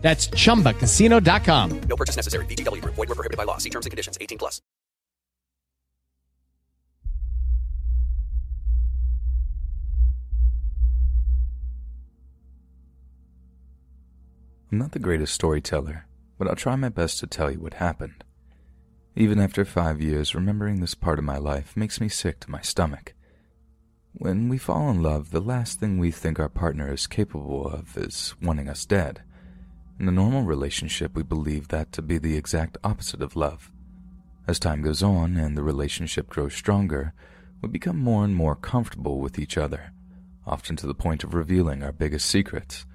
That's chumbacasino.com. No purchase necessary. VGW Group. Void were prohibited by law. See terms and conditions. 18 plus. I'm not the greatest storyteller, but I'll try my best to tell you what happened. Even after five years, remembering this part of my life makes me sick to my stomach. When we fall in love, the last thing we think our partner is capable of is wanting us dead. In a normal relationship, we believe that to be the exact opposite of love. As time goes on and the relationship grows stronger, we become more and more comfortable with each other, often to the point of revealing our biggest secrets.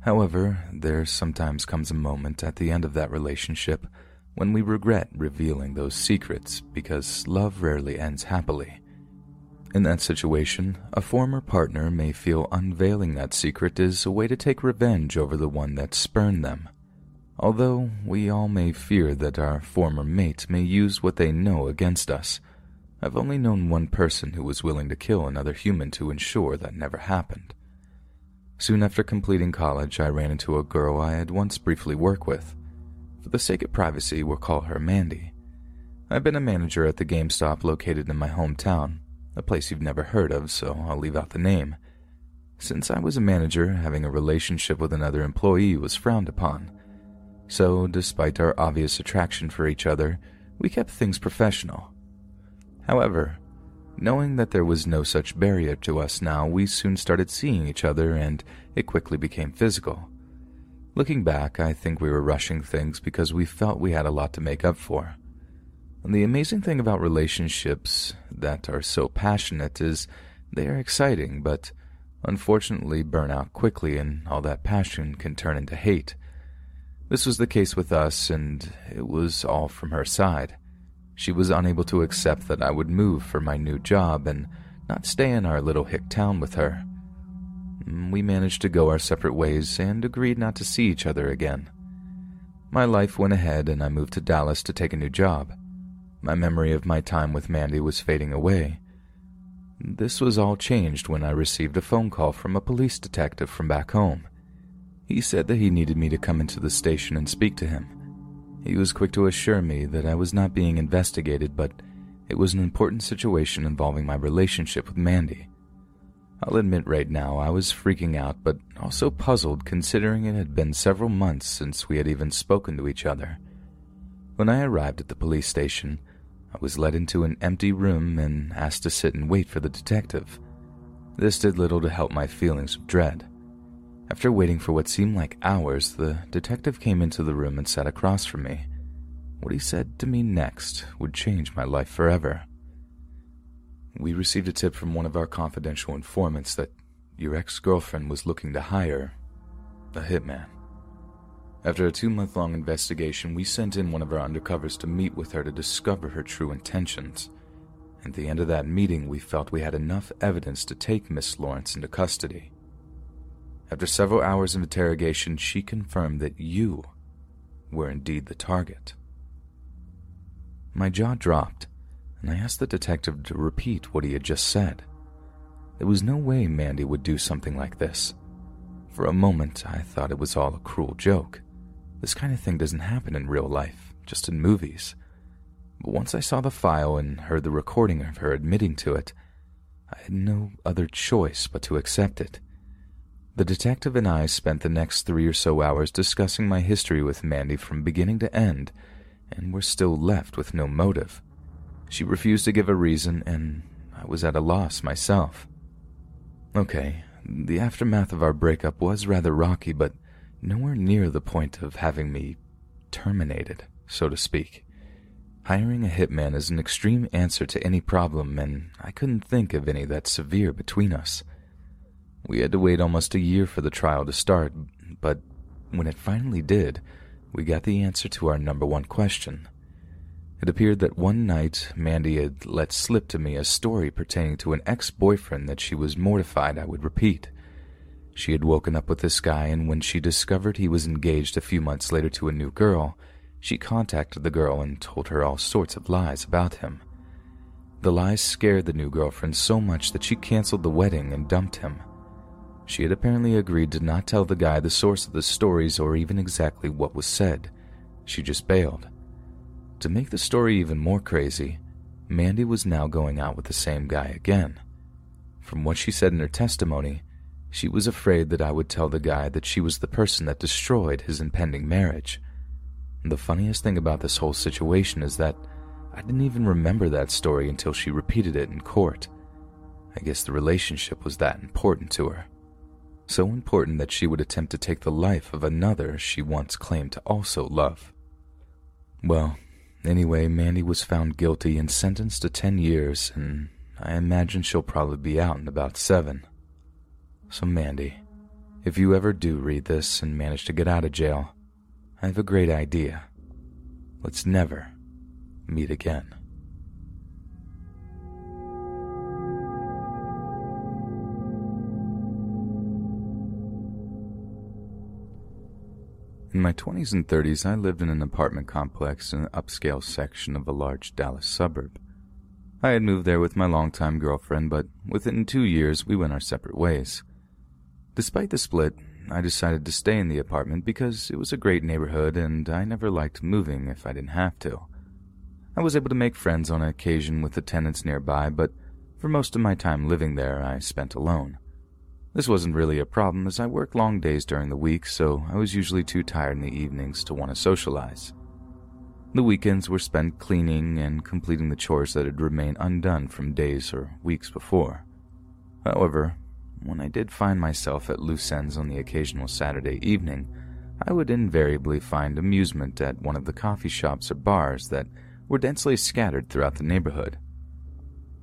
However, there sometimes comes a moment at the end of that relationship when we regret revealing those secrets because love rarely ends happily. In that situation, a former partner may feel unveiling that secret is a way to take revenge over the one that spurned them. Although we all may fear that our former mate may use what they know against us, I've only known one person who was willing to kill another human to ensure that never happened. Soon after completing college, I ran into a girl I had once briefly worked with. For the sake of privacy, we'll call her Mandy. I've been a manager at the GameStop located in my hometown, a place you've never heard of, so I'll leave out the name. Since I was a manager, having a relationship with another employee was frowned upon. So, despite our obvious attraction for each other, we kept things professional. However, knowing that there was no such barrier to us now, we soon started seeing each other and it quickly became physical. Looking back, I think we were rushing things because we felt we had a lot to make up for. The amazing thing about relationships that are so passionate is they are exciting, but unfortunately burn out quickly, and all that passion can turn into hate. This was the case with us, and it was all from her side. She was unable to accept that I would move for my new job and not stay in our little hick town with her. Mm, we managed to go our separate ways and agreed not to see each other again. My life went ahead, and I moved to Dallas to take a new job. My memory of my time with Mandy was fading away. This was all changed when I received a phone call from a police detective from back home. He said that he needed me to come into the station and speak to him. He was quick to assure me that I was not being investigated, but it was an important situation involving my relationship with Mandy. I'll admit right now I was freaking out, but also puzzled considering it had been several months since we had even spoken to each other. When I arrived at the police station, I was led into an empty room and asked to sit and wait for the detective. This did little to help my feelings of dread. After waiting for what seemed like hours, the detective came into the room and sat across from me. What he said to me next would change my life forever. We received a tip from one of our confidential informants that your ex girlfriend was looking to hire a hitman. After a two month long investigation, we sent in one of our undercovers to meet with her to discover her true intentions. At the end of that meeting, we felt we had enough evidence to take Miss Lawrence into custody. After several hours of interrogation, she confirmed that you were indeed the target. My jaw dropped, and I asked the detective to repeat what he had just said. There was no way Mandy would do something like this. For a moment, I thought it was all a cruel joke. This kind of thing doesn't happen in real life, just in movies. But once I saw the file and heard the recording of her admitting to it, I had no other choice but to accept it. The detective and I spent the next three or so hours discussing my history with Mandy from beginning to end, and were still left with no motive. She refused to give a reason, and I was at a loss myself. Okay, the aftermath of our breakup was rather rocky, but nowhere near the point of having me terminated, so to speak. Hiring a hitman is an extreme answer to any problem, and I couldn't think of any that severe between us. We had to wait almost a year for the trial to start, but when it finally did, we got the answer to our number one question. It appeared that one night Mandy had let slip to me a story pertaining to an ex boyfriend that she was mortified I would repeat. She had woken up with this guy, and when she discovered he was engaged a few months later to a new girl, she contacted the girl and told her all sorts of lies about him. The lies scared the new girlfriend so much that she canceled the wedding and dumped him. She had apparently agreed to not tell the guy the source of the stories or even exactly what was said. She just bailed. To make the story even more crazy, Mandy was now going out with the same guy again. From what she said in her testimony, she was afraid that I would tell the guy that she was the person that destroyed his impending marriage. The funniest thing about this whole situation is that I didn't even remember that story until she repeated it in court. I guess the relationship was that important to her. So important that she would attempt to take the life of another she once claimed to also love. Well, anyway, Mandy was found guilty and sentenced to 10 years, and I imagine she'll probably be out in about seven. So, Mandy, if you ever do read this and manage to get out of jail, I have a great idea. Let's never meet again. In my 20s and 30s, I lived in an apartment complex in an upscale section of a large Dallas suburb. I had moved there with my longtime girlfriend, but within two years we went our separate ways. Despite the split, I decided to stay in the apartment because it was a great neighborhood and I never liked moving if I didn't have to. I was able to make friends on occasion with the tenants nearby, but for most of my time living there, I spent alone. This wasn't really a problem as I worked long days during the week, so I was usually too tired in the evenings to want to socialize. The weekends were spent cleaning and completing the chores that had remained undone from days or weeks before. However, when I did find myself at loose ends on the occasional Saturday evening, I would invariably find amusement at one of the coffee shops or bars that were densely scattered throughout the neighborhood.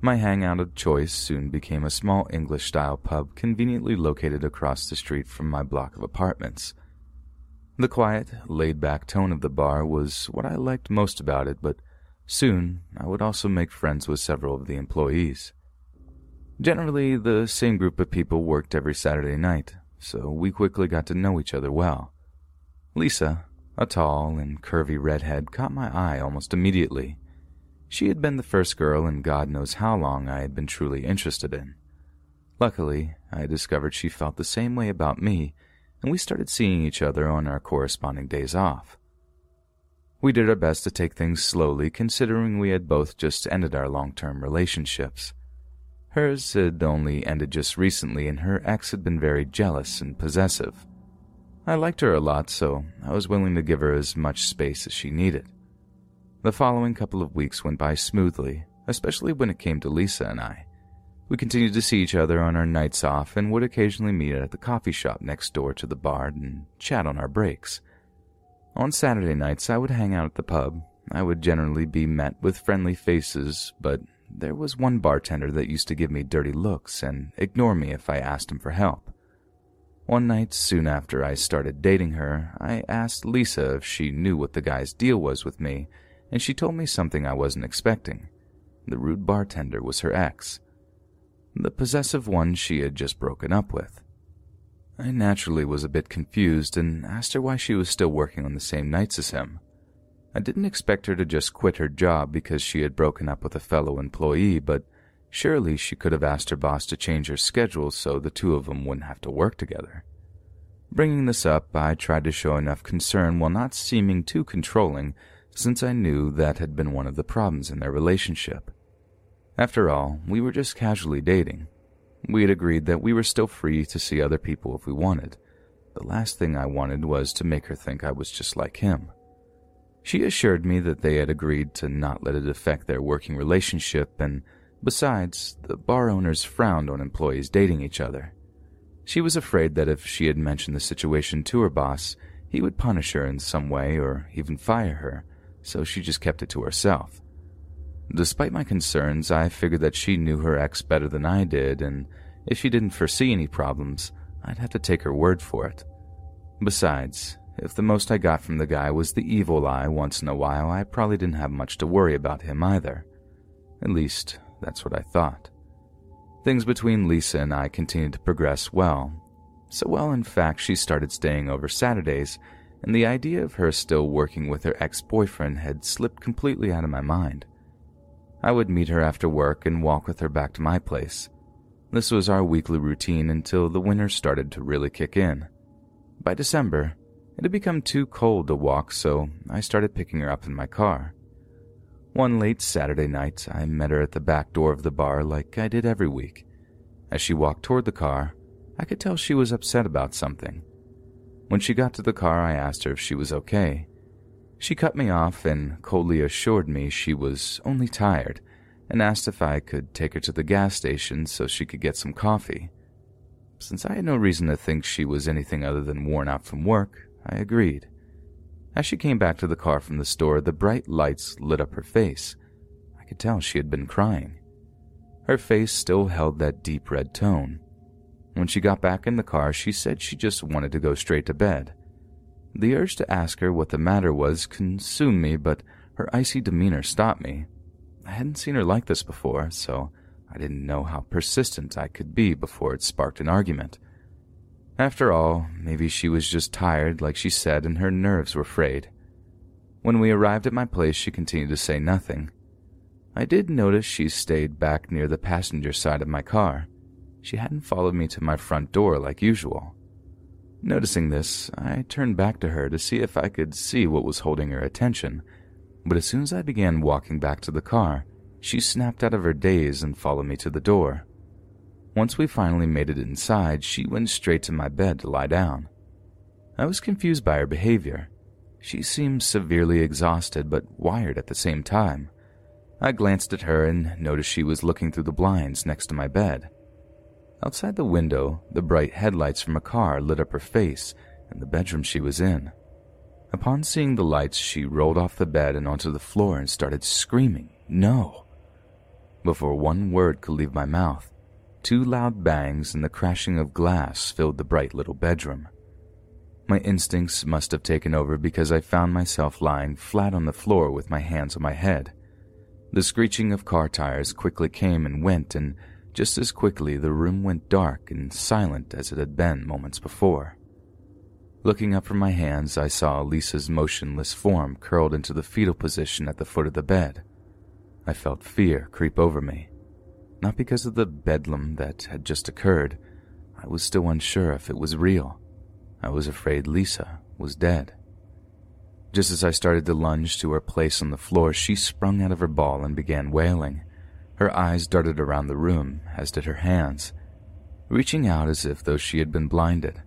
My hangout of choice soon became a small English style pub conveniently located across the street from my block of apartments. The quiet, laid back tone of the bar was what I liked most about it, but soon I would also make friends with several of the employees. Generally, the same group of people worked every Saturday night, so we quickly got to know each other well. Lisa, a tall and curvy redhead, caught my eye almost immediately. She had been the first girl in God knows how long I had been truly interested in. Luckily, I discovered she felt the same way about me, and we started seeing each other on our corresponding days off. We did our best to take things slowly, considering we had both just ended our long term relationships. Hers had only ended just recently, and her ex had been very jealous and possessive. I liked her a lot, so I was willing to give her as much space as she needed. The following couple of weeks went by smoothly, especially when it came to Lisa and I. We continued to see each other on our nights off and would occasionally meet at the coffee shop next door to the bar and chat on our breaks. On Saturday nights, I would hang out at the pub. I would generally be met with friendly faces, but there was one bartender that used to give me dirty looks and ignore me if I asked him for help. One night, soon after I started dating her, I asked Lisa if she knew what the guy's deal was with me and she told me something I wasn't expecting. The rude bartender was her ex, the possessive one she had just broken up with. I naturally was a bit confused and asked her why she was still working on the same nights as him. I didn't expect her to just quit her job because she had broken up with a fellow employee, but surely she could have asked her boss to change her schedule so the two of them wouldn't have to work together. Bringing this up, I tried to show enough concern while not seeming too controlling since I knew that had been one of the problems in their relationship. After all, we were just casually dating. We had agreed that we were still free to see other people if we wanted. The last thing I wanted was to make her think I was just like him. She assured me that they had agreed to not let it affect their working relationship, and besides, the bar owners frowned on employees dating each other. She was afraid that if she had mentioned the situation to her boss, he would punish her in some way or even fire her, so she just kept it to herself. Despite my concerns, I figured that she knew her ex better than I did, and if she didn't foresee any problems, I'd have to take her word for it. Besides, if the most I got from the guy was the evil eye once in a while, I probably didn't have much to worry about him either. At least, that's what I thought. Things between Lisa and I continued to progress well. So well, in fact, she started staying over Saturdays, and the idea of her still working with her ex boyfriend had slipped completely out of my mind. I would meet her after work and walk with her back to my place. This was our weekly routine until the winter started to really kick in. By December, it had become too cold to walk, so I started picking her up in my car. One late Saturday night, I met her at the back door of the bar like I did every week. As she walked toward the car, I could tell she was upset about something. When she got to the car, I asked her if she was okay. She cut me off and coldly assured me she was only tired and asked if I could take her to the gas station so she could get some coffee. Since I had no reason to think she was anything other than worn out from work, I agreed. As she came back to the car from the store, the bright lights lit up her face. I could tell she had been crying. Her face still held that deep red tone. When she got back in the car, she said she just wanted to go straight to bed. The urge to ask her what the matter was consumed me, but her icy demeanor stopped me. I hadn't seen her like this before, so I didn't know how persistent I could be before it sparked an argument. After all, maybe she was just tired, like she said, and her nerves were frayed. When we arrived at my place, she continued to say nothing. I did notice she stayed back near the passenger side of my car. She hadn't followed me to my front door like usual. Noticing this, I turned back to her to see if I could see what was holding her attention, but as soon as I began walking back to the car, she snapped out of her daze and followed me to the door. Once we finally made it inside, she went straight to my bed to lie down. I was confused by her behavior. She seemed severely exhausted but wired at the same time. I glanced at her and noticed she was looking through the blinds next to my bed. Outside the window, the bright headlights from a car lit up her face and the bedroom she was in. Upon seeing the lights, she rolled off the bed and onto the floor and started screaming, No! Before one word could leave my mouth, Two loud bangs and the crashing of glass filled the bright little bedroom. My instincts must have taken over because I found myself lying flat on the floor with my hands on my head. The screeching of car tires quickly came and went, and just as quickly the room went dark and silent as it had been moments before. Looking up from my hands, I saw Lisa's motionless form curled into the fetal position at the foot of the bed. I felt fear creep over me not because of the bedlam that had just occurred. I was still unsure if it was real. I was afraid Lisa was dead. Just as I started to lunge to her place on the floor, she sprung out of her ball and began wailing. Her eyes darted around the room, as did her hands, reaching out as if though she had been blinded.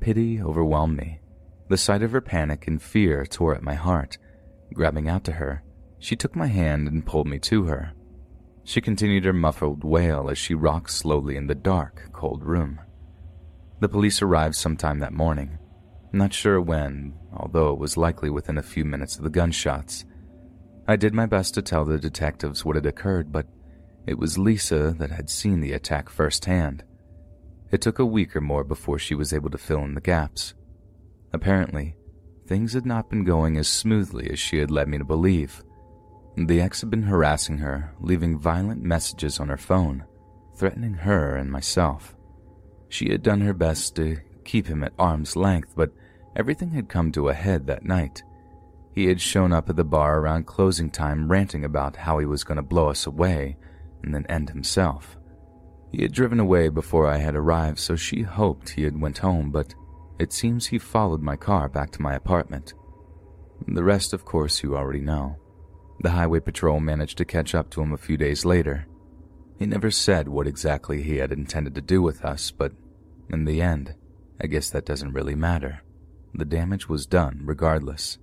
Pity overwhelmed me. The sight of her panic and fear tore at my heart. Grabbing out to her, she took my hand and pulled me to her. She continued her muffled wail as she rocked slowly in the dark, cold room. The police arrived sometime that morning. Not sure when, although it was likely within a few minutes of the gunshots. I did my best to tell the detectives what had occurred, but it was Lisa that had seen the attack firsthand. It took a week or more before she was able to fill in the gaps. Apparently, things had not been going as smoothly as she had led me to believe. The ex had been harassing her, leaving violent messages on her phone, threatening her and myself. She had done her best to keep him at arm's length, but everything had come to a head that night. He had shown up at the bar around closing time ranting about how he was going to blow us away and then end himself. He had driven away before I had arrived, so she hoped he had went home, but it seems he followed my car back to my apartment. The rest, of course, you already know. The highway patrol managed to catch up to him a few days later. He never said what exactly he had intended to do with us, but in the end, I guess that doesn't really matter. The damage was done regardless.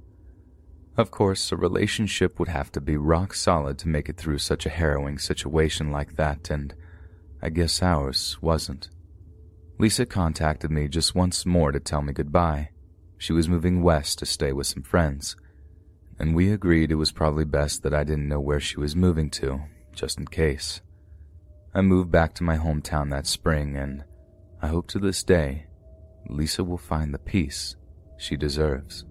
Of course, a relationship would have to be rock solid to make it through such a harrowing situation like that, and I guess ours wasn't. Lisa contacted me just once more to tell me goodbye. She was moving west to stay with some friends and we agreed it was probably best that I didn't know where she was moving to, just in case. I moved back to my hometown that spring, and I hope to this day Lisa will find the peace she deserves.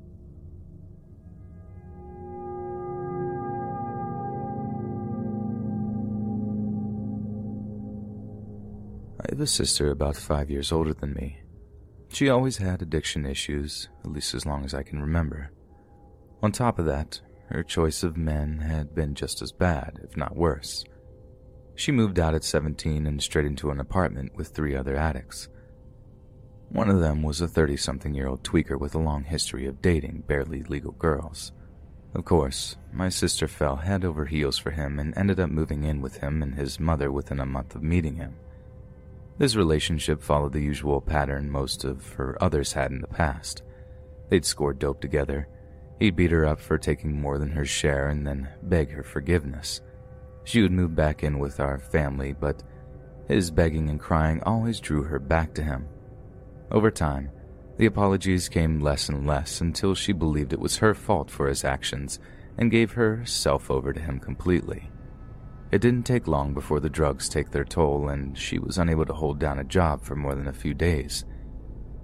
I have a sister about five years older than me. She always had addiction issues, at least as long as I can remember. On top of that, her choice of men had been just as bad, if not worse. She moved out at 17 and straight into an apartment with three other addicts. One of them was a 30 something year old tweaker with a long history of dating barely legal girls. Of course, my sister fell head over heels for him and ended up moving in with him and his mother within a month of meeting him. This relationship followed the usual pattern most of her others had in the past. They'd scored dope together. He'd beat her up for taking more than her share and then beg her forgiveness. She would move back in with our family, but his begging and crying always drew her back to him. Over time, the apologies came less and less until she believed it was her fault for his actions and gave herself over to him completely. It didn't take long before the drugs take their toll and she was unable to hold down a job for more than a few days.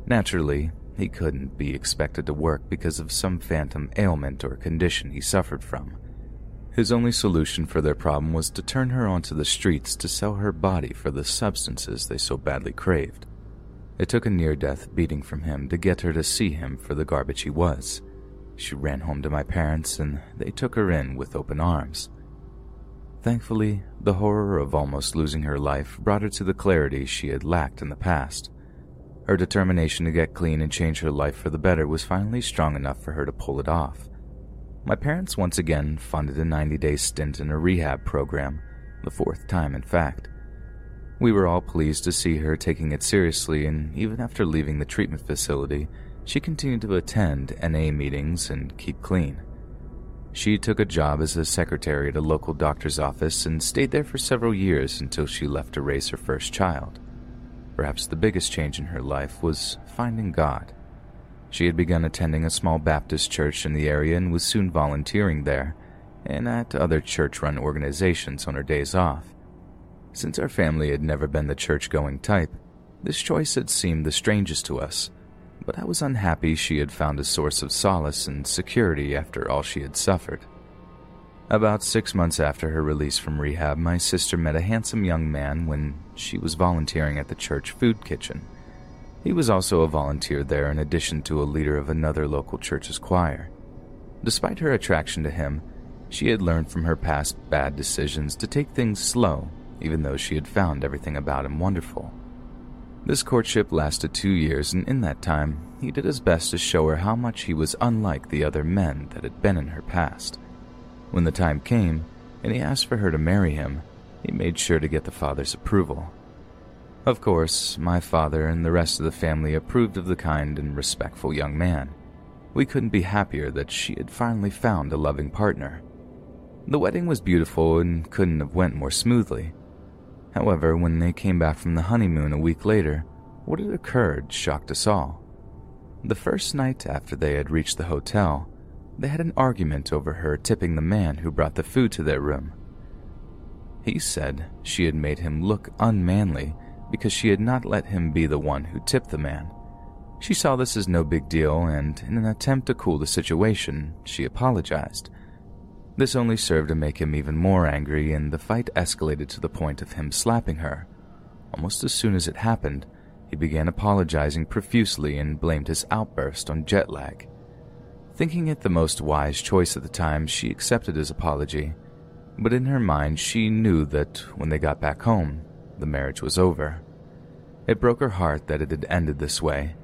Naturally, he couldn't be expected to work because of some phantom ailment or condition he suffered from. His only solution for their problem was to turn her onto the streets to sell her body for the substances they so badly craved. It took a near death beating from him to get her to see him for the garbage he was. She ran home to my parents and they took her in with open arms. Thankfully, the horror of almost losing her life brought her to the clarity she had lacked in the past. Her determination to get clean and change her life for the better was finally strong enough for her to pull it off. My parents once again funded a 90 day stint in a rehab program, the fourth time, in fact. We were all pleased to see her taking it seriously, and even after leaving the treatment facility, she continued to attend NA meetings and keep clean. She took a job as a secretary at a local doctor's office and stayed there for several years until she left to raise her first child. Perhaps the biggest change in her life was finding God. She had begun attending a small Baptist church in the area and was soon volunteering there and at other church run organizations on her days off. Since our family had never been the church going type, this choice had seemed the strangest to us but I was unhappy she had found a source of solace and security after all she had suffered. About six months after her release from rehab, my sister met a handsome young man when she was volunteering at the church food kitchen. He was also a volunteer there in addition to a leader of another local church's choir. Despite her attraction to him, she had learned from her past bad decisions to take things slow, even though she had found everything about him wonderful. This courtship lasted two years, and in that time, he did his best to show her how much he was unlike the other men that had been in her past. When the time came, and he asked for her to marry him, he made sure to get the father's approval. Of course, my father and the rest of the family approved of the kind and respectful young man. We couldn't be happier that she had finally found a loving partner. The wedding was beautiful and couldn't have went more smoothly. However, when they came back from the honeymoon a week later, what had occurred shocked us all. The first night after they had reached the hotel, they had an argument over her tipping the man who brought the food to their room. He said she had made him look unmanly because she had not let him be the one who tipped the man. She saw this as no big deal, and in an attempt to cool the situation, she apologized this only served to make him even more angry, and the fight escalated to the point of him slapping her. Almost as soon as it happened, he began apologizing profusely and blamed his outburst on jet lag. Thinking it the most wise choice at the time, she accepted his apology. But in her mind, she knew that when they got back home, the marriage was over. It broke her heart that it had ended this way,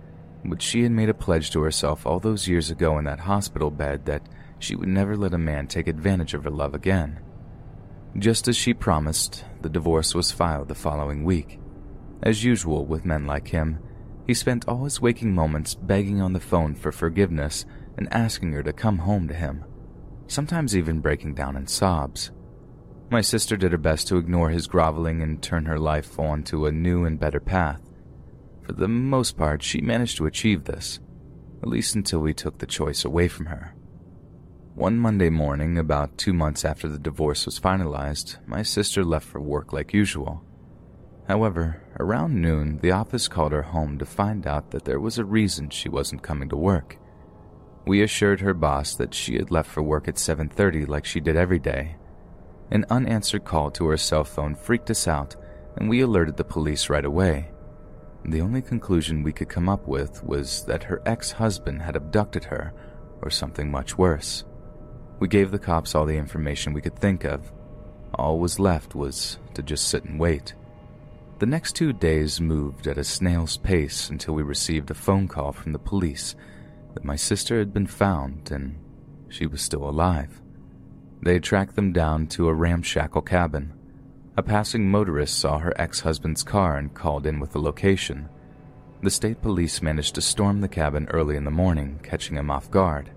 but she had made a pledge to herself all those years ago in that hospital bed that she would never let a man take advantage of her love again. Just as she promised, the divorce was filed the following week. As usual with men like him, he spent all his waking moments begging on the phone for forgiveness and asking her to come home to him, sometimes even breaking down in sobs. My sister did her best to ignore his groveling and turn her life on to a new and better path. For the most part, she managed to achieve this, at least until we took the choice away from her. One Monday morning, about two months after the divorce was finalized, my sister left for work like usual. However, around noon, the office called her home to find out that there was a reason she wasn't coming to work. We assured her boss that she had left for work at 7:30 like she did every day. An unanswered call to her cell phone freaked us out, and we alerted the police right away. The only conclusion we could come up with was that her ex-husband had abducted her or something much worse. We gave the cops all the information we could think of. All was left was to just sit and wait. The next two days moved at a snail's pace until we received a phone call from the police that my sister had been found and she was still alive. They had tracked them down to a ramshackle cabin. A passing motorist saw her ex husband's car and called in with the location. The state police managed to storm the cabin early in the morning, catching him off guard.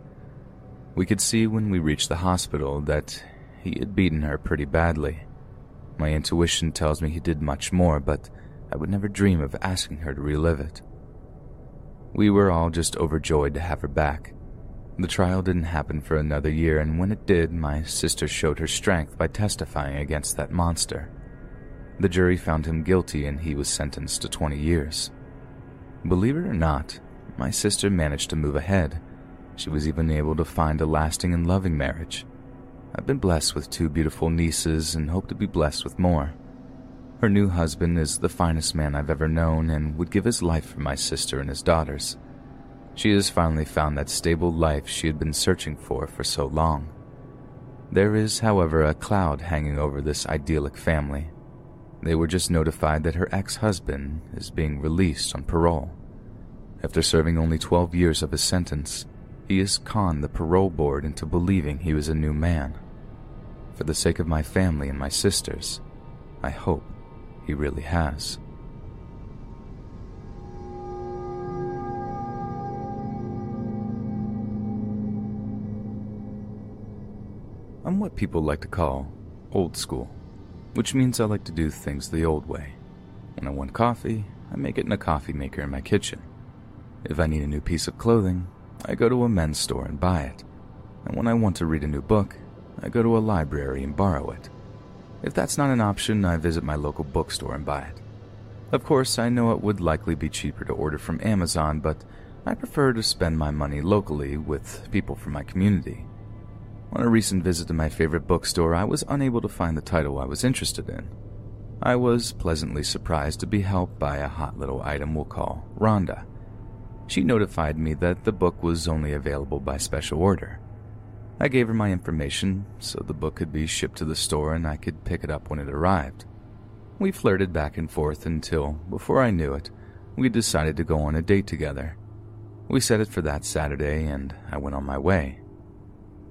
We could see when we reached the hospital that he had beaten her pretty badly. My intuition tells me he did much more, but I would never dream of asking her to relive it. We were all just overjoyed to have her back. The trial didn't happen for another year, and when it did, my sister showed her strength by testifying against that monster. The jury found him guilty and he was sentenced to 20 years. Believe it or not, my sister managed to move ahead. She was even able to find a lasting and loving marriage. I've been blessed with two beautiful nieces and hope to be blessed with more. Her new husband is the finest man I've ever known and would give his life for my sister and his daughters. She has finally found that stable life she had been searching for for so long. There is, however, a cloud hanging over this idyllic family. They were just notified that her ex husband is being released on parole. After serving only 12 years of his sentence, he has conned the parole board into believing he was a new man. For the sake of my family and my sisters, I hope he really has. I'm what people like to call old school, which means I like to do things the old way. When I want coffee, I make it in a coffee maker in my kitchen. If I need a new piece of clothing, I go to a men's store and buy it. And when I want to read a new book, I go to a library and borrow it. If that's not an option, I visit my local bookstore and buy it. Of course, I know it would likely be cheaper to order from Amazon, but I prefer to spend my money locally with people from my community. On a recent visit to my favorite bookstore, I was unable to find the title I was interested in. I was pleasantly surprised to be helped by a hot little item we'll call Rhonda. She notified me that the book was only available by special order. I gave her my information so the book could be shipped to the store and I could pick it up when it arrived. We flirted back and forth until, before I knew it, we decided to go on a date together. We set it for that Saturday and I went on my way.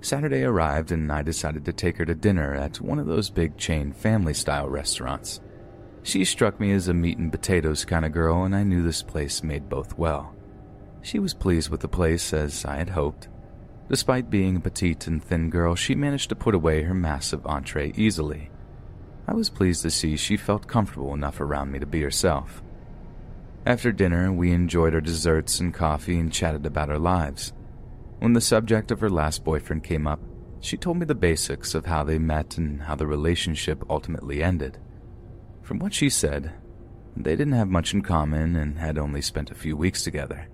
Saturday arrived and I decided to take her to dinner at one of those big chain family style restaurants. She struck me as a meat and potatoes kind of girl, and I knew this place made both well. She was pleased with the place as I had hoped. Despite being a petite and thin girl, she managed to put away her massive entree easily. I was pleased to see she felt comfortable enough around me to be herself. After dinner, we enjoyed our desserts and coffee and chatted about our lives. When the subject of her last boyfriend came up, she told me the basics of how they met and how the relationship ultimately ended. From what she said, they didn't have much in common and had only spent a few weeks together.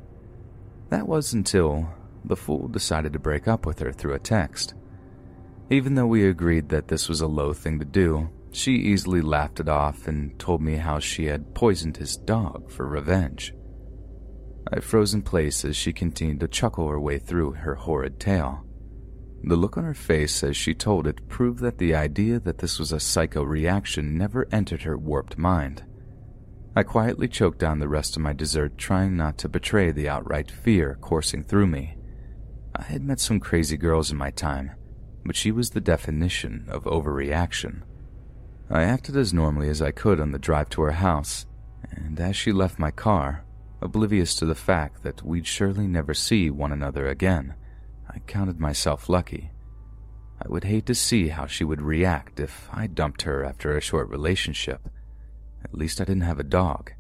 That was until the fool decided to break up with her through a text. Even though we agreed that this was a low thing to do, she easily laughed it off and told me how she had poisoned his dog for revenge. I froze in place as she continued to chuckle her way through her horrid tale. The look on her face as she told it proved that the idea that this was a psycho reaction never entered her warped mind. I quietly choked down the rest of my dessert, trying not to betray the outright fear coursing through me. I had met some crazy girls in my time, but she was the definition of overreaction. I acted as normally as I could on the drive to her house, and as she left my car, oblivious to the fact that we'd surely never see one another again, I counted myself lucky. I would hate to see how she would react if I dumped her after a short relationship. At least I didn't have a dog.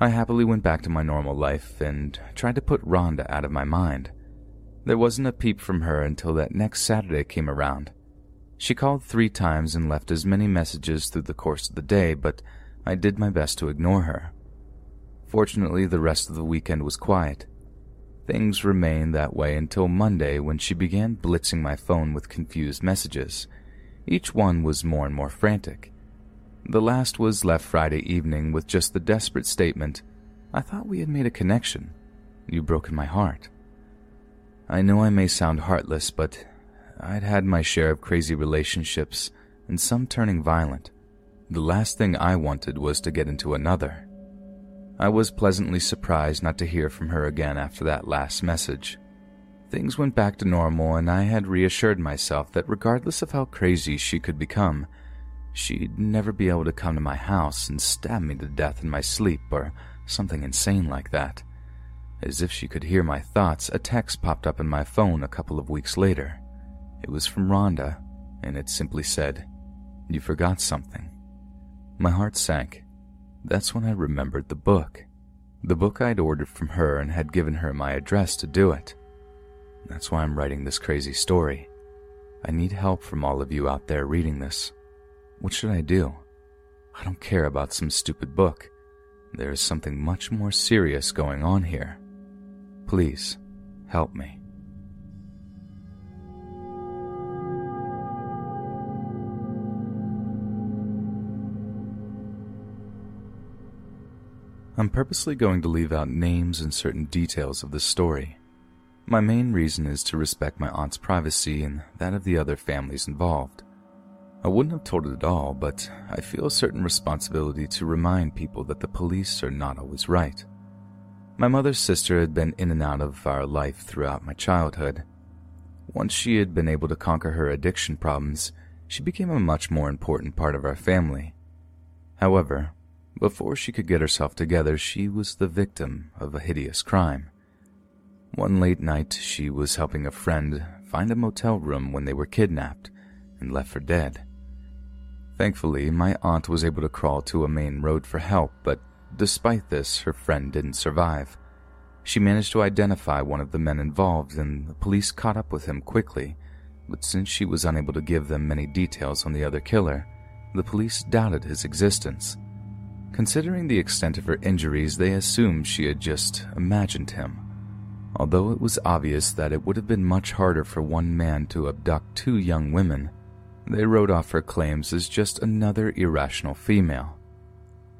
I happily went back to my normal life and tried to put Rhonda out of my mind. There wasn't a peep from her until that next Saturday came around. She called three times and left as many messages through the course of the day, but I did my best to ignore her. Fortunately, the rest of the weekend was quiet. Things remained that way until Monday when she began blitzing my phone with confused messages. Each one was more and more frantic. The last was left Friday evening with just the desperate statement I thought we had made a connection. You've broken my heart. I know I may sound heartless, but I'd had my share of crazy relationships and some turning violent. The last thing I wanted was to get into another. I was pleasantly surprised not to hear from her again after that last message. Things went back to normal, and I had reassured myself that regardless of how crazy she could become, she'd never be able to come to my house and stab me to death in my sleep or something insane like that. As if she could hear my thoughts, a text popped up in my phone a couple of weeks later. It was from Rhonda, and it simply said, You forgot something. My heart sank. That's when I remembered the book. The book I'd ordered from her and had given her my address to do it. That's why I'm writing this crazy story. I need help from all of you out there reading this. What should I do? I don't care about some stupid book. There is something much more serious going on here. Please, help me. I'm purposely going to leave out names and certain details of this story. My main reason is to respect my aunt's privacy and that of the other families involved. I wouldn't have told it at all, but I feel a certain responsibility to remind people that the police are not always right. My mother's sister had been in and out of our life throughout my childhood. Once she had been able to conquer her addiction problems, she became a much more important part of our family. However, before she could get herself together, she was the victim of a hideous crime. One late night, she was helping a friend find a motel room when they were kidnapped and left for dead. Thankfully, my aunt was able to crawl to a main road for help, but despite this, her friend didn't survive. She managed to identify one of the men involved, and the police caught up with him quickly. But since she was unable to give them many details on the other killer, the police doubted his existence. Considering the extent of her injuries, they assumed she had just imagined him. Although it was obvious that it would have been much harder for one man to abduct two young women, they wrote off her claims as just another irrational female.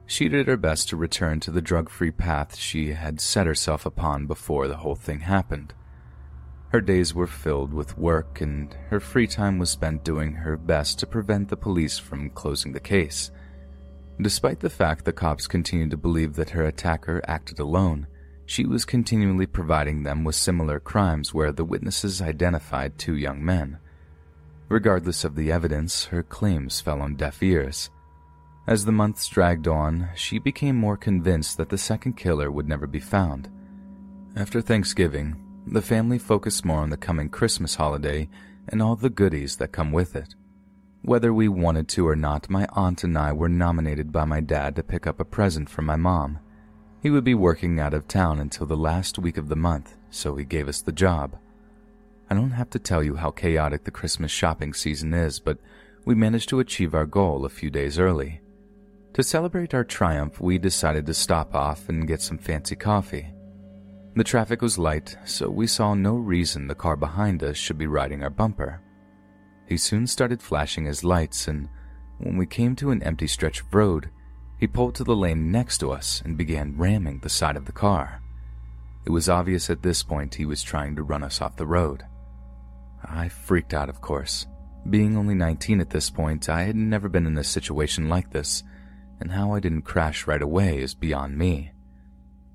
She did her best to return to the drug free path she had set herself upon before the whole thing happened. Her days were filled with work, and her free time was spent doing her best to prevent the police from closing the case. Despite the fact the cops continued to believe that her attacker acted alone, she was continually providing them with similar crimes where the witnesses identified two young men. Regardless of the evidence, her claims fell on deaf ears. As the months dragged on, she became more convinced that the second killer would never be found. After Thanksgiving, the family focused more on the coming Christmas holiday and all the goodies that come with it. Whether we wanted to or not, my aunt and I were nominated by my dad to pick up a present for my mom. He would be working out of town until the last week of the month, so he gave us the job. I don't have to tell you how chaotic the Christmas shopping season is, but we managed to achieve our goal a few days early. To celebrate our triumph, we decided to stop off and get some fancy coffee. The traffic was light, so we saw no reason the car behind us should be riding our bumper. He soon started flashing his lights, and when we came to an empty stretch of road, he pulled to the lane next to us and began ramming the side of the car. It was obvious at this point he was trying to run us off the road. I freaked out, of course. Being only 19 at this point, I had never been in a situation like this, and how I didn't crash right away is beyond me.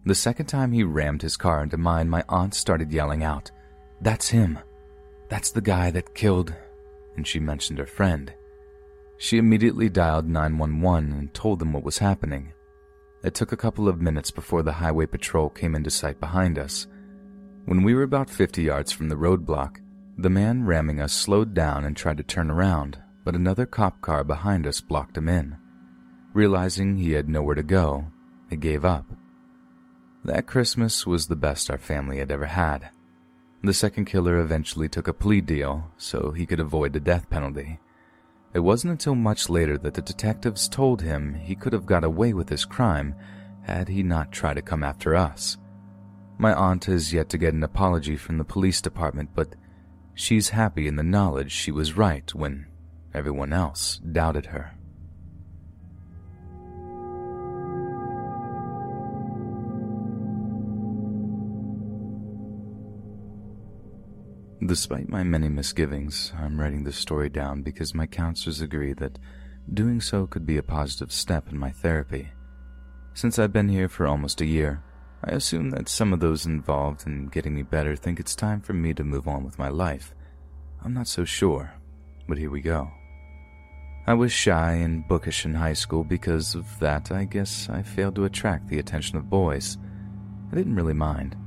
The second time he rammed his car into mine, my aunt started yelling out, That's him! That's the guy that killed and she mentioned her friend. She immediately dialed 911 and told them what was happening. It took a couple of minutes before the highway patrol came into sight behind us. When we were about 50 yards from the roadblock, the man ramming us slowed down and tried to turn around, but another cop car behind us blocked him in. Realizing he had nowhere to go, he gave up. That Christmas was the best our family had ever had. The second killer eventually took a plea deal so he could avoid the death penalty. It wasn't until much later that the detectives told him he could have got away with his crime had he not tried to come after us. My aunt has yet to get an apology from the police department, but she's happy in the knowledge she was right when everyone else doubted her. Despite my many misgivings, I'm writing this story down because my counselors agree that doing so could be a positive step in my therapy. Since I've been here for almost a year, I assume that some of those involved in getting me better think it's time for me to move on with my life. I'm not so sure, but here we go. I was shy and bookish in high school because of that, I guess I failed to attract the attention of boys. I didn't really mind.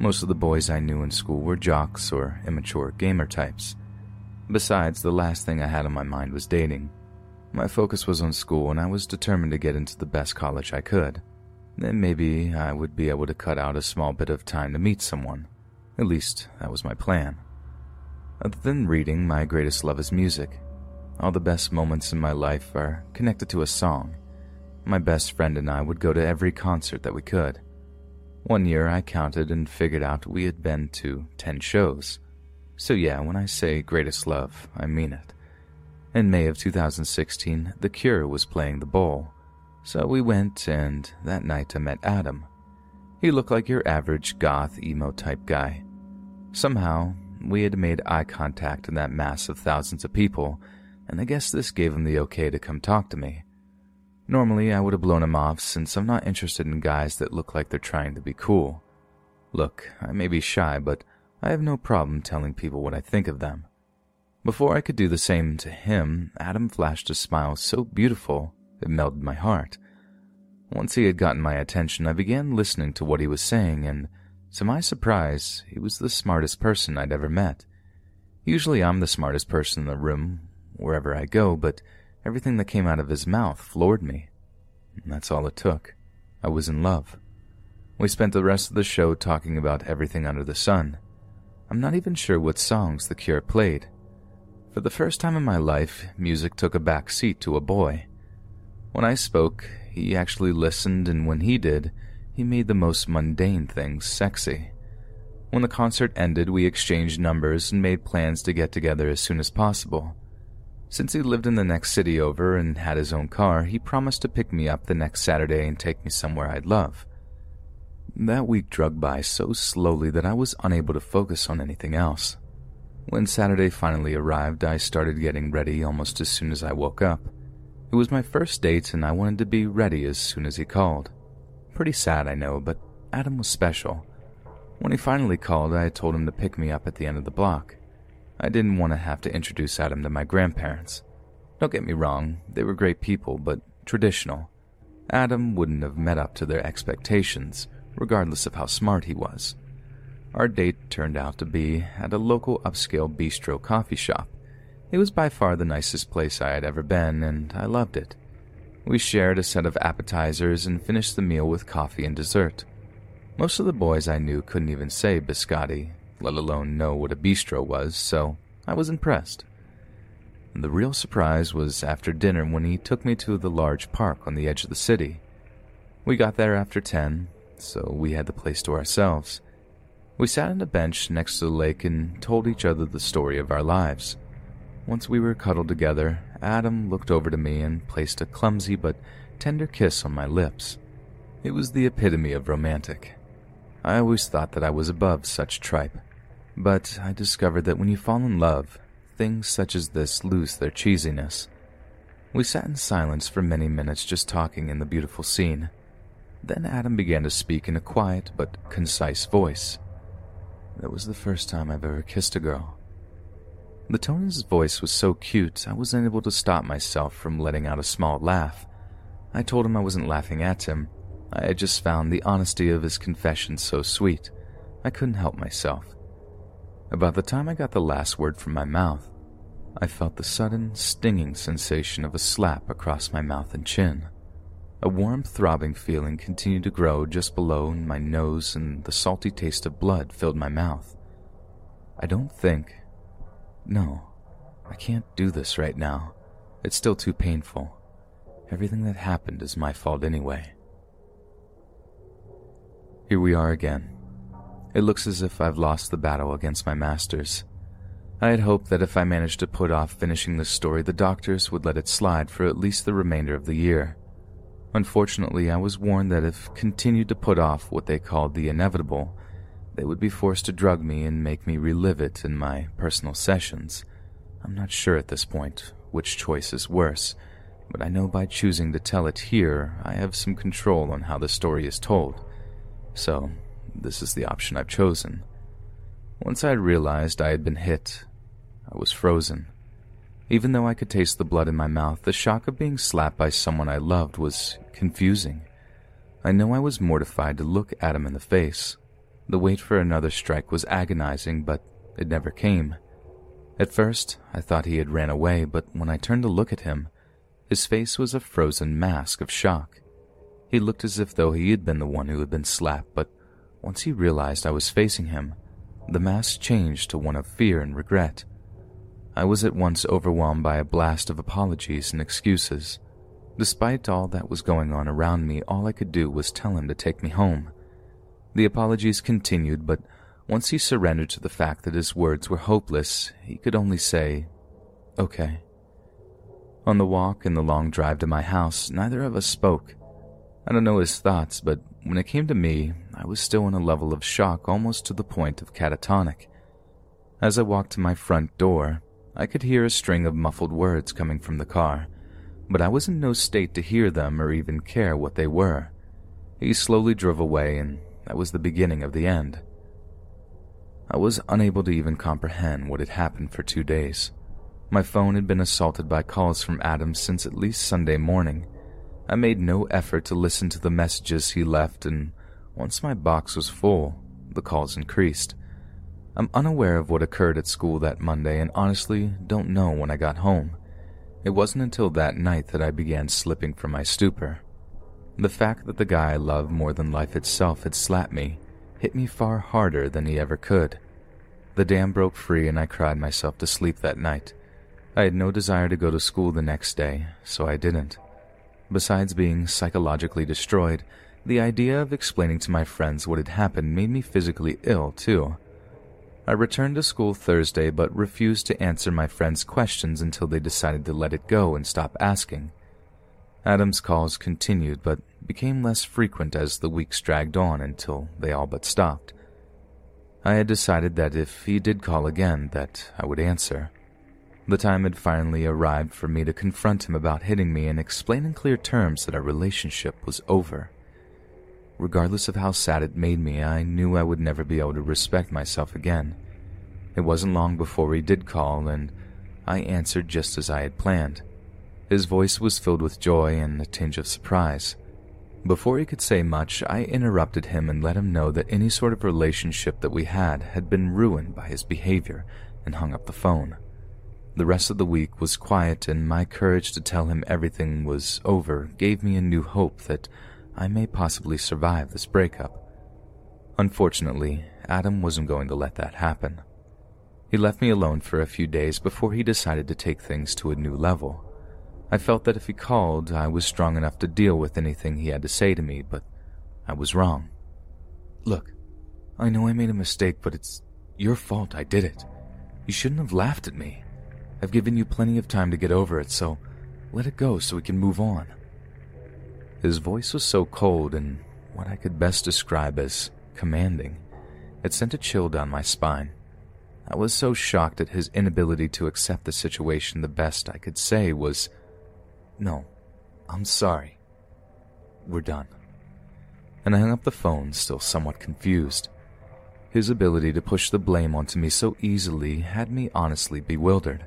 Most of the boys I knew in school were jocks or immature gamer types. Besides, the last thing I had on my mind was dating. My focus was on school, and I was determined to get into the best college I could. Then maybe I would be able to cut out a small bit of time to meet someone. At least, that was my plan. Other than reading, my greatest love is music. All the best moments in my life are connected to a song. My best friend and I would go to every concert that we could. One year I counted and figured out we had been to 10 shows. So, yeah, when I say greatest love, I mean it. In May of 2016, The Cure was playing the bowl. So we went, and that night I met Adam. He looked like your average goth emo type guy. Somehow, we had made eye contact in that mass of thousands of people, and I guess this gave him the okay to come talk to me. Normally, I would have blown him off since I'm not interested in guys that look like they're trying to be cool. Look, I may be shy, but I have no problem telling people what I think of them. Before I could do the same to him, Adam flashed a smile so beautiful it melted my heart. Once he had gotten my attention, I began listening to what he was saying, and to my surprise, he was the smartest person I'd ever met. Usually I'm the smartest person in the room, wherever I go, but Everything that came out of his mouth floored me. And that's all it took. I was in love. We spent the rest of the show talking about everything under the sun. I'm not even sure what songs The Cure played. For the first time in my life, music took a back seat to a boy. When I spoke, he actually listened, and when he did, he made the most mundane things sexy. When the concert ended, we exchanged numbers and made plans to get together as soon as possible. Since he lived in the next city over and had his own car, he promised to pick me up the next Saturday and take me somewhere I'd love. That week dragged by so slowly that I was unable to focus on anything else. When Saturday finally arrived, I started getting ready almost as soon as I woke up. It was my first date, and I wanted to be ready as soon as he called. Pretty sad, I know, but Adam was special. When he finally called, I told him to pick me up at the end of the block. I didn't want to have to introduce Adam to my grandparents. Don't get me wrong, they were great people, but traditional. Adam wouldn't have met up to their expectations, regardless of how smart he was. Our date turned out to be at a local upscale bistro coffee shop. It was by far the nicest place I had ever been, and I loved it. We shared a set of appetizers and finished the meal with coffee and dessert. Most of the boys I knew couldn't even say biscotti, let alone know what a bistro was, so I was impressed. The real surprise was after dinner when he took me to the large park on the edge of the city. We got there after 10, so we had the place to ourselves. We sat on a bench next to the lake and told each other the story of our lives. Once we were cuddled together, Adam looked over to me and placed a clumsy but tender kiss on my lips. It was the epitome of romantic. I always thought that I was above such tripe. But I discovered that when you fall in love, things such as this lose their cheesiness. We sat in silence for many minutes just talking in the beautiful scene. Then Adam began to speak in a quiet but concise voice. That was the first time I've ever kissed a girl. The tone in his voice was so cute, I wasn't able to stop myself from letting out a small laugh. I told him I wasn't laughing at him. I had just found the honesty of his confession so sweet. I couldn't help myself. About the time I got the last word from my mouth, I felt the sudden, stinging sensation of a slap across my mouth and chin. A warm, throbbing feeling continued to grow just below my nose, and the salty taste of blood filled my mouth. I don't think. No, I can't do this right now. It's still too painful. Everything that happened is my fault anyway. Here we are again, It looks as if I've lost the battle against my masters. I had hoped that if I managed to put off finishing this story, the doctors would let it slide for at least the remainder of the year. Unfortunately, I was warned that if continued to put off what they called the inevitable, they would be forced to drug me and make me relive it in my personal sessions. I'm not sure at this point which choice is worse, but I know by choosing to tell it here, I have some control on how the story is told. So, this is the option I've chosen. Once I realized I had been hit, I was frozen. Even though I could taste the blood in my mouth, the shock of being slapped by someone I loved was confusing. I know I was mortified to look at him in the face. The wait for another strike was agonizing, but it never came. At first, I thought he had ran away, but when I turned to look at him, his face was a frozen mask of shock. He looked as if though he had been the one who had been slapped, but once he realized I was facing him, the mask changed to one of fear and regret. I was at once overwhelmed by a blast of apologies and excuses. Despite all that was going on around me, all I could do was tell him to take me home. The apologies continued, but once he surrendered to the fact that his words were hopeless, he could only say, Okay. On the walk and the long drive to my house, neither of us spoke. I don't know his thoughts, but when it came to me, I was still in a level of shock almost to the point of catatonic. As I walked to my front door, I could hear a string of muffled words coming from the car, but I was in no state to hear them or even care what they were. He slowly drove away, and that was the beginning of the end. I was unable to even comprehend what had happened for two days. My phone had been assaulted by calls from Adam since at least Sunday morning. I made no effort to listen to the messages he left, and once my box was full, the calls increased. I'm unaware of what occurred at school that Monday and honestly don't know when I got home. It wasn't until that night that I began slipping from my stupor. The fact that the guy I loved more than life itself had slapped me hit me far harder than he ever could. The dam broke free and I cried myself to sleep that night. I had no desire to go to school the next day, so I didn't. Besides being psychologically destroyed, the idea of explaining to my friends what had happened made me physically ill, too. I returned to school Thursday but refused to answer my friends' questions until they decided to let it go and stop asking. Adam's calls continued but became less frequent as the weeks dragged on until they all but stopped. I had decided that if he did call again that I would answer. The time had finally arrived for me to confront him about hitting me and explain in clear terms that our relationship was over. Regardless of how sad it made me, I knew I would never be able to respect myself again. It wasn't long before he did call, and I answered just as I had planned. His voice was filled with joy and a tinge of surprise. Before he could say much, I interrupted him and let him know that any sort of relationship that we had had been ruined by his behavior and hung up the phone. The rest of the week was quiet, and my courage to tell him everything was over gave me a new hope that I may possibly survive this breakup. Unfortunately, Adam wasn't going to let that happen. He left me alone for a few days before he decided to take things to a new level. I felt that if he called, I was strong enough to deal with anything he had to say to me, but I was wrong. Look, I know I made a mistake, but it's your fault I did it. You shouldn't have laughed at me. I've given you plenty of time to get over it, so let it go so we can move on. His voice was so cold and what I could best describe as commanding. It sent a chill down my spine. I was so shocked at his inability to accept the situation the best I could say was, No, I'm sorry. We're done. And I hung up the phone, still somewhat confused. His ability to push the blame onto me so easily had me honestly bewildered.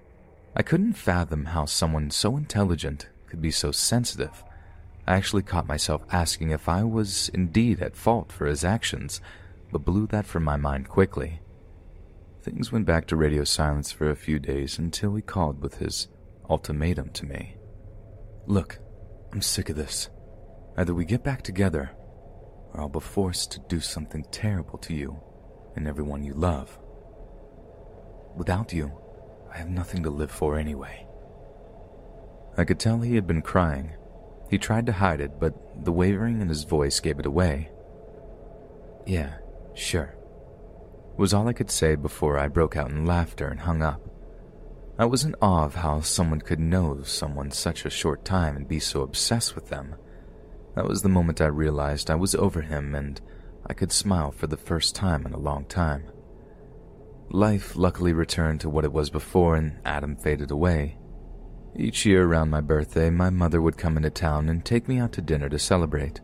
I couldn't fathom how someone so intelligent could be so sensitive. I actually caught myself asking if I was indeed at fault for his actions, but blew that from my mind quickly. Things went back to radio silence for a few days until he called with his ultimatum to me. Look, I'm sick of this. Either we get back together, or I'll be forced to do something terrible to you and everyone you love. Without you, I have nothing to live for anyway. I could tell he had been crying. He tried to hide it, but the wavering in his voice gave it away. Yeah, sure. was all I could say before I broke out in laughter and hung up. I was in awe of how someone could know someone such a short time and be so obsessed with them. That was the moment I realized I was over him and I could smile for the first time in a long time. Life luckily returned to what it was before and Adam faded away. Each year around my birthday, my mother would come into town and take me out to dinner to celebrate.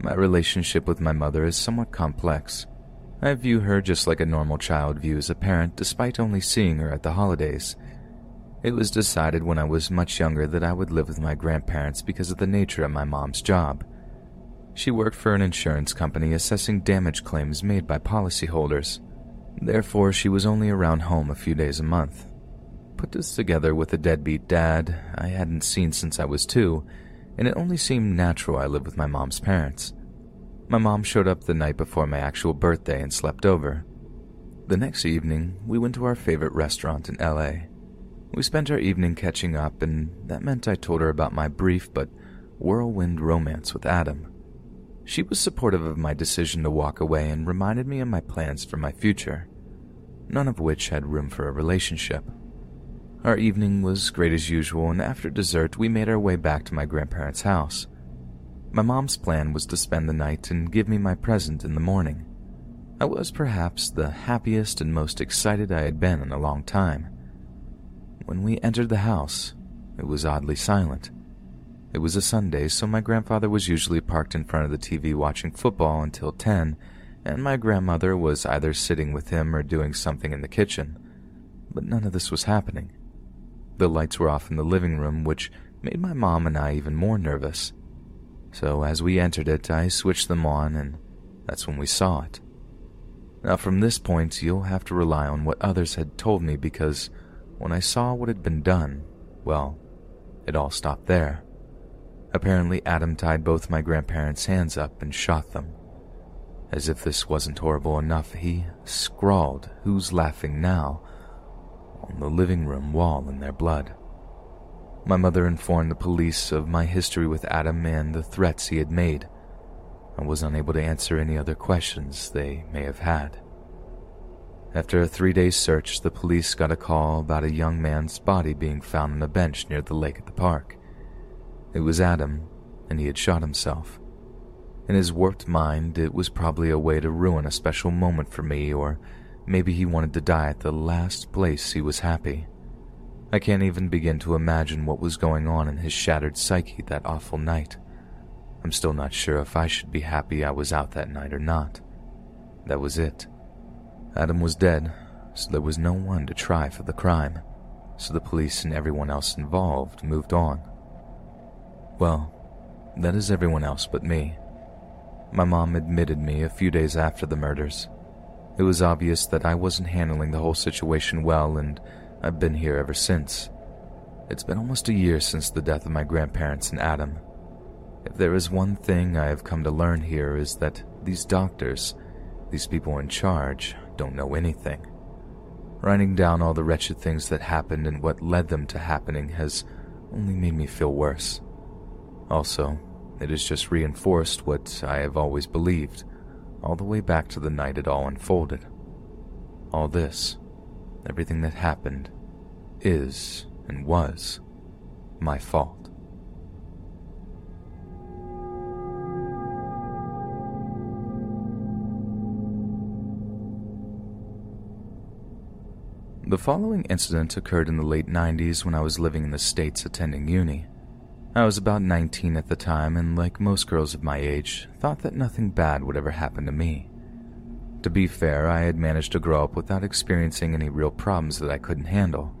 My relationship with my mother is somewhat complex. I view her just like a normal child views a parent despite only seeing her at the holidays. It was decided when I was much younger that I would live with my grandparents because of the nature of my mom's job. She worked for an insurance company assessing damage claims made by policyholders. Therefore, she was only around home a few days a month. Put this together with a deadbeat dad I hadn't seen since I was two, and it only seemed natural I lived with my mom's parents. My mom showed up the night before my actual birthday and slept over. The next evening, we went to our favorite restaurant in LA. We spent our evening catching up, and that meant I told her about my brief but whirlwind romance with Adam. She was supportive of my decision to walk away and reminded me of my plans for my future, none of which had room for a relationship. Our evening was great as usual, and after dessert, we made our way back to my grandparents' house. My mom's plan was to spend the night and give me my present in the morning. I was perhaps the happiest and most excited I had been in a long time. When we entered the house, it was oddly silent. It was a Sunday, so my grandfather was usually parked in front of the TV watching football until 10, and my grandmother was either sitting with him or doing something in the kitchen. But none of this was happening. The lights were off in the living room, which made my mom and I even more nervous. So as we entered it, I switched them on, and that's when we saw it. Now, from this point, you'll have to rely on what others had told me because when I saw what had been done, well, it all stopped there. Apparently, Adam tied both my grandparents' hands up and shot them. As if this wasn't horrible enough, he scrawled, Who's laughing now? on the living room wall in their blood. My mother informed the police of my history with Adam and the threats he had made. I was unable to answer any other questions they may have had. After a three day search, the police got a call about a young man's body being found on a bench near the lake at the park. It was Adam, and he had shot himself. In his warped mind, it was probably a way to ruin a special moment for me, or maybe he wanted to die at the last place he was happy. I can't even begin to imagine what was going on in his shattered psyche that awful night. I'm still not sure if I should be happy I was out that night or not. That was it. Adam was dead, so there was no one to try for the crime, so the police and everyone else involved moved on. Well, that is everyone else but me. My mom admitted me a few days after the murders. It was obvious that I wasn't handling the whole situation well, and I've been here ever since. It's been almost a year since the death of my grandparents and Adam. If there is one thing I have come to learn here is that these doctors, these people in charge, don't know anything. Writing down all the wretched things that happened and what led them to happening has only made me feel worse. Also, it has just reinforced what I have always believed, all the way back to the night it all unfolded. All this Everything that happened is and was my fault. The following incident occurred in the late 90s when I was living in the States attending uni. I was about 19 at the time, and like most girls of my age, thought that nothing bad would ever happen to me. To be fair, I had managed to grow up without experiencing any real problems that I couldn't handle.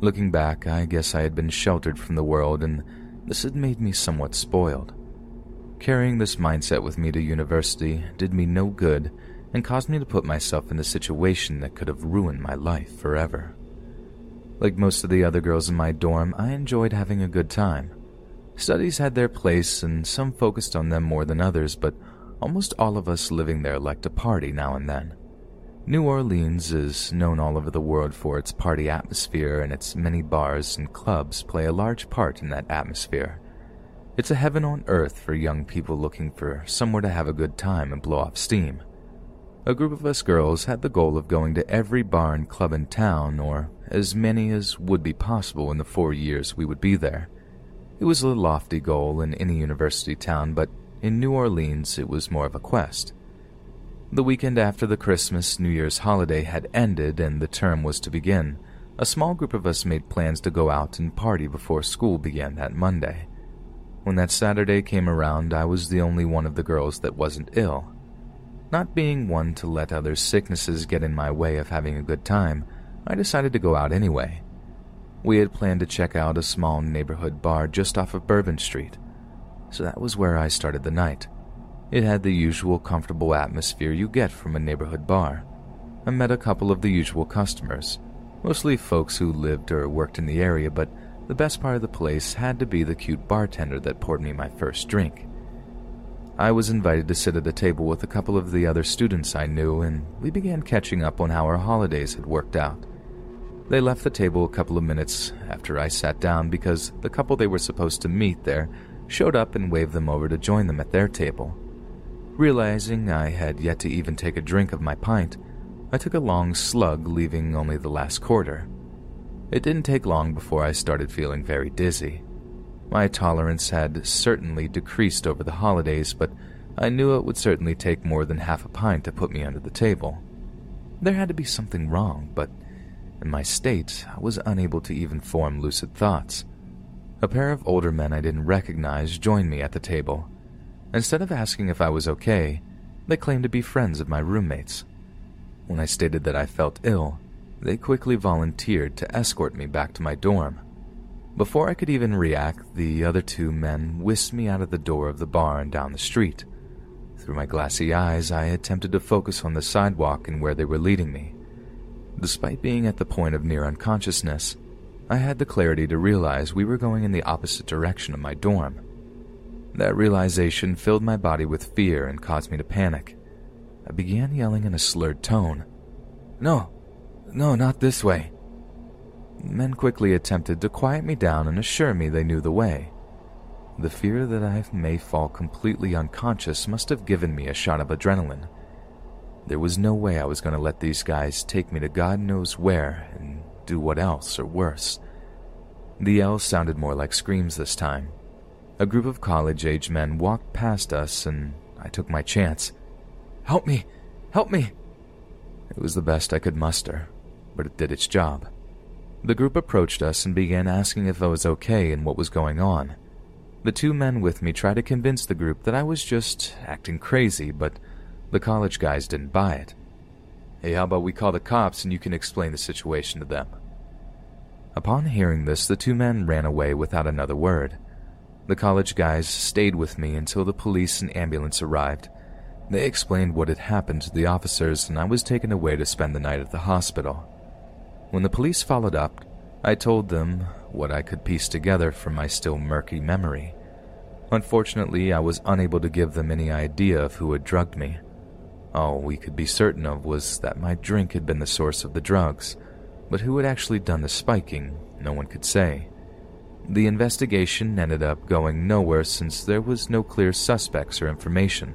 Looking back, I guess I had been sheltered from the world, and this had made me somewhat spoiled. Carrying this mindset with me to university did me no good and caused me to put myself in a situation that could have ruined my life forever. Like most of the other girls in my dorm, I enjoyed having a good time. Studies had their place, and some focused on them more than others, but Almost all of us living there liked a party now and then. New Orleans is known all over the world for its party atmosphere, and its many bars and clubs play a large part in that atmosphere. It's a heaven on earth for young people looking for somewhere to have a good time and blow off steam. A group of us girls had the goal of going to every bar and club in town, or as many as would be possible in the four years we would be there. It was a lofty goal in any university town, but in New Orleans it was more of a quest. The weekend after the Christmas New Year's holiday had ended and the term was to begin, a small group of us made plans to go out and party before school began that Monday. When that Saturday came around, I was the only one of the girls that wasn't ill. Not being one to let other sicknesses get in my way of having a good time, I decided to go out anyway. We had planned to check out a small neighborhood bar just off of Bourbon Street, so that was where I started the night. It had the usual comfortable atmosphere you get from a neighborhood bar. I met a couple of the usual customers, mostly folks who lived or worked in the area, but the best part of the place had to be the cute bartender that poured me my first drink. I was invited to sit at a table with a couple of the other students I knew, and we began catching up on how our holidays had worked out. They left the table a couple of minutes after I sat down because the couple they were supposed to meet there showed up and waved them over to join them at their table. Realizing I had yet to even take a drink of my pint, I took a long slug, leaving only the last quarter. It didn't take long before I started feeling very dizzy. My tolerance had certainly decreased over the holidays, but I knew it would certainly take more than half a pint to put me under the table. There had to be something wrong, but in my state, I was unable to even form lucid thoughts. A pair of older men I didn't recognize joined me at the table. Instead of asking if I was okay, they claimed to be friends of my roommates. When I stated that I felt ill, they quickly volunteered to escort me back to my dorm. Before I could even react, the other two men whisked me out of the door of the bar and down the street. Through my glassy eyes, I attempted to focus on the sidewalk and where they were leading me. Despite being at the point of near unconsciousness, I had the clarity to realize we were going in the opposite direction of my dorm. That realization filled my body with fear and caused me to panic. I began yelling in a slurred tone. No, no, not this way. Men quickly attempted to quiet me down and assure me they knew the way. The fear that I may fall completely unconscious must have given me a shot of adrenaline. There was no way I was going to let these guys take me to God knows where and do what else or worse. The yells sounded more like screams this time. A group of college age men walked past us and I took my chance. Help me! Help me! It was the best I could muster but it did its job. The group approached us and began asking if I was okay and what was going on. The two men with me tried to convince the group that I was just acting crazy, but the college guys didn't buy it. Hey, how about we call the cops and you can explain the situation to them? Upon hearing this, the two men ran away without another word. The college guys stayed with me until the police and ambulance arrived. They explained what had happened to the officers, and I was taken away to spend the night at the hospital. When the police followed up, I told them what I could piece together from my still murky memory. Unfortunately, I was unable to give them any idea of who had drugged me. All we could be certain of was that my drink had been the source of the drugs, but who had actually done the spiking, no one could say. The investigation ended up going nowhere since there was no clear suspects or information.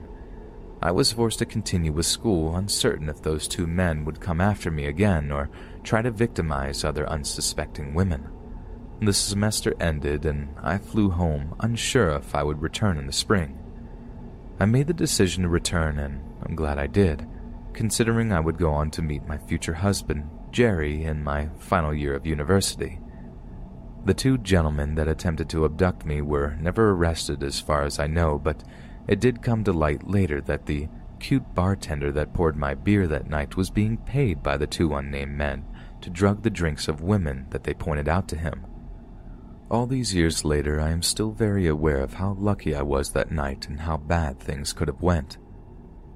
I was forced to continue with school, uncertain if those two men would come after me again or try to victimize other unsuspecting women. The semester ended, and I flew home, unsure if I would return in the spring. I made the decision to return, and I'm glad I did, considering I would go on to meet my future husband, Jerry, in my final year of university. The two gentlemen that attempted to abduct me were never arrested as far as I know, but it did come to light later that the cute bartender that poured my beer that night was being paid by the two unnamed men to drug the drinks of women that they pointed out to him. All these years later, I am still very aware of how lucky I was that night and how bad things could have went.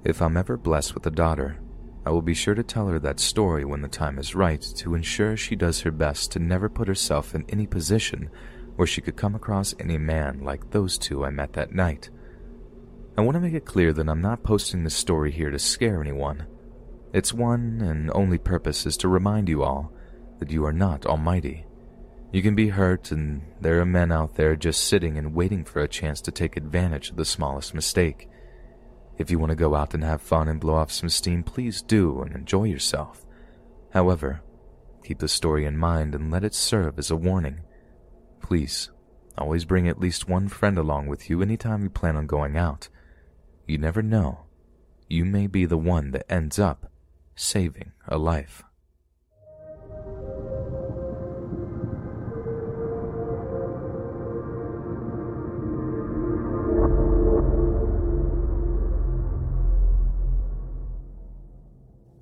If I'm ever blessed with a daughter, I will be sure to tell her that story when the time is right to ensure she does her best to never put herself in any position where she could come across any man like those two I met that night. I want to make it clear that I'm not posting this story here to scare anyone. Its one and only purpose is to remind you all that you are not almighty. You can be hurt, and there are men out there just sitting and waiting for a chance to take advantage of the smallest mistake. If you want to go out and have fun and blow off some steam, please do and enjoy yourself. However, keep the story in mind and let it serve as a warning. Please, always bring at least one friend along with you anytime you plan on going out. You never know. You may be the one that ends up saving a life.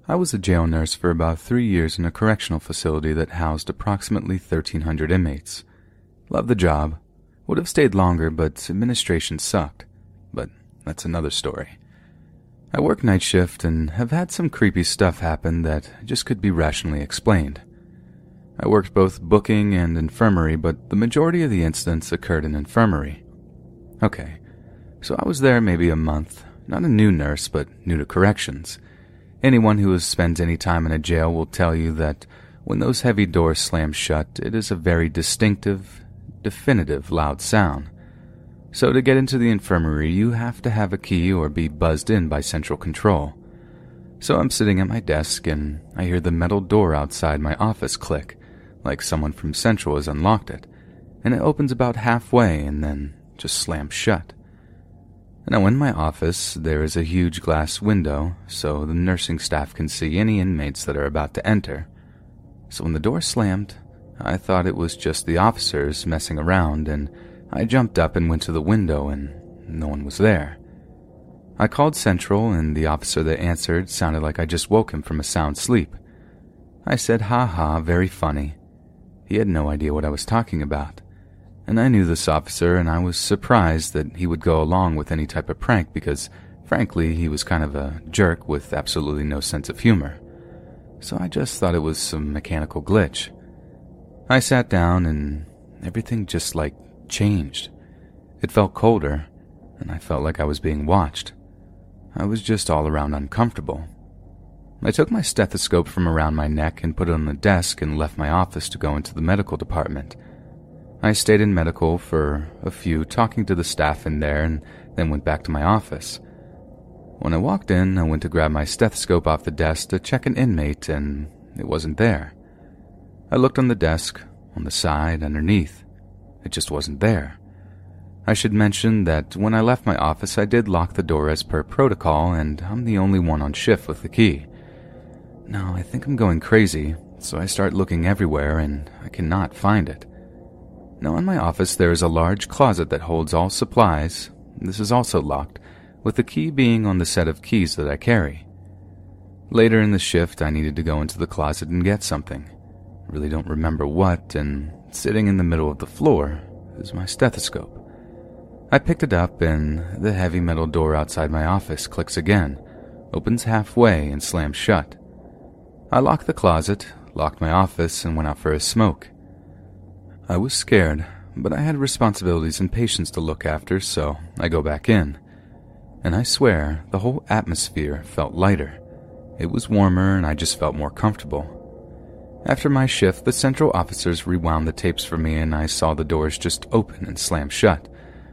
I was a jail nurse for about three years in a correctional facility that housed approximately 1,300 inmates. Loved the job. Would have stayed longer, but administration sucked. But that's another story. I work night shift and have had some creepy stuff happen that just could be rationally explained. I worked both booking and infirmary, but the majority of the incidents occurred in infirmary. Okay, so I was there maybe a month, not a new nurse, but new to corrections. Anyone who has spent any time in a jail will tell you that when those heavy doors slam shut, it is a very distinctive, definitive, loud sound. So to get into the infirmary, you have to have a key or be buzzed in by central control. So I'm sitting at my desk and I hear the metal door outside my office click, like someone from Central has unlocked it, and it opens about halfway and then just slams shut. Now, in my office, there is a huge glass window so the nursing staff can see any inmates that are about to enter. So when the door slammed, I thought it was just the officers messing around, and I jumped up and went to the window, and no one was there. I called Central, and the officer that answered sounded like I just woke him from a sound sleep. I said, ha ha, very funny. He had no idea what I was talking about and I knew this officer, and I was surprised that he would go along with any type of prank because, frankly, he was kind of a jerk with absolutely no sense of humor. So I just thought it was some mechanical glitch. I sat down, and everything just like changed. It felt colder, and I felt like I was being watched. I was just all around uncomfortable. I took my stethoscope from around my neck and put it on the desk and left my office to go into the medical department. I stayed in medical for a few, talking to the staff in there, and then went back to my office. When I walked in, I went to grab my stethoscope off the desk to check an inmate, and it wasn't there. I looked on the desk, on the side, underneath. It just wasn't there. I should mention that when I left my office, I did lock the door as per protocol, and I'm the only one on shift with the key. Now, I think I'm going crazy, so I start looking everywhere, and I cannot find it. Now, in my office, there is a large closet that holds all supplies. This is also locked, with the key being on the set of keys that I carry. Later in the shift, I needed to go into the closet and get something. I Really don't remember what, and sitting in the middle of the floor is my stethoscope. I picked it up, and the heavy metal door outside my office clicks again, opens halfway, and slams shut. I locked the closet, locked my office, and went out for a smoke. I was scared, but I had responsibilities and patients to look after, so I go back in. And I swear, the whole atmosphere felt lighter. It was warmer, and I just felt more comfortable. After my shift, the central officers rewound the tapes for me, and I saw the doors just open and slam shut,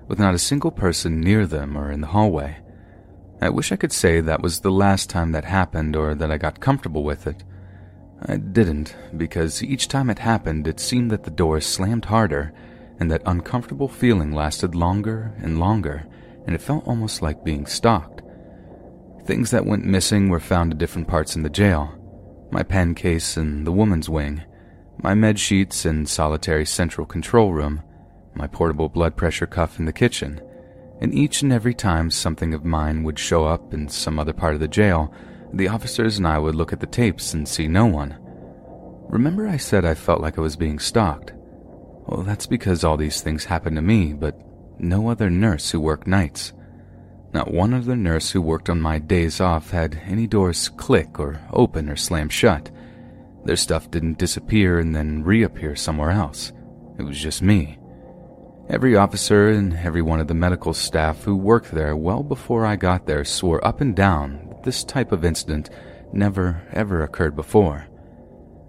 with not a single person near them or in the hallway. I wish I could say that was the last time that happened or that I got comfortable with it, I didn't, because each time it happened, it seemed that the door slammed harder, and that uncomfortable feeling lasted longer and longer, and it felt almost like being stalked. Things that went missing were found in different parts in the jail my pen case in the woman's wing, my med sheets in solitary central control room, my portable blood pressure cuff in the kitchen, and each and every time something of mine would show up in some other part of the jail, the officers and I would look at the tapes and see no one. Remember, I said I felt like I was being stalked? Well, that's because all these things happened to me, but no other nurse who worked nights. Not one other nurse who worked on my days off had any doors click or open or slam shut. Their stuff didn't disappear and then reappear somewhere else. It was just me. Every officer and every one of the medical staff who worked there well before I got there swore up and down this type of incident never ever occurred before.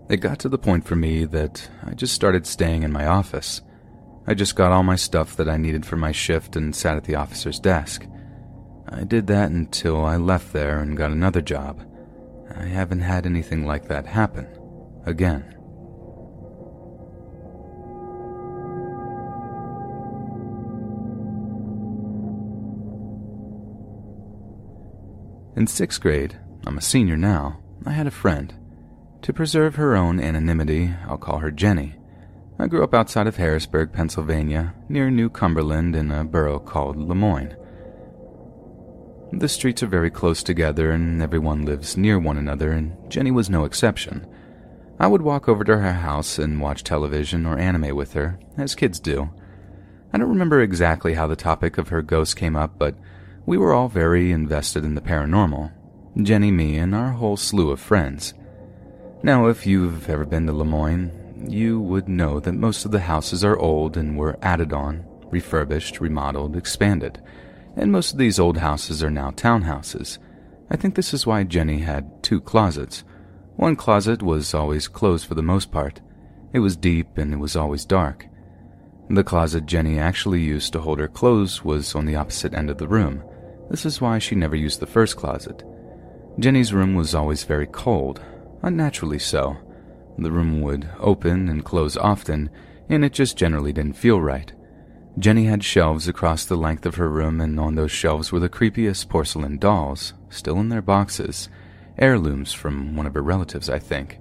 It got to the point for me that I just started staying in my office. I just got all my stuff that I needed for my shift and sat at the officer's desk. I did that until I left there and got another job. I haven't had anything like that happen again. In sixth grade, I'm a senior now, I had a friend. To preserve her own anonymity, I'll call her Jenny. I grew up outside of Harrisburg, Pennsylvania, near New Cumberland in a borough called Lemoyne. The streets are very close together and everyone lives near one another, and Jenny was no exception. I would walk over to her house and watch television or anime with her, as kids do. I don't remember exactly how the topic of her ghost came up, but we were all very invested in the paranormal. Jenny, me, and our whole slew of friends. Now, if you've ever been to Lemoyne, you would know that most of the houses are old and were added on, refurbished, remodeled, expanded, and most of these old houses are now townhouses. I think this is why Jenny had two closets. One closet was always closed for the most part. It was deep and it was always dark. The closet Jenny actually used to hold her clothes was on the opposite end of the room. This is why she never used the first closet. Jenny's room was always very cold, unnaturally so. The room would open and close often, and it just generally didn't feel right. Jenny had shelves across the length of her room, and on those shelves were the creepiest porcelain dolls, still in their boxes, heirlooms from one of her relatives, I think.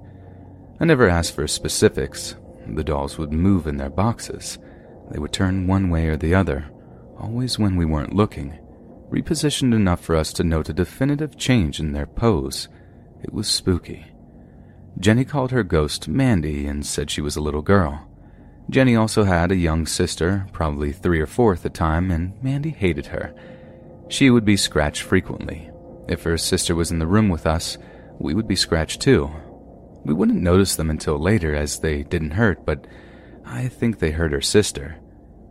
I never asked for specifics. The dolls would move in their boxes. They would turn one way or the other, always when we weren't looking, repositioned enough for us to note a definitive change in their pose. It was spooky. Jenny called her ghost Mandy and said she was a little girl. Jenny also had a young sister, probably three or four at the time, and Mandy hated her. She would be scratched frequently. If her sister was in the room with us, we would be scratched too. We wouldn't notice them until later, as they didn't hurt, but I think they hurt her sister.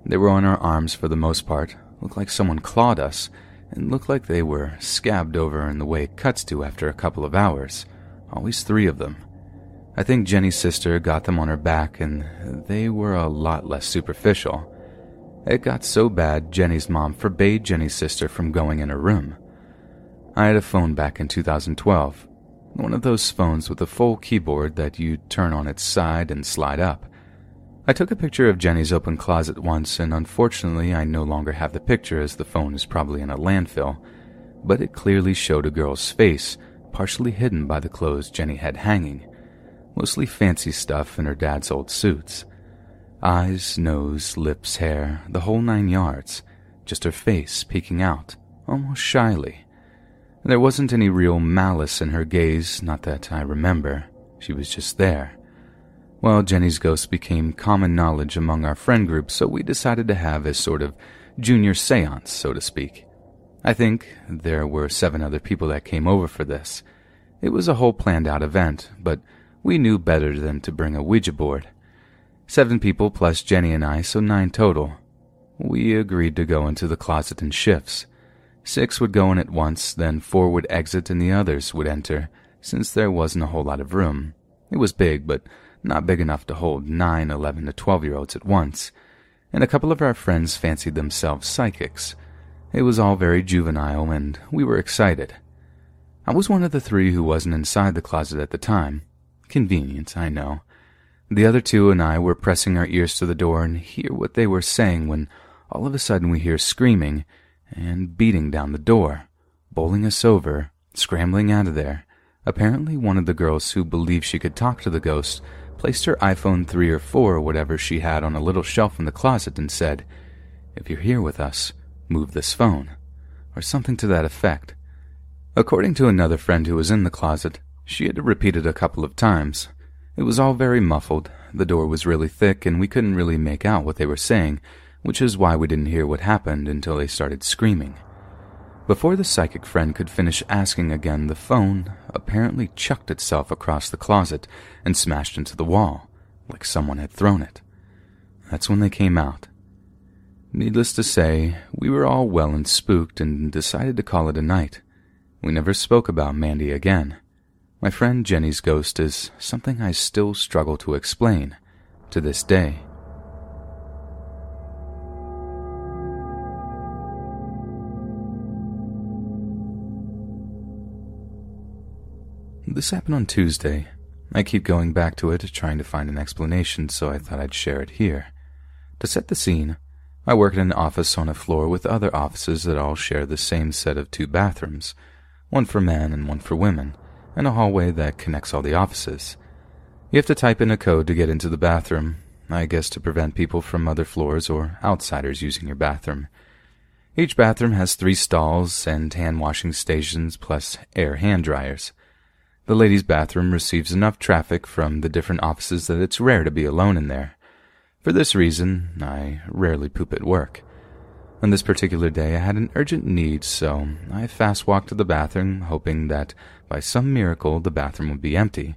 They were on our arms for the most part, looked like someone clawed us, and looked like they were scabbed over in the way it cuts do after a couple of hours. Always three of them. I think Jenny's sister got them on her back, and they were a lot less superficial. It got so bad, Jenny's mom forbade Jenny's sister from going in her room. I had a phone back in 2012, one of those phones with a full keyboard that you turn on its side and slide up. I took a picture of Jenny's open closet once, and unfortunately, I no longer have the picture as the phone is probably in a landfill, but it clearly showed a girl's face, partially hidden by the clothes Jenny had hanging mostly fancy stuff in her dad's old suits. Eyes, nose, lips, hair, the whole nine yards, just her face peeking out, almost shyly. There wasn't any real malice in her gaze, not that I remember. She was just there. Well, Jenny's ghost became common knowledge among our friend group, so we decided to have a sort of junior seance, so to speak. I think there were seven other people that came over for this. It was a whole planned out event, but we knew better than to bring a Ouija board. Seven people plus Jenny and I, so nine total. We agreed to go into the closet in shifts. Six would go in at once, then four would exit and the others would enter, since there wasn't a whole lot of room. It was big, but not big enough to hold nine, eleven, to twelve year olds at once. And a couple of our friends fancied themselves psychics. It was all very juvenile, and we were excited. I was one of the three who wasn't inside the closet at the time. Convenient, I know. The other two and I were pressing our ears to the door and hear what they were saying when all of a sudden we hear screaming and beating down the door, bowling us over, scrambling out of there. Apparently, one of the girls who believed she could talk to the ghost placed her iPhone 3 or 4 or whatever she had on a little shelf in the closet and said, If you're here with us, move this phone, or something to that effect. According to another friend who was in the closet, she had to repeat it a couple of times. It was all very muffled, the door was really thick, and we couldn't really make out what they were saying, which is why we didn't hear what happened until they started screaming. Before the psychic friend could finish asking again, the phone apparently chucked itself across the closet and smashed into the wall, like someone had thrown it. That's when they came out. Needless to say, we were all well and spooked and decided to call it a night. We never spoke about Mandy again. My friend Jenny's ghost is something I still struggle to explain to this day. This happened on Tuesday. I keep going back to it, trying to find an explanation, so I thought I'd share it here. To set the scene, I work in an office on a floor with other offices that all share the same set of two bathrooms, one for men and one for women, and a hallway that connects all the offices. You have to type in a code to get into the bathroom, I guess to prevent people from other floors or outsiders using your bathroom. Each bathroom has three stalls and hand washing stations plus air hand dryers. The ladies' bathroom receives enough traffic from the different offices that it's rare to be alone in there. For this reason, I rarely poop at work. On this particular day, I had an urgent need, so I fast walked to the bathroom, hoping that by some miracle the bathroom would be empty.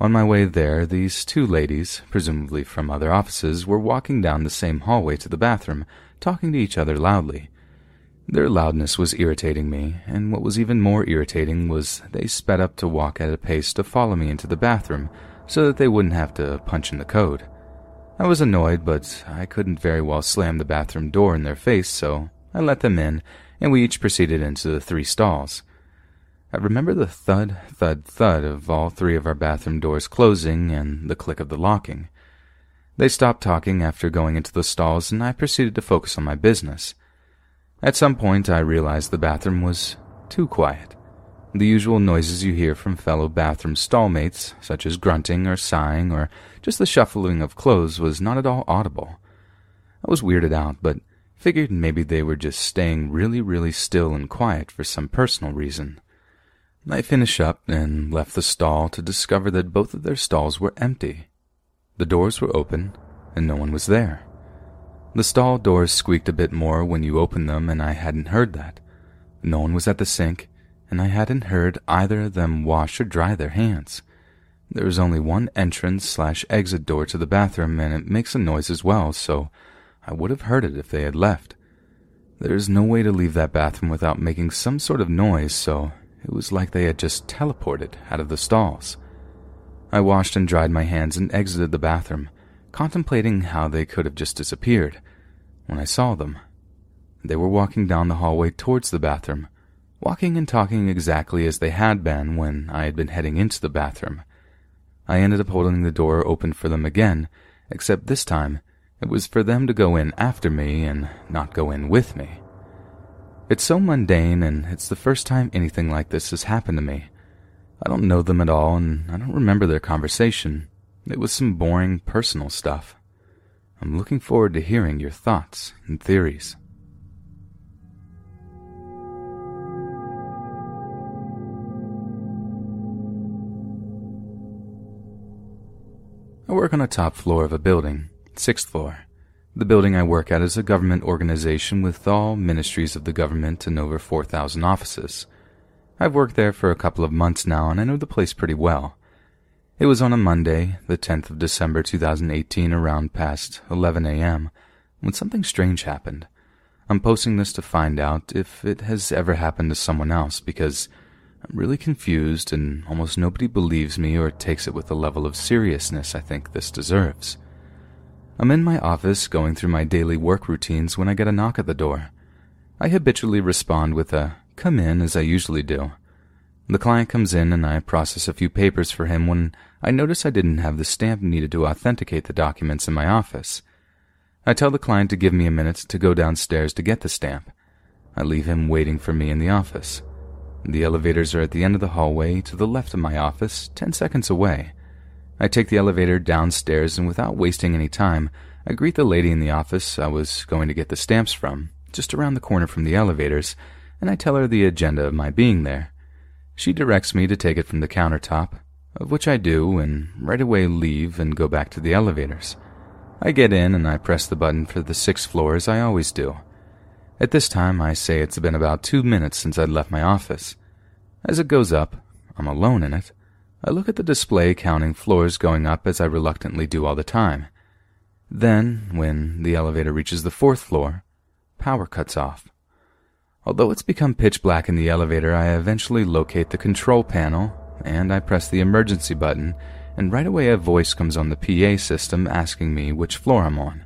On my way there, these two ladies, presumably from other offices, were walking down the same hallway to the bathroom, talking to each other loudly. Their loudness was irritating me, and what was even more irritating was they sped up to walk at a pace to follow me into the bathroom so that they wouldn't have to punch in the code. I was annoyed, but I couldn't very well slam the bathroom door in their face, so I let them in, and we each proceeded into the three stalls. I remember the thud, thud, thud of all three of our bathroom doors closing and the click of the locking. They stopped talking after going into the stalls, and I proceeded to focus on my business. At some point, I realized the bathroom was too quiet. The usual noises you hear from fellow bathroom stallmates, such as grunting or sighing or just the shuffling of clothes, was not at all audible. I was weirded out, but figured maybe they were just staying really, really still and quiet for some personal reason. I finished up and left the stall to discover that both of their stalls were empty. The doors were open, and no one was there. The stall doors squeaked a bit more when you opened them, and I hadn't heard that. No one was at the sink, and I hadn't heard either of them wash or dry their hands. There is only one entrance slash exit door to the bathroom, and it makes a noise as well, so I would have heard it if they had left. There's no way to leave that bathroom without making some sort of noise, so it was like they had just teleported out of the stalls. I washed and dried my hands and exited the bathroom, contemplating how they could have just disappeared, when I saw them. They were walking down the hallway towards the bathroom, walking and talking exactly as they had been when I had been heading into the bathroom. I ended up holding the door open for them again, except this time it was for them to go in after me and not go in with me. It's so mundane, and it's the first time anything like this has happened to me. I don't know them at all, and I don't remember their conversation. It was some boring personal stuff. I'm looking forward to hearing your thoughts and theories. I work on a top floor of a building, sixth floor. The building I work at is a government organization with all ministries of the government and over 4,000 offices. I've worked there for a couple of months now and I know the place pretty well. It was on a Monday, the 10th of December 2018 around past 11 a.m., when something strange happened. I'm posting this to find out if it has ever happened to someone else because I'm really confused and almost nobody believes me or takes it with the level of seriousness I think this deserves. I'm in my office going through my daily work routines when I get a knock at the door. I habitually respond with a come in as I usually do. The client comes in and I process a few papers for him when I notice I didn't have the stamp needed to authenticate the documents in my office. I tell the client to give me a minute to go downstairs to get the stamp. I leave him waiting for me in the office. The elevators are at the end of the hallway to the left of my office, ten seconds away. I take the elevator downstairs and without wasting any time, I greet the lady in the office I was going to get the stamps from, just around the corner from the elevators, and I tell her the agenda of my being there. She directs me to take it from the countertop, of which I do, and right away leave and go back to the elevators. I get in and I press the button for the sixth floor as I always do. At this time, I say it's been about two minutes since I'd left my office. As it goes up, I'm alone in it. I look at the display counting floors going up as I reluctantly do all the time. Then, when the elevator reaches the fourth floor, power cuts off. Although it's become pitch black in the elevator, I eventually locate the control panel and I press the emergency button, and right away a voice comes on the PA system asking me which floor I'm on.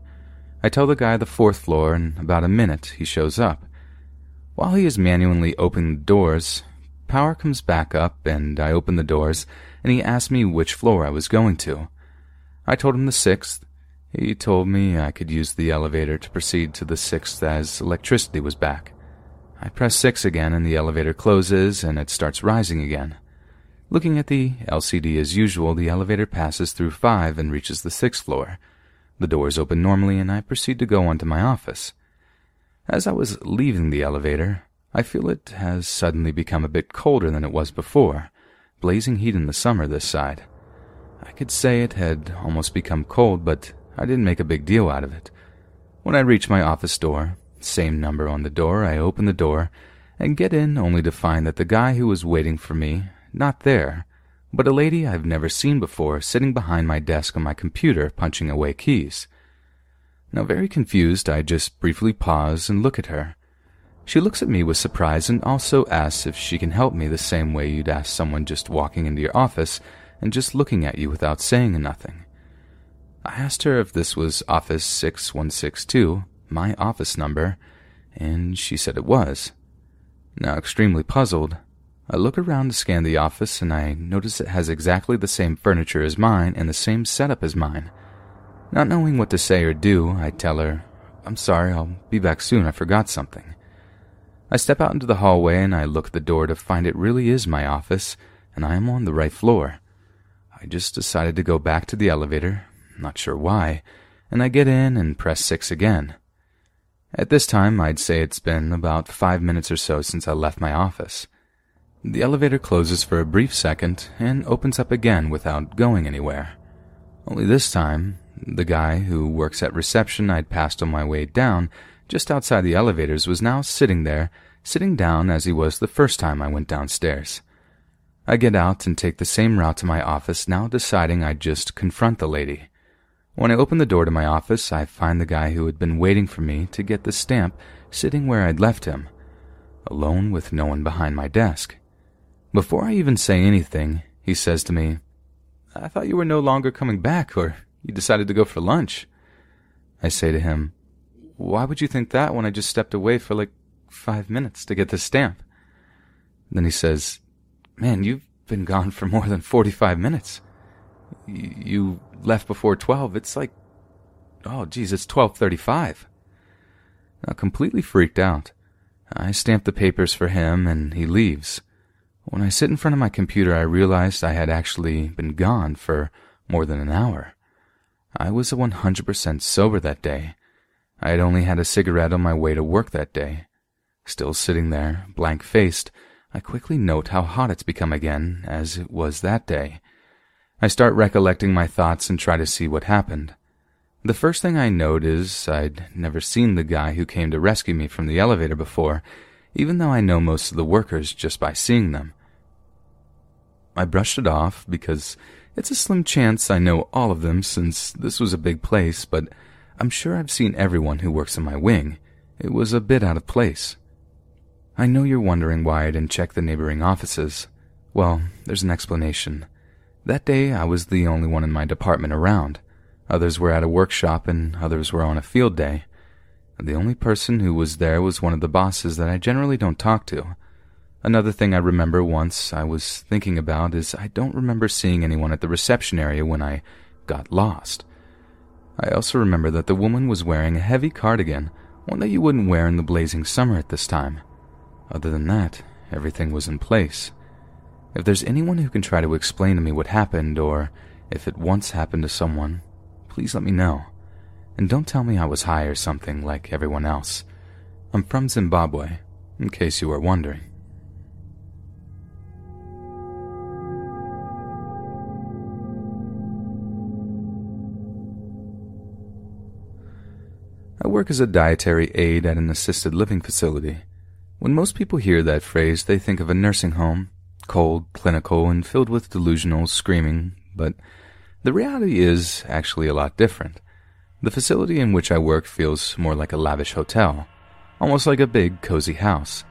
I tell the guy the fourth floor, and about a minute he shows up. While he is manually opening the doors, power comes back up and I open the doors and he asked me which floor I was going to. I told him the sixth. He told me I could use the elevator to proceed to the sixth as electricity was back. I press six again and the elevator closes and it starts rising again. Looking at the LCD as usual, the elevator passes through five and reaches the sixth floor. The doors open normally and I proceed to go on to my office. As I was leaving the elevator, I feel it has suddenly become a bit colder than it was before, blazing heat in the summer this side. I could say it had almost become cold, but I didn't make a big deal out of it. When I reach my office door, same number on the door, I open the door and get in only to find that the guy who was waiting for me not there, but a lady I've never seen before sitting behind my desk on my computer punching away keys. Now, very confused, I just briefly pause and look at her. She looks at me with surprise and also asks if she can help me the same way you'd ask someone just walking into your office and just looking at you without saying nothing. I asked her if this was Office 6162, my office number, and she said it was. Now, extremely puzzled, I look around to scan the office and I notice it has exactly the same furniture as mine and the same setup as mine. Not knowing what to say or do, I tell her, I'm sorry, I'll be back soon, I forgot something. I step out into the hallway and I look at the door to find it really is my office and I am on the right floor. I just decided to go back to the elevator, not sure why, and I get in and press 6 again. At this time, I'd say it's been about five minutes or so since I left my office. The elevator closes for a brief second and opens up again without going anywhere. Only this time, the guy who works at reception I'd passed on my way down just outside the elevators was now sitting there, sitting down as he was the first time I went downstairs. I get out and take the same route to my office, now deciding I'd just confront the lady. When I open the door to my office, I find the guy who had been waiting for me to get the stamp sitting where I'd left him, alone with no one behind my desk. Before I even say anything, he says to me, I thought you were no longer coming back, or you decided to go for lunch. I say to him, Why would you think that when I just stepped away for like five minutes to get the stamp? Then he says, Man, you've been gone for more than 45 minutes. You left before 12. It's like, oh, geez, it's 1235. Now, completely freaked out, I stamp the papers for him and he leaves. When I sit in front of my computer, I realized I had actually been gone for more than an hour. I was 100% sober that day. I had only had a cigarette on my way to work that day. Still sitting there, blank faced, I quickly note how hot it's become again, as it was that day. I start recollecting my thoughts and try to see what happened. The first thing I note is I'd never seen the guy who came to rescue me from the elevator before, even though I know most of the workers just by seeing them. I brushed it off because it's a slim chance I know all of them since this was a big place, but I'm sure I've seen everyone who works in my wing. It was a bit out of place. I know you're wondering why I didn't check the neighboring offices. Well, there's an explanation. That day I was the only one in my department around. Others were at a workshop and others were on a field day. The only person who was there was one of the bosses that I generally don't talk to. Another thing I remember once I was thinking about is I don't remember seeing anyone at the reception area when I got lost. I also remember that the woman was wearing a heavy cardigan, one that you wouldn't wear in the blazing summer at this time. Other than that, everything was in place. If there's anyone who can try to explain to me what happened, or if it once happened to someone, please let me know. And don't tell me I was high or something like everyone else. I'm from Zimbabwe, in case you are wondering. I work as a dietary aide at an assisted living facility. When most people hear that phrase, they think of a nursing home, cold, clinical, and filled with delusional screaming, but the reality is actually a lot different. The facility in which I work feels more like a lavish hotel, almost like a big, cozy house.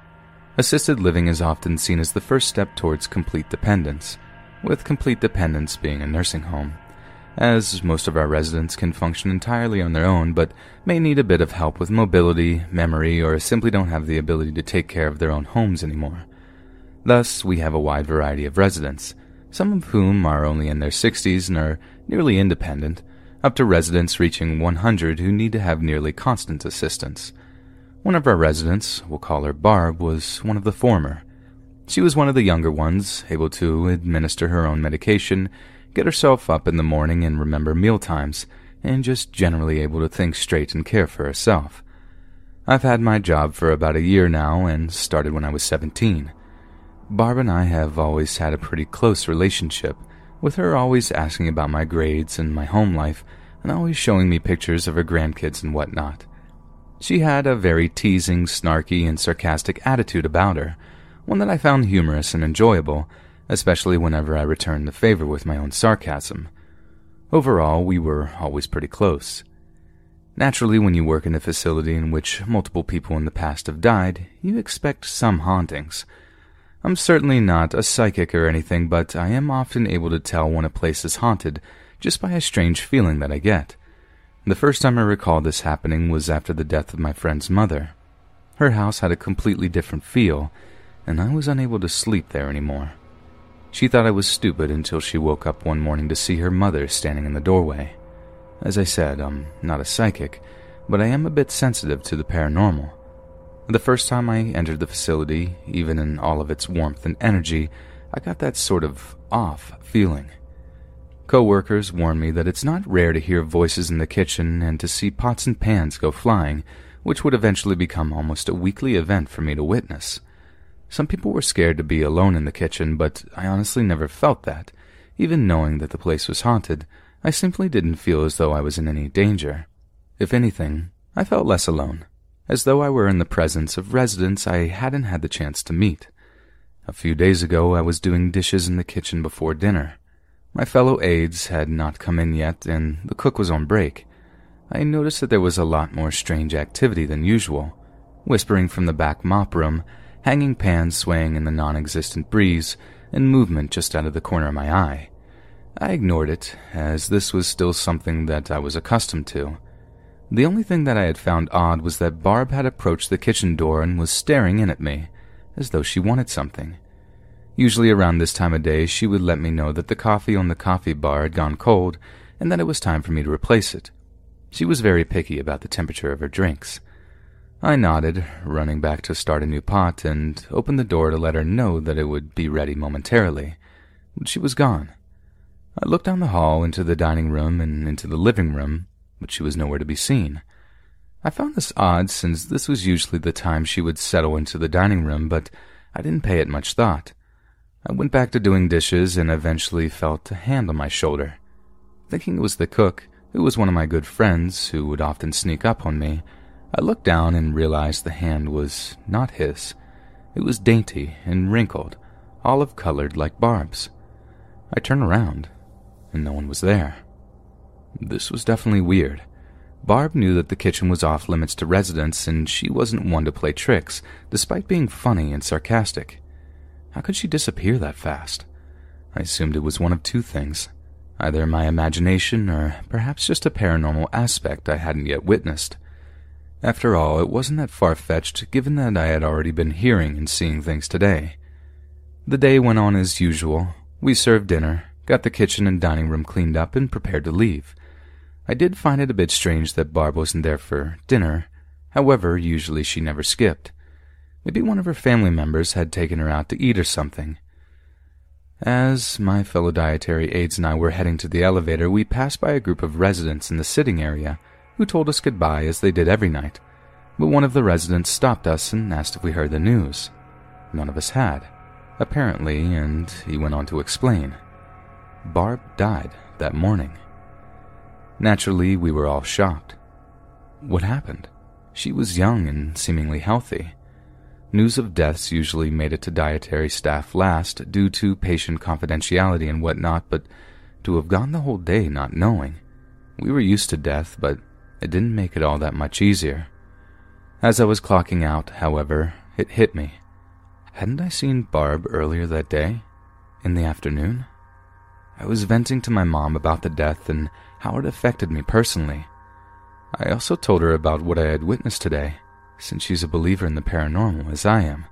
Assisted living is often seen as the first step towards complete dependence, with complete dependence being a nursing home, as most of our residents can function entirely on their own but may need a bit of help with mobility, memory, or simply don't have the ability to take care of their own homes anymore. Thus, we have a wide variety of residents, some of whom are only in their 60s and are nearly independent, up to residents reaching 100 who need to have nearly constant assistance. One of our residents, we'll call her Barb, was one of the former. She was one of the younger ones, able to administer her own medication, get herself up in the morning and remember meal times, and just generally able to think straight and care for herself. I've had my job for about a year now and started when I was 17. Barb and I have always had a pretty close relationship, with her always asking about my grades and my home life, and always showing me pictures of her grandkids and whatnot. She had a very teasing, snarky, and sarcastic attitude about her, one that I found humorous and enjoyable, especially whenever I returned the favor with my own sarcasm. Overall, we were always pretty close. Naturally, when you work in a facility in which multiple people in the past have died, you expect some hauntings. I'm certainly not a psychic or anything, but I am often able to tell when a place is haunted just by a strange feeling that I get. The first time I recall this happening was after the death of my friend's mother. Her house had a completely different feel, and I was unable to sleep there anymore. She thought I was stupid until she woke up one morning to see her mother standing in the doorway. As I said, I'm not a psychic, but I am a bit sensitive to the paranormal. The first time I entered the facility, even in all of its warmth and energy, I got that sort of off feeling. Co-workers warn me that it's not rare to hear voices in the kitchen and to see pots and pans go flying, which would eventually become almost a weekly event for me to witness. Some people were scared to be alone in the kitchen, but I honestly never felt that. Even knowing that the place was haunted, I simply didn't feel as though I was in any danger. If anything, I felt less alone, as though I were in the presence of residents I hadn't had the chance to meet. A few days ago, I was doing dishes in the kitchen before dinner. My fellow aides had not come in yet, and the cook was on break. I noticed that there was a lot more strange activity than usual. Whispering from the back mop room, hanging pans swaying in the non existent breeze, and movement just out of the corner of my eye. I ignored it, as this was still something that I was accustomed to. The only thing that I had found odd was that Barb had approached the kitchen door and was staring in at me, as though she wanted something. Usually around this time of day, she would let me know that the coffee on the coffee bar had gone cold and that it was time for me to replace it. She was very picky about the temperature of her drinks. I nodded, running back to start a new pot, and opened the door to let her know that it would be ready momentarily. But she was gone. I looked down the hall into the dining room and into the living room, but she was nowhere to be seen. I found this odd since this was usually the time she would settle into the dining room, but I didn't pay it much thought. I went back to doing dishes and eventually felt a hand on my shoulder. Thinking it was the cook, who was one of my good friends who would often sneak up on me, I looked down and realized the hand was not his. It was dainty and wrinkled, olive colored like Barb's. I turned around, and no one was there. This was definitely weird. Barb knew that the kitchen was off limits to residents, and she wasn't one to play tricks, despite being funny and sarcastic. How could she disappear that fast? I assumed it was one of two things either my imagination or perhaps just a paranormal aspect I hadn't yet witnessed. After all, it wasn't that far fetched given that I had already been hearing and seeing things today. The day went on as usual. We served dinner, got the kitchen and dining room cleaned up, and prepared to leave. I did find it a bit strange that Barb wasn't there for dinner. However, usually she never skipped. Maybe one of her family members had taken her out to eat or something. As my fellow dietary aides and I were heading to the elevator, we passed by a group of residents in the sitting area who told us goodbye as they did every night. But one of the residents stopped us and asked if we heard the news. None of us had, apparently, and he went on to explain. Barb died that morning. Naturally, we were all shocked. What happened? She was young and seemingly healthy. News of deaths usually made it to dietary staff last due to patient confidentiality and whatnot, but to have gone the whole day not knowing. We were used to death, but it didn't make it all that much easier. As I was clocking out, however, it hit me. Hadn't I seen Barb earlier that day? In the afternoon? I was venting to my mom about the death and how it affected me personally. I also told her about what I had witnessed today since she's a believer in the paranormal as I am.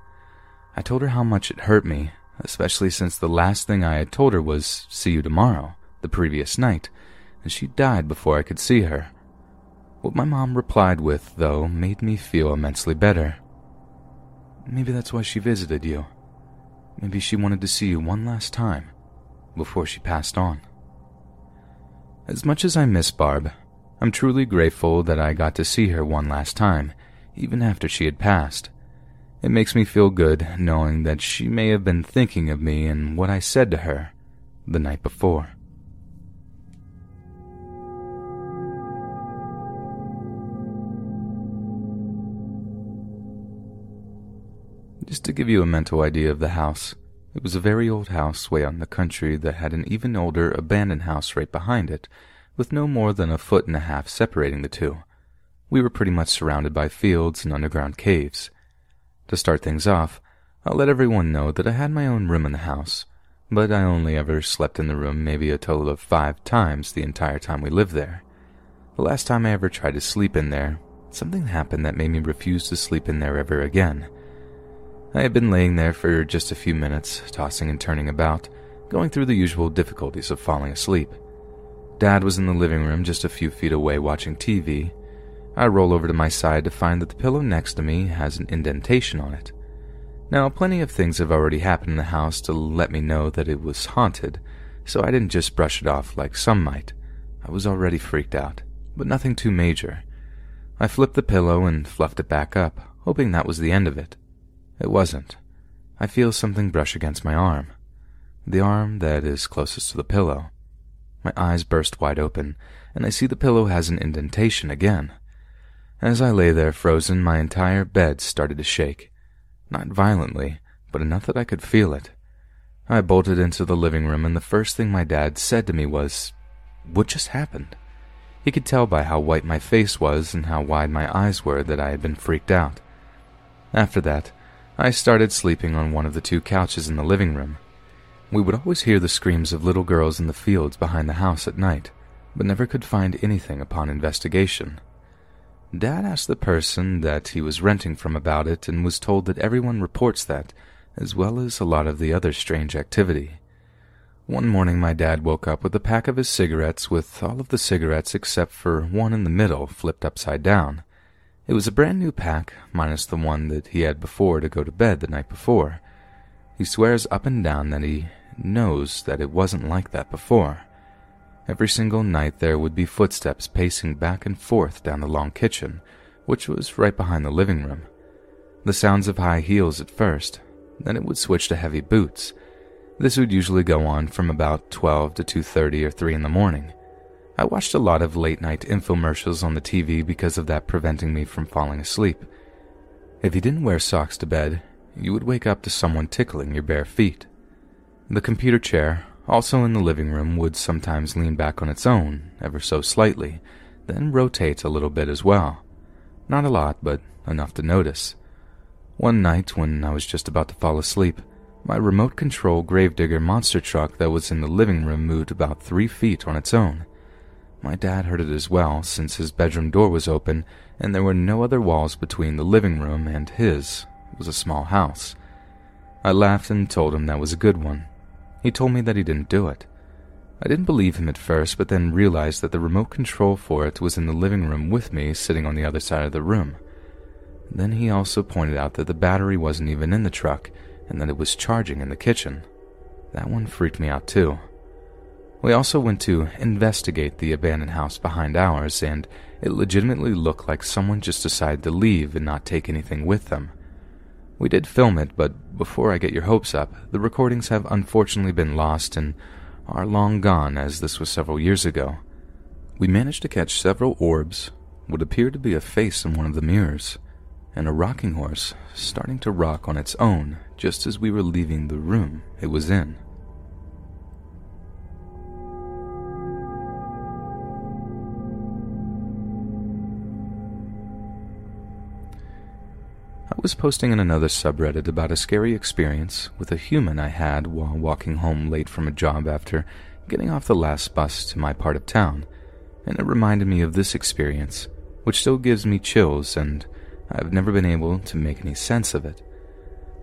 I told her how much it hurt me, especially since the last thing I had told her was, see you tomorrow, the previous night, and she died before I could see her. What my mom replied with, though, made me feel immensely better. Maybe that's why she visited you. Maybe she wanted to see you one last time before she passed on. As much as I miss Barb, I'm truly grateful that I got to see her one last time, even after she had passed. It makes me feel good knowing that she may have been thinking of me and what I said to her the night before. Just to give you a mental idea of the house, it was a very old house way out in the country that had an even older abandoned house right behind it, with no more than a foot and a half separating the two. We were pretty much surrounded by fields and underground caves. To start things off, I'll let everyone know that I had my own room in the house, but I only ever slept in the room maybe a total of five times the entire time we lived there. The last time I ever tried to sleep in there, something happened that made me refuse to sleep in there ever again. I had been laying there for just a few minutes, tossing and turning about, going through the usual difficulties of falling asleep. Dad was in the living room just a few feet away watching TV. I roll over to my side to find that the pillow next to me has an indentation on it. Now, plenty of things have already happened in the house to let me know that it was haunted, so I didn't just brush it off like some might. I was already freaked out, but nothing too major. I flipped the pillow and fluffed it back up, hoping that was the end of it. It wasn't. I feel something brush against my arm. The arm that is closest to the pillow. My eyes burst wide open, and I see the pillow has an indentation again. As I lay there frozen, my entire bed started to shake. Not violently, but enough that I could feel it. I bolted into the living room, and the first thing my dad said to me was, What just happened? He could tell by how white my face was and how wide my eyes were that I had been freaked out. After that, I started sleeping on one of the two couches in the living room. We would always hear the screams of little girls in the fields behind the house at night, but never could find anything upon investigation. Dad asked the person that he was renting from about it and was told that everyone reports that, as well as a lot of the other strange activity. One morning, my dad woke up with a pack of his cigarettes with all of the cigarettes except for one in the middle flipped upside down. It was a brand new pack, minus the one that he had before to go to bed the night before. He swears up and down that he knows that it wasn't like that before. Every single night there would be footsteps pacing back and forth down the long kitchen, which was right behind the living room. The sounds of high heels at first, then it would switch to heavy boots. This would usually go on from about 12 to 2:30 or 3 in the morning. I watched a lot of late night infomercials on the TV because of that preventing me from falling asleep. If you didn't wear socks to bed, you would wake up to someone tickling your bare feet. The computer chair, also in the living room, would sometimes lean back on its own, ever so slightly, then rotate a little bit as well. Not a lot, but enough to notice. One night, when I was just about to fall asleep, my remote control gravedigger monster truck that was in the living room moved about three feet on its own. My dad heard it as well, since his bedroom door was open and there were no other walls between the living room and his. It was a small house. I laughed and told him that was a good one. He told me that he didn't do it. I didn't believe him at first, but then realized that the remote control for it was in the living room with me, sitting on the other side of the room. Then he also pointed out that the battery wasn't even in the truck and that it was charging in the kitchen. That one freaked me out too. We also went to investigate the abandoned house behind ours, and it legitimately looked like someone just decided to leave and not take anything with them. We did film it, but before I get your hopes up, the recordings have unfortunately been lost and are long gone, as this was several years ago. We managed to catch several orbs, what appeared to be a face in one of the mirrors, and a rocking horse starting to rock on its own just as we were leaving the room it was in. Was posting in another subreddit about a scary experience with a human I had while walking home late from a job after getting off the last bus to my part of town, and it reminded me of this experience, which still gives me chills, and I've never been able to make any sense of it.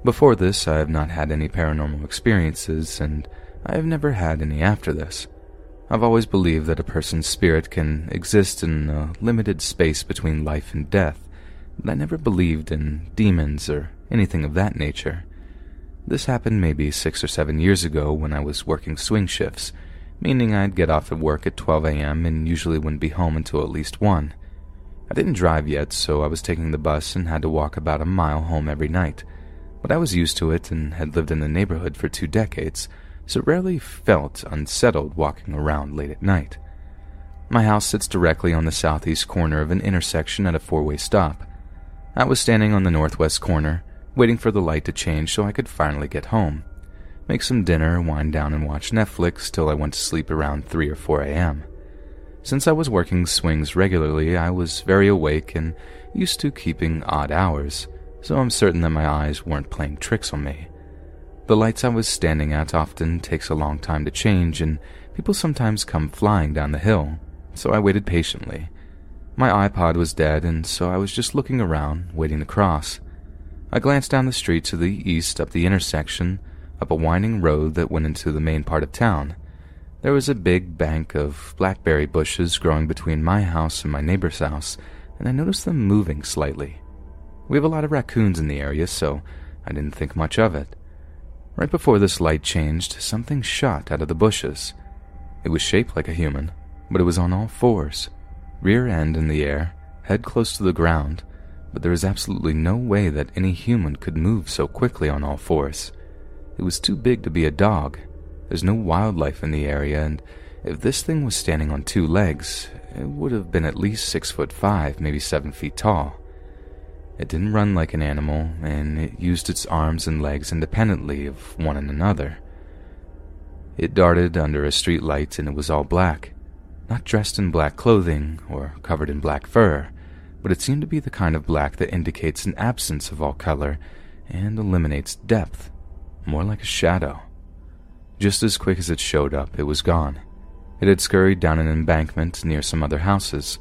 Before this, I have not had any paranormal experiences, and I have never had any after this. I've always believed that a person's spirit can exist in a limited space between life and death, I never believed in demons or anything of that nature. This happened maybe six or seven years ago when I was working swing shifts, meaning I'd get off at work at 12 a.m. and usually wouldn't be home until at least 1. I didn't drive yet, so I was taking the bus and had to walk about a mile home every night but I was used to it and had lived in the neighborhood for two decades, so rarely felt unsettled walking around late at night. My house sits directly on the southeast corner of an intersection at a four way stop. I was standing on the northwest corner, waiting for the light to change so I could finally get home, make some dinner, wind down, and watch Netflix till I went to sleep around 3 or 4 a.m. Since I was working swings regularly, I was very awake and used to keeping odd hours so I'm certain that my eyes weren't playing tricks on me. The lights I was standing at often takes a long time to change, and people sometimes come flying down the hill, so I waited patiently. My iPod was dead, and so I was just looking around, waiting to cross. I glanced down the street to the east up the intersection, up a winding road that went into the main part of town. There was a big bank of blackberry bushes growing between my house and my neighbor's house, and I noticed them moving slightly. We have a lot of raccoons in the area, so I didn't think much of it. Right before this light changed, something shot out of the bushes. It was shaped like a human, but it was on all fours, rear end in the air, head close to the ground, but there is absolutely no way that any human could move so quickly on all fours. It was too big to be a dog. There's no wildlife in the area, and if this thing was standing on two legs, it would have been at least six foot five, maybe seven feet tall. It didn't run like an animal, and it used its arms and legs independently of one another. It darted under a street light and it was all black. Not dressed in black clothing or covered in black fur, but it seemed to be the kind of black that indicates an absence of all color and eliminates depth, more like a shadow. Just as quick as it showed up, it was gone. It had scurried down an embankment near some other houses.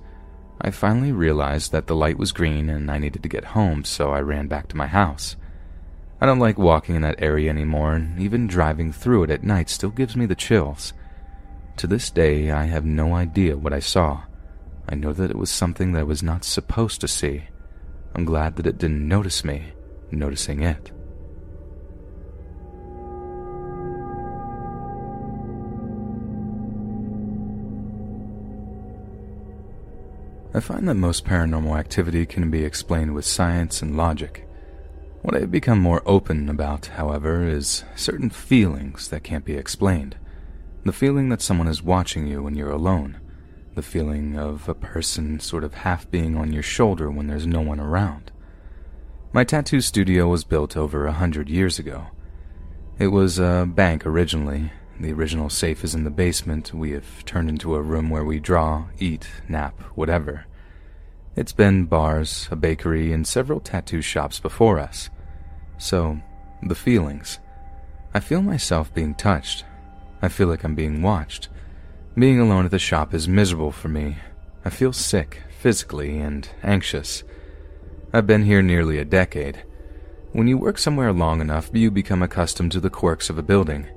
I finally realized that the light was green and I needed to get home, so I ran back to my house. I don't like walking in that area anymore, and even driving through it at night still gives me the chills. To this day, I have no idea what I saw. I know that it was something that I was not supposed to see. I'm glad that it didn't notice me, noticing it. I find that most paranormal activity can be explained with science and logic. What I've become more open about, however, is certain feelings that can't be explained. The feeling that someone is watching you when you're alone. The feeling of a person sort of half being on your shoulder when there's no one around. My tattoo studio was built over a hundred years ago. It was a bank originally, the original safe is in the basement. We have turned into a room where we draw, eat, nap, whatever. It's been bars, a bakery, and several tattoo shops before us. So, the feelings. I feel myself being touched. I feel like I'm being watched. Being alone at the shop is miserable for me. I feel sick, physically, and anxious. I've been here nearly a decade. When you work somewhere long enough, you become accustomed to the quirks of a building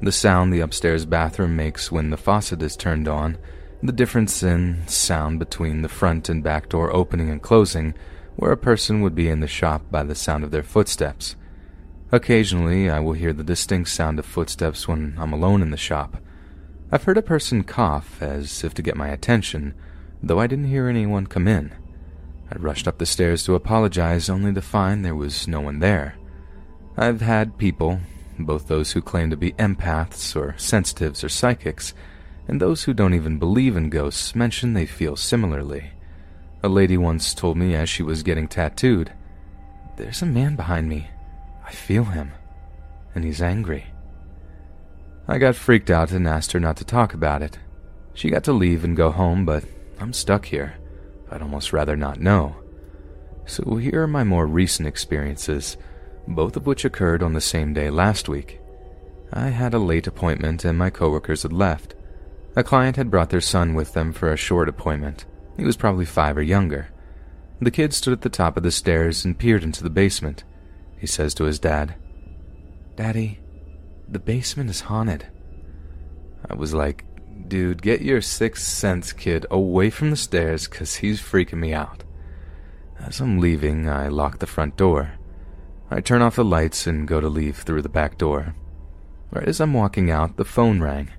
the sound the upstairs bathroom makes when the faucet is turned on, the difference in sound between the front and back door opening and closing, where a person would be in the shop by the sound of their footsteps. Occasionally, I will hear the distinct sound of footsteps when I'm alone in the shop. I've heard a person cough as if to get my attention, though I didn't hear anyone come in. I rushed up the stairs to apologize, only to find there was no one there. I've had people, both those who claim to be empaths or sensitives or psychics, and those who don't even believe in ghosts mention they feel similarly. A lady once told me as she was getting tattooed, There's a man behind me. Feel him. And he's angry. I got freaked out and asked her not to talk about it. She got to leave and go home, but I'm stuck here. I'd almost rather not know. So here are my more recent experiences both of which occurred on the same day last week. I had a late appointment and my coworkers had left. A client had brought their son with them for a short appointment. He was probably five or younger. The kid stood at the top of the stairs and peered into the basement. He says to his dad. Daddy, the basement is haunted. I was like, dude, get your sixth sense kid away from the stairs because he's freaking me out. As I'm leaving, I lock the front door. I turn off the lights and go to leave through the back door. Right as I'm walking out, the phone rang.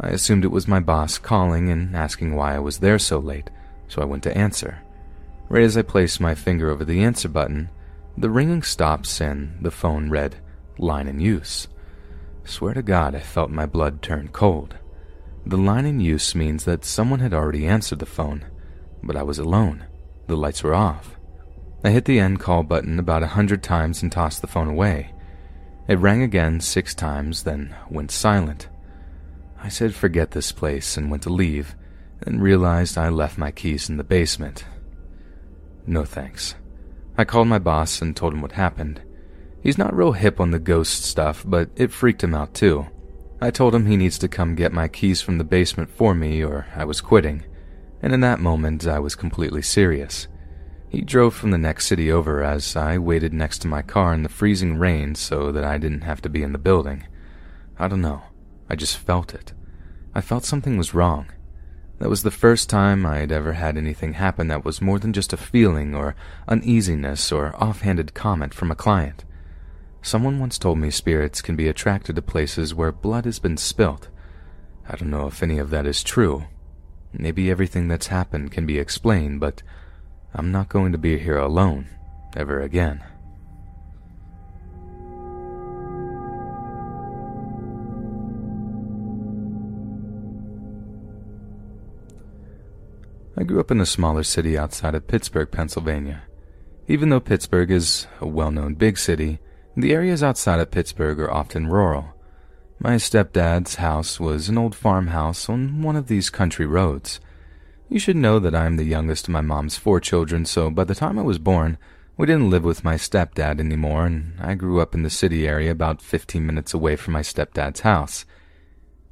I assumed it was my boss calling and asking why I was there so late, so I went to answer. Right as I place my finger over the answer button, the ringing stops and the phone read, Line in use. Swear to God, I felt my blood turn cold. The line in use means that someone had already answered the phone, but I was alone. The lights were off. I hit the end call button about a hundred times and tossed the phone away. It rang again six times, then went silent. I said forget this place and went to leave, and realized I left my keys in the basement. No thanks. I called my boss and told him what happened. He's not real hip on the ghost stuff, but it freaked him out too. I told him he needs to come get my keys from the basement for me or I was quitting, and in that moment I was completely serious. He drove from the next city over as I waited next to my car in the freezing rain so that I didn't have to be in the building. I don't know. I just felt it. I felt something was wrong. That was the first time I had ever had anything happen that was more than just a feeling or uneasiness or offhanded comment from a client. Someone once told me spirits can be attracted to places where blood has been spilt. I don't know if any of that is true. Maybe everything that's happened can be explained, but I'm not going to be here alone ever again. I grew up in a smaller city outside of Pittsburgh, Pennsylvania. Even though Pittsburgh is a well known big city, the areas outside of Pittsburgh are often rural. My stepdad's house was an old farmhouse on one of these country roads. You should know that I am the youngest of my mom's four children, so by the time I was born, we didn't live with my stepdad anymore, and I grew up in the city area about 15 minutes away from my stepdad's house.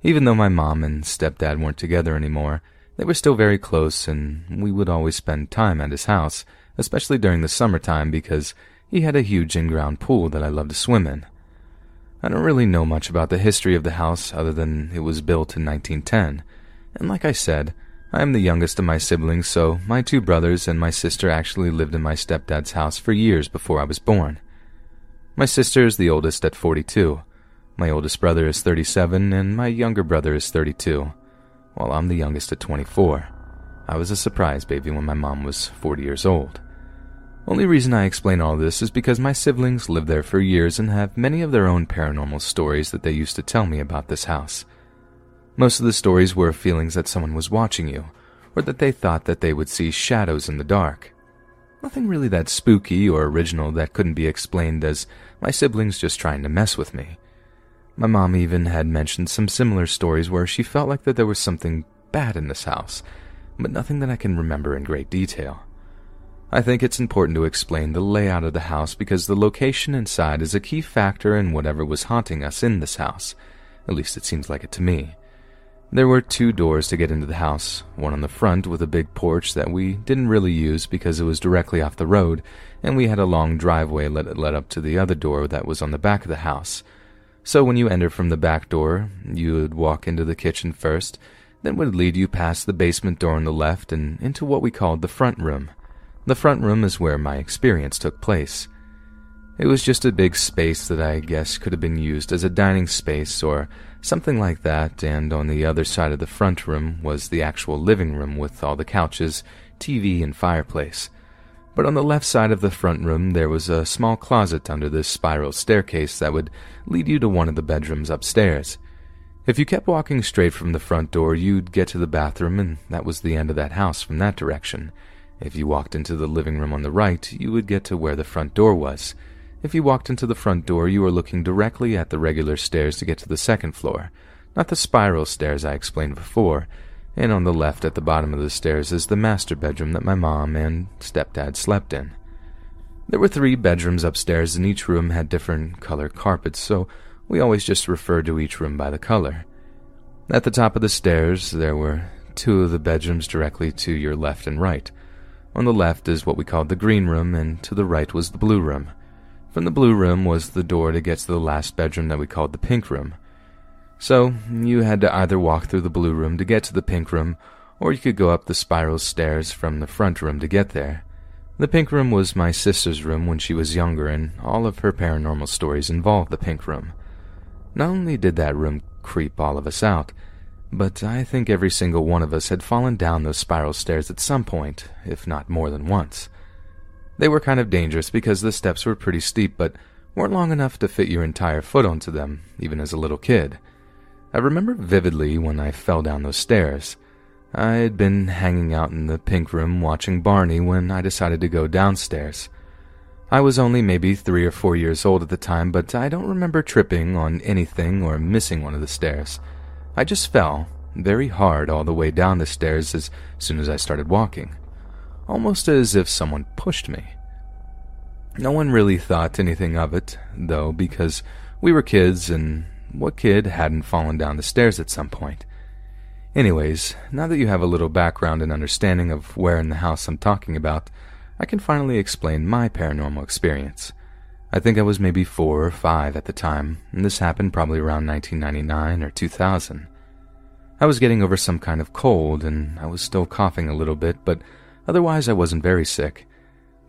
Even though my mom and stepdad weren't together anymore, they were still very close, and we would always spend time at his house, especially during the summertime because he had a huge in-ground pool that I loved to swim in. I don't really know much about the history of the house other than it was built in 1910, and like I said, I am the youngest of my siblings, so my two brothers and my sister actually lived in my stepdad's house for years before I was born. My sister is the oldest at 42. My oldest brother is 37, and my younger brother is 32, while I'm the youngest at 24. I was a surprise baby when my mom was 40 years old. Only reason I explain all this is because my siblings lived there for years and have many of their own paranormal stories that they used to tell me about this house. Most of the stories were feelings that someone was watching you, or that they thought that they would see shadows in the dark. Nothing really that spooky or original that couldn't be explained as my siblings just trying to mess with me. My mom even had mentioned some similar stories where she felt like that there was something bad in this house, but nothing that I can remember in great detail. I think it's important to explain the layout of the house because the location inside is a key factor in whatever was haunting us in this house. At least it seems like it to me. There were two doors to get into the house, one on the front with a big porch that we didn't really use because it was directly off the road, and we had a long driveway that led up to the other door that was on the back of the house. So when you enter from the back door, you would walk into the kitchen first, then would lead you past the basement door on the left and into what we called the front room. The front room is where my experience took place. It was just a big space that I guess could have been used as a dining space or something like that, and on the other side of the front room was the actual living room with all the couches, TV, and fireplace. But on the left side of the front room, there was a small closet under this spiral staircase that would lead you to one of the bedrooms upstairs. If you kept walking straight from the front door, you'd get to the bathroom, and that was the end of that house from that direction. If you walked into the living room on the right, you would get to where the front door was. If you walked into the front door, you were looking directly at the regular stairs to get to the second floor, not the spiral stairs I explained before, and on the left at the bottom of the stairs is the master bedroom that my mom and stepdad slept in. There were three bedrooms upstairs, and each room had different color carpets, so we always just referred to each room by the color. At the top of the stairs, there were two of the bedrooms directly to your left and right. On the left is what we called the green room, and to the right was the blue room. From the blue room was the door to get to the last bedroom that we called the pink room. So, you had to either walk through the blue room to get to the pink room, or you could go up the spiral stairs from the front room to get there. The pink room was my sister's room when she was younger, and all of her paranormal stories involved the pink room. Not only did that room creep all of us out, but I think every single one of us had fallen down those spiral stairs at some point, if not more than once. They were kind of dangerous because the steps were pretty steep, but weren't long enough to fit your entire foot onto them, even as a little kid. I remember vividly when I fell down those stairs. I had been hanging out in the pink room watching Barney when I decided to go downstairs. I was only maybe three or four years old at the time, but I don't remember tripping on anything or missing one of the stairs. I just fell, very hard all the way down the stairs as soon as I started walking, almost as if someone pushed me. No one really thought anything of it, though, because we were kids and what kid hadn't fallen down the stairs at some point? Anyways, now that you have a little background and understanding of where in the house I'm talking about, I can finally explain my paranormal experience. I think I was maybe four or five at the time, and this happened probably around 1999 or 2000. I was getting over some kind of cold, and I was still coughing a little bit, but otherwise I wasn't very sick.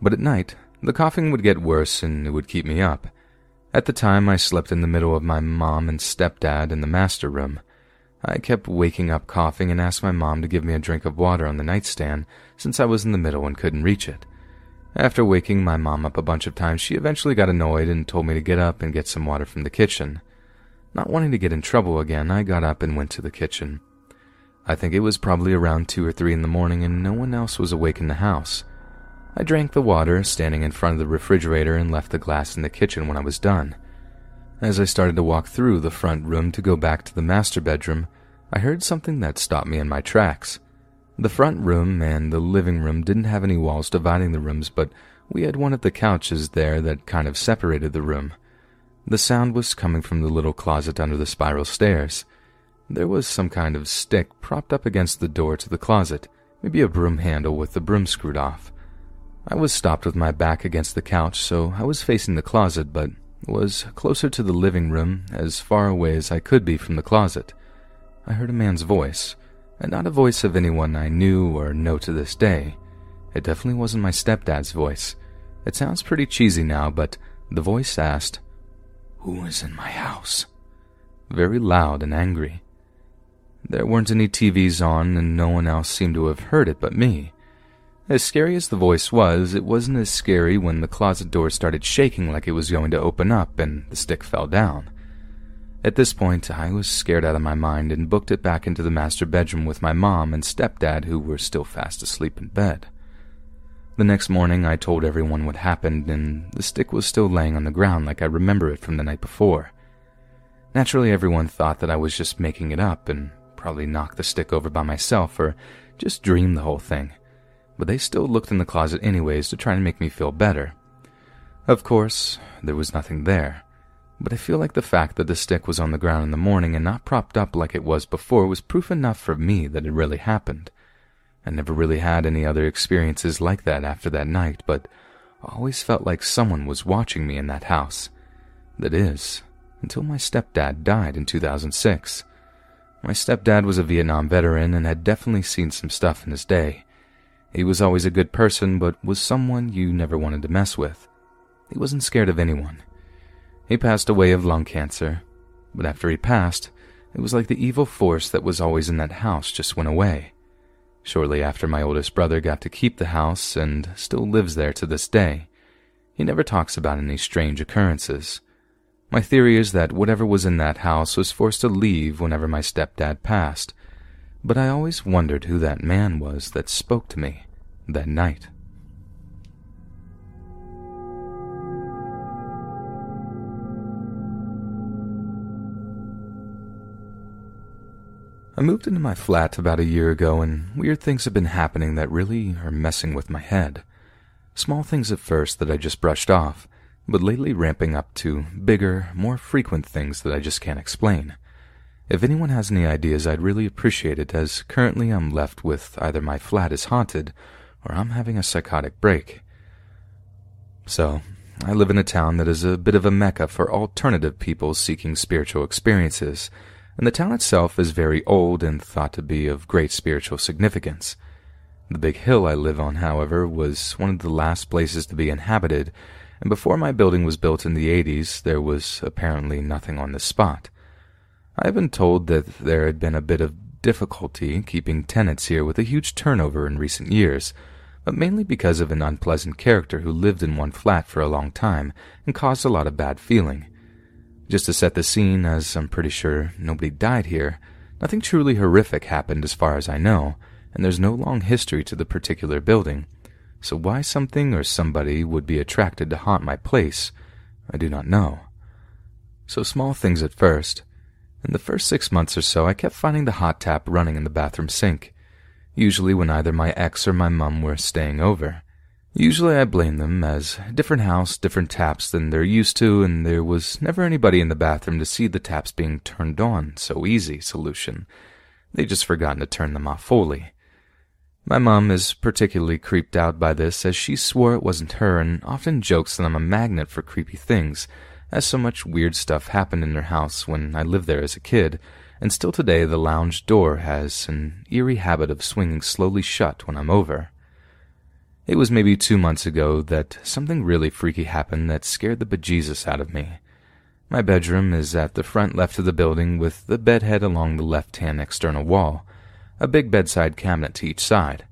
But at night, the coughing would get worse and it would keep me up. At the time, I slept in the middle of my mom and stepdad in the master room. I kept waking up coughing and asked my mom to give me a drink of water on the nightstand since I was in the middle and couldn't reach it. After waking my mom up a bunch of times, she eventually got annoyed and told me to get up and get some water from the kitchen. Not wanting to get in trouble again, I got up and went to the kitchen. I think it was probably around two or three in the morning and no one else was awake in the house. I drank the water standing in front of the refrigerator and left the glass in the kitchen when I was done. As I started to walk through the front room to go back to the master bedroom, I heard something that stopped me in my tracks. The front room and the living room didn't have any walls dividing the rooms, but we had one of the couches there that kind of separated the room. The sound was coming from the little closet under the spiral stairs. There was some kind of stick propped up against the door to the closet, maybe a broom handle with the broom screwed off. I was stopped with my back against the couch, so I was facing the closet, but was closer to the living room, as far away as I could be from the closet. I heard a man's voice, and not a voice of anyone I knew or know to this day. It definitely wasn't my stepdad's voice. It sounds pretty cheesy now, but the voice asked, Who is in my house? Very loud and angry. There weren't any TVs on, and no one else seemed to have heard it but me. As scary as the voice was, it wasn't as scary when the closet door started shaking like it was going to open up and the stick fell down. At this point, I was scared out of my mind and booked it back into the master bedroom with my mom and stepdad, who were still fast asleep in bed. The next morning, I told everyone what happened, and the stick was still laying on the ground like I remember it from the night before. Naturally, everyone thought that I was just making it up and probably knocked the stick over by myself or just dreamed the whole thing but they still looked in the closet anyways to try and make me feel better. Of course, there was nothing there, but I feel like the fact that the stick was on the ground in the morning and not propped up like it was before was proof enough for me that it really happened. I never really had any other experiences like that after that night, but I always felt like someone was watching me in that house. That is, until my stepdad died in 2006. My stepdad was a Vietnam veteran and had definitely seen some stuff in his day. He was always a good person, but was someone you never wanted to mess with. He wasn't scared of anyone. He passed away of lung cancer, but after he passed, it was like the evil force that was always in that house just went away. Shortly after, my oldest brother got to keep the house and still lives there to this day. He never talks about any strange occurrences. My theory is that whatever was in that house was forced to leave whenever my stepdad passed, but I always wondered who that man was that spoke to me that night. I moved into my flat about a year ago, and weird things have been happening that really are messing with my head. Small things at first that I just brushed off, but lately ramping up to bigger, more frequent things that I just can't explain. If anyone has any ideas, I'd really appreciate it, as currently I'm left with either my flat is haunted or I'm having a psychotic break. So, I live in a town that is a bit of a mecca for alternative people seeking spiritual experiences, and the town itself is very old and thought to be of great spiritual significance. The big hill I live on, however, was one of the last places to be inhabited, and before my building was built in the 80s, there was apparently nothing on the spot. I have been told that there had been a bit of difficulty keeping tenants here with a huge turnover in recent years, but mainly because of an unpleasant character who lived in one flat for a long time and caused a lot of bad feeling. Just to set the scene, as I'm pretty sure nobody died here, nothing truly horrific happened as far as I know, and there's no long history to the particular building, so why something or somebody would be attracted to haunt my place, I do not know. So small things at first. In the first six months or so, I kept finding the hot tap running in the bathroom sink, usually when either my ex or my mum were staying over. Usually I blame them, as different house, different taps than they're used to, and there was never anybody in the bathroom to see the taps being turned on, so easy solution. They just forgotten to turn them off fully. My mom is particularly creeped out by this, as she swore it wasn't her and often jokes that I'm a magnet for creepy things, as so much weird stuff happened in her house when I lived there as a kid, and still today the lounge door has an eerie habit of swinging slowly shut when I'm over. It was maybe two months ago that something really freaky happened that scared the bejesus out of me. My bedroom is at the front left of the building with the bedhead along the left-hand external wall, a big bedside cabinet to each side.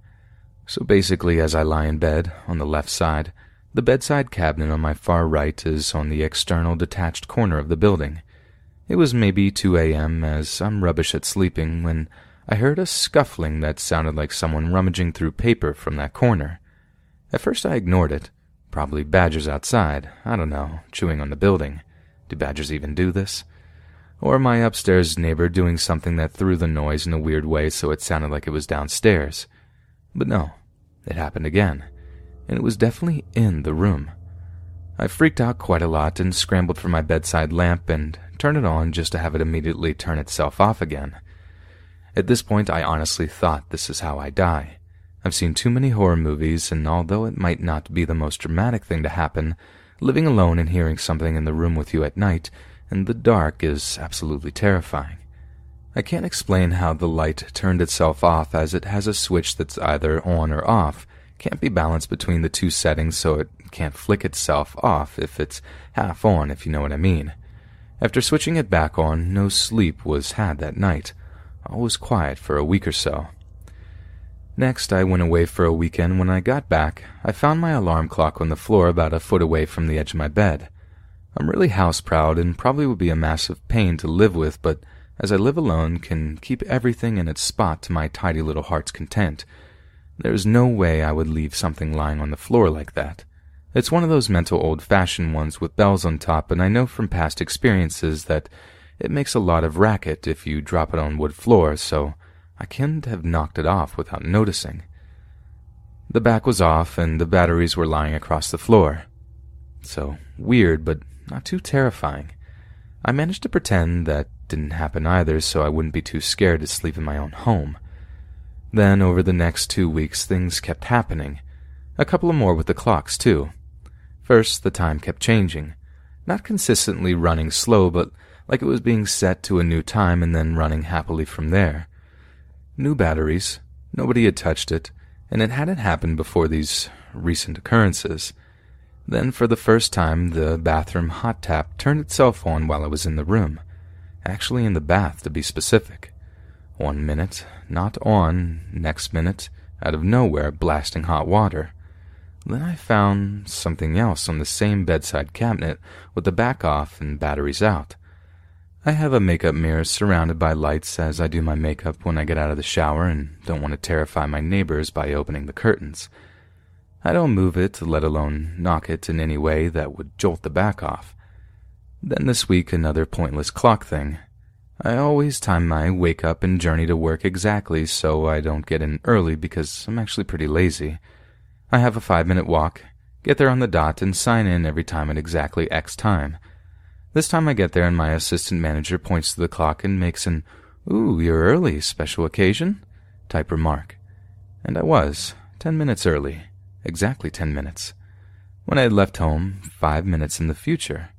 So basically, as I lie in bed, on the left side, the bedside cabinet on my far right is on the external detached corner of the building. It was maybe 2 a.m., as I'm rubbish at sleeping, when I heard a scuffling that sounded like someone rummaging through paper from that corner. At first I ignored it. Probably badgers outside, I don't know, chewing on the building. Do badgers even do this? or my upstairs neighbor doing something that threw the noise in a weird way so it sounded like it was downstairs. But no, it happened again, and it was definitely in the room. I freaked out quite a lot and scrambled for my bedside lamp and turned it on just to have it immediately turn itself off again. At this point, I honestly thought this is how I die. I've seen too many horror movies, and although it might not be the most dramatic thing to happen, living alone and hearing something in the room with you at night in the dark is absolutely terrifying. I can't explain how the light turned itself off as it has a switch that's either on or off, can't be balanced between the two settings so it can't flick itself off if it's half on, if you know what I mean. After switching it back on, no sleep was had that night. All was quiet for a week or so. Next, I went away for a weekend. When I got back, I found my alarm clock on the floor about a foot away from the edge of my bed. I'm really house proud and probably would be a massive pain to live with, but as I live alone, can keep everything in its spot to my tidy little heart's content. There's no way I would leave something lying on the floor like that. It's one of those mental old fashioned ones with bells on top, and I know from past experiences that it makes a lot of racket if you drop it on wood floor, so I couldn't have knocked it off without noticing. The back was off, and the batteries were lying across the floor. So weird, but not too terrifying. I managed to pretend that didn't happen either so I wouldn't be too scared to sleep in my own home. Then, over the next two weeks, things kept happening. A couple of more with the clocks, too. First, the time kept changing. Not consistently running slow, but like it was being set to a new time and then running happily from there. New batteries. Nobody had touched it, and it hadn't happened before these recent occurrences. Then, for the first time, the bathroom hot tap turned itself on while I was in the room. Actually, in the bath, to be specific. One minute, not on, next minute, out of nowhere, blasting hot water. Then I found something else on the same bedside cabinet with the back off and batteries out. I have a makeup mirror surrounded by lights as I do my makeup when I get out of the shower and don't want to terrify my neighbors by opening the curtains. I don't move it, let alone knock it in any way that would jolt the back off. Then this week, another pointless clock thing. I always time my wake up and journey to work exactly so I don't get in early because I'm actually pretty lazy. I have a five minute walk, get there on the dot, and sign in every time at exactly X time. This time I get there and my assistant manager points to the clock and makes an, Ooh, you're early, special occasion? type remark. And I was, ten minutes early exactly ten minutes. when I had left home five minutes in the future.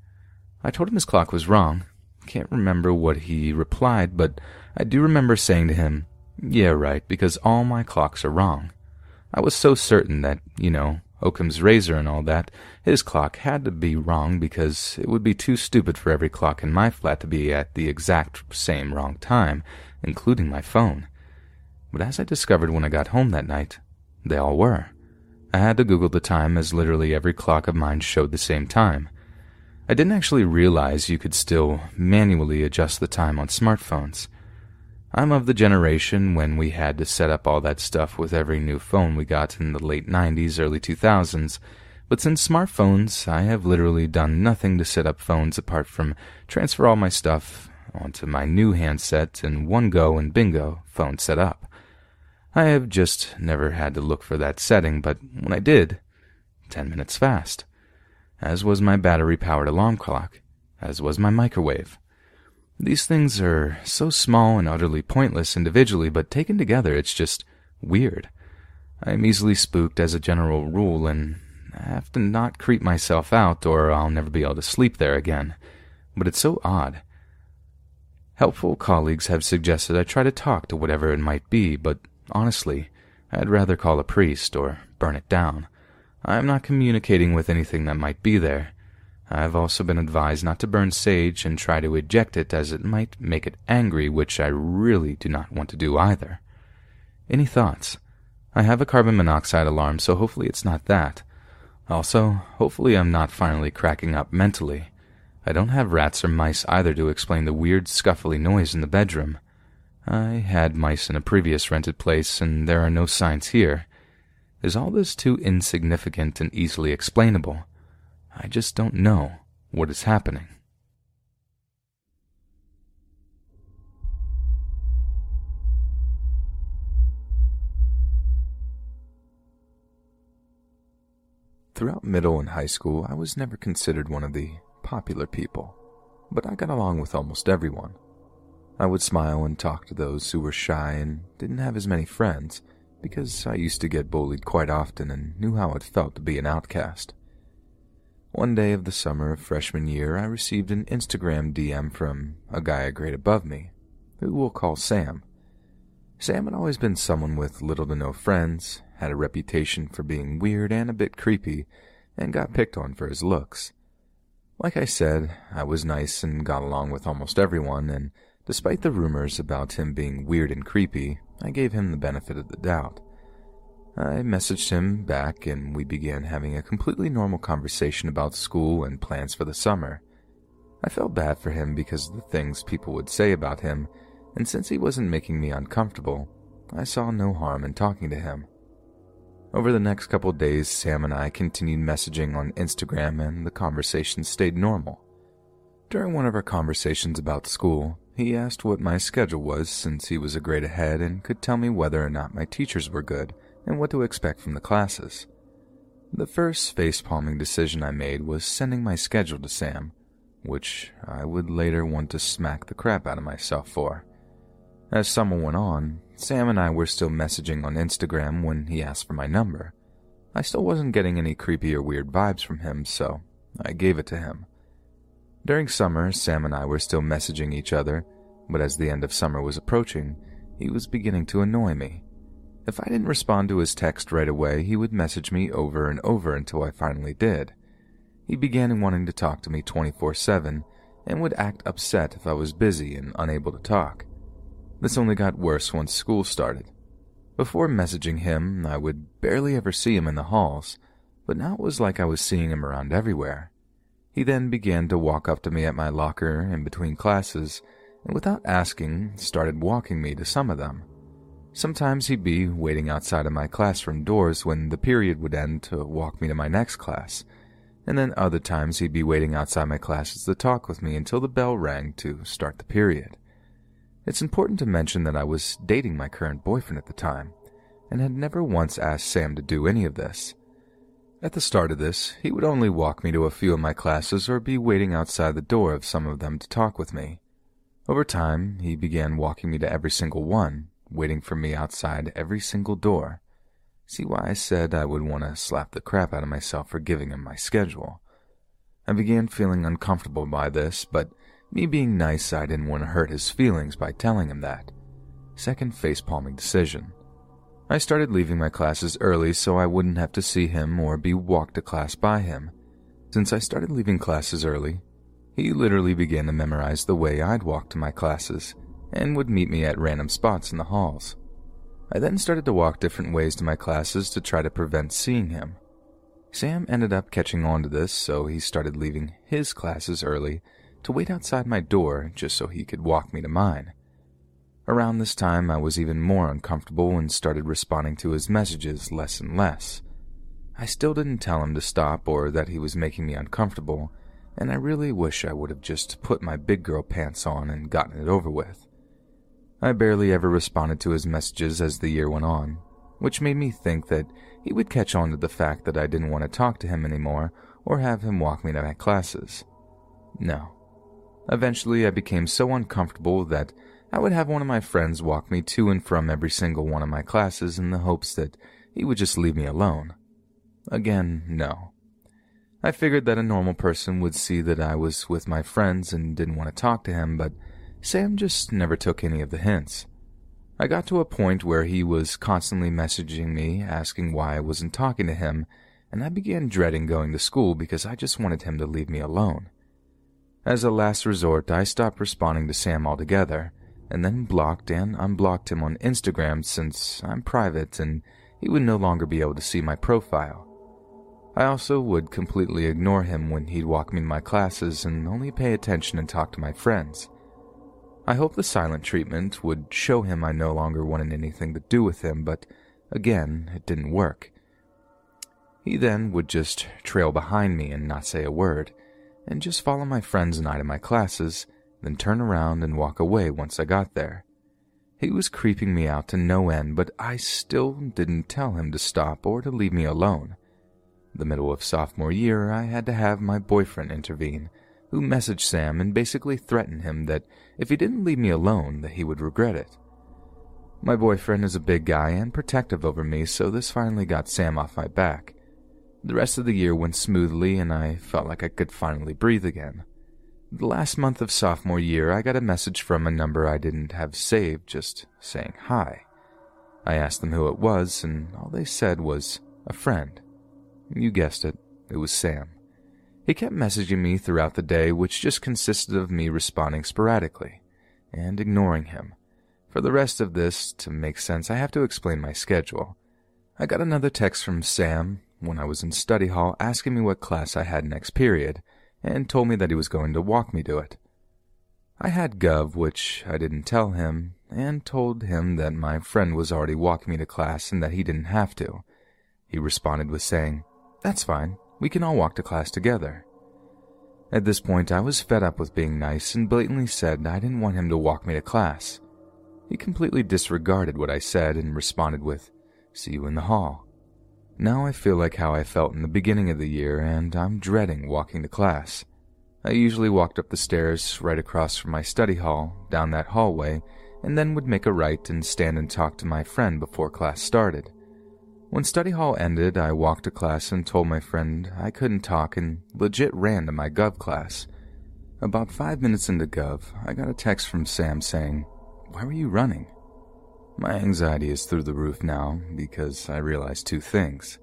I told him his clock was wrong. Can't remember what he replied, but I do remember saying to him, Yeah, right, because all my clocks are wrong. I was so certain that, you know, Occam's razor and all that, his clock had to be wrong because it would be too stupid for every clock in my flat to be at the exact same wrong time, including my phone. But as I discovered when I got home that night, they all were. I had to Google the time as literally every clock of mine showed the same time. I didn't actually realize you could still manually adjust the time on smartphones. I'm of the generation when we had to set up all that stuff with every new phone we got in the late 90s, early 2000s, but since smartphones, I have literally done nothing to set up phones apart from transfer all my stuff onto my new handset and one go and bingo, phone set up. I have just never had to look for that setting, but when I did, ten minutes fast. As was my battery powered alarm clock, as was my microwave. These things are so small and utterly pointless individually, but taken together, it's just weird. I am easily spooked as a general rule, and I have to not creep myself out, or I'll never be able to sleep there again. But it's so odd. Helpful colleagues have suggested I try to talk to whatever it might be, but Honestly, I'd rather call a priest or burn it down. I'm not communicating with anything that might be there. I've also been advised not to burn sage and try to eject it as it might make it angry, which I really do not want to do either. Any thoughts? I have a carbon monoxide alarm, so hopefully it's not that. Also, hopefully I'm not finally cracking up mentally. I don't have rats or mice either to explain the weird scuffly noise in the bedroom. I had mice in a previous rented place, and there are no signs here. Is all this too insignificant and easily explainable? I just don't know what is happening. Throughout middle and high school, I was never considered one of the popular people, but I got along with almost everyone. I would smile and talk to those who were shy and didn't have as many friends, because I used to get bullied quite often and knew how it felt to be an outcast. One day of the summer of freshman year, I received an Instagram DM from a guy a grade above me, who we'll call Sam. Sam had always been someone with little to no friends, had a reputation for being weird and a bit creepy, and got picked on for his looks. Like I said, I was nice and got along with almost everyone, and Despite the rumors about him being weird and creepy, I gave him the benefit of the doubt. I messaged him back and we began having a completely normal conversation about school and plans for the summer. I felt bad for him because of the things people would say about him, and since he wasn't making me uncomfortable, I saw no harm in talking to him. Over the next couple days, Sam and I continued messaging on Instagram and the conversation stayed normal. During one of our conversations about school, he asked what my schedule was since he was a grade ahead and could tell me whether or not my teachers were good and what to expect from the classes. The first face-palming decision I made was sending my schedule to Sam, which I would later want to smack the crap out of myself for. As summer went on, Sam and I were still messaging on Instagram when he asked for my number. I still wasn't getting any creepy or weird vibes from him, so I gave it to him. During summer, Sam and I were still messaging each other, but as the end of summer was approaching, he was beginning to annoy me. If I didn't respond to his text right away, he would message me over and over until I finally did. He began wanting to talk to me 24 7 and would act upset if I was busy and unable to talk. This only got worse once school started. Before messaging him, I would barely ever see him in the halls, but now it was like I was seeing him around everywhere. He then began to walk up to me at my locker in between classes, and without asking, started walking me to some of them. Sometimes he'd be waiting outside of my classroom doors when the period would end to walk me to my next class, and then other times he'd be waiting outside my classes to talk with me until the bell rang to start the period. It's important to mention that I was dating my current boyfriend at the time, and had never once asked Sam to do any of this. At the start of this, he would only walk me to a few of my classes or be waiting outside the door of some of them to talk with me. Over time, he began walking me to every single one, waiting for me outside every single door. See why I said I would want to slap the crap out of myself for giving him my schedule. I began feeling uncomfortable by this, but me being nice, I didn't want to hurt his feelings by telling him that. Second face-palming decision. I started leaving my classes early so I wouldn't have to see him or be walked to class by him. Since I started leaving classes early, he literally began to memorize the way I'd walk to my classes and would meet me at random spots in the halls. I then started to walk different ways to my classes to try to prevent seeing him. Sam ended up catching on to this, so he started leaving his classes early to wait outside my door just so he could walk me to mine. Around this time, I was even more uncomfortable and started responding to his messages less and less. I still didn't tell him to stop or that he was making me uncomfortable, and I really wish I would have just put my big girl pants on and gotten it over with. I barely ever responded to his messages as the year went on, which made me think that he would catch on to the fact that I didn't want to talk to him anymore or have him walk me to my classes. No. Eventually, I became so uncomfortable that I would have one of my friends walk me to and from every single one of my classes in the hopes that he would just leave me alone. Again, no. I figured that a normal person would see that I was with my friends and didn't want to talk to him, but Sam just never took any of the hints. I got to a point where he was constantly messaging me asking why I wasn't talking to him, and I began dreading going to school because I just wanted him to leave me alone. As a last resort, I stopped responding to Sam altogether, and then blocked and unblocked him on Instagram since I'm private and he would no longer be able to see my profile. I also would completely ignore him when he'd walk me to my classes and only pay attention and talk to my friends. I hoped the silent treatment would show him I no longer wanted anything to do with him, but again, it didn't work. He then would just trail behind me and not say a word, and just follow my friends and I to my classes, then turn around and walk away once I got there. He was creeping me out to no end, but I still didn't tell him to stop or to leave me alone. The middle of sophomore year, I had to have my boyfriend intervene, who messaged Sam and basically threatened him that if he didn't leave me alone, that he would regret it. My boyfriend is a big guy and protective over me, so this finally got Sam off my back. The rest of the year went smoothly, and I felt like I could finally breathe again. The last month of sophomore year, I got a message from a number I didn't have saved just saying hi. I asked them who it was, and all they said was a friend. You guessed it, it was Sam. He kept messaging me throughout the day, which just consisted of me responding sporadically and ignoring him. For the rest of this to make sense, I have to explain my schedule. I got another text from Sam when I was in study hall asking me what class I had next period and told me that he was going to walk me to it. I had Gov, which I didn't tell him, and told him that my friend was already walking me to class and that he didn't have to. He responded with saying, That's fine. We can all walk to class together. At this point, I was fed up with being nice and blatantly said I didn't want him to walk me to class. He completely disregarded what I said and responded with, See you in the hall. Now I feel like how I felt in the beginning of the year, and I'm dreading walking to class. I usually walked up the stairs right across from my study hall, down that hallway, and then would make a right and stand and talk to my friend before class started. When study hall ended, I walked to class and told my friend I couldn't talk and legit ran to my Gov class. About five minutes into Gov, I got a text from Sam saying, Why were you running? My anxiety is through the roof now because I realized two things.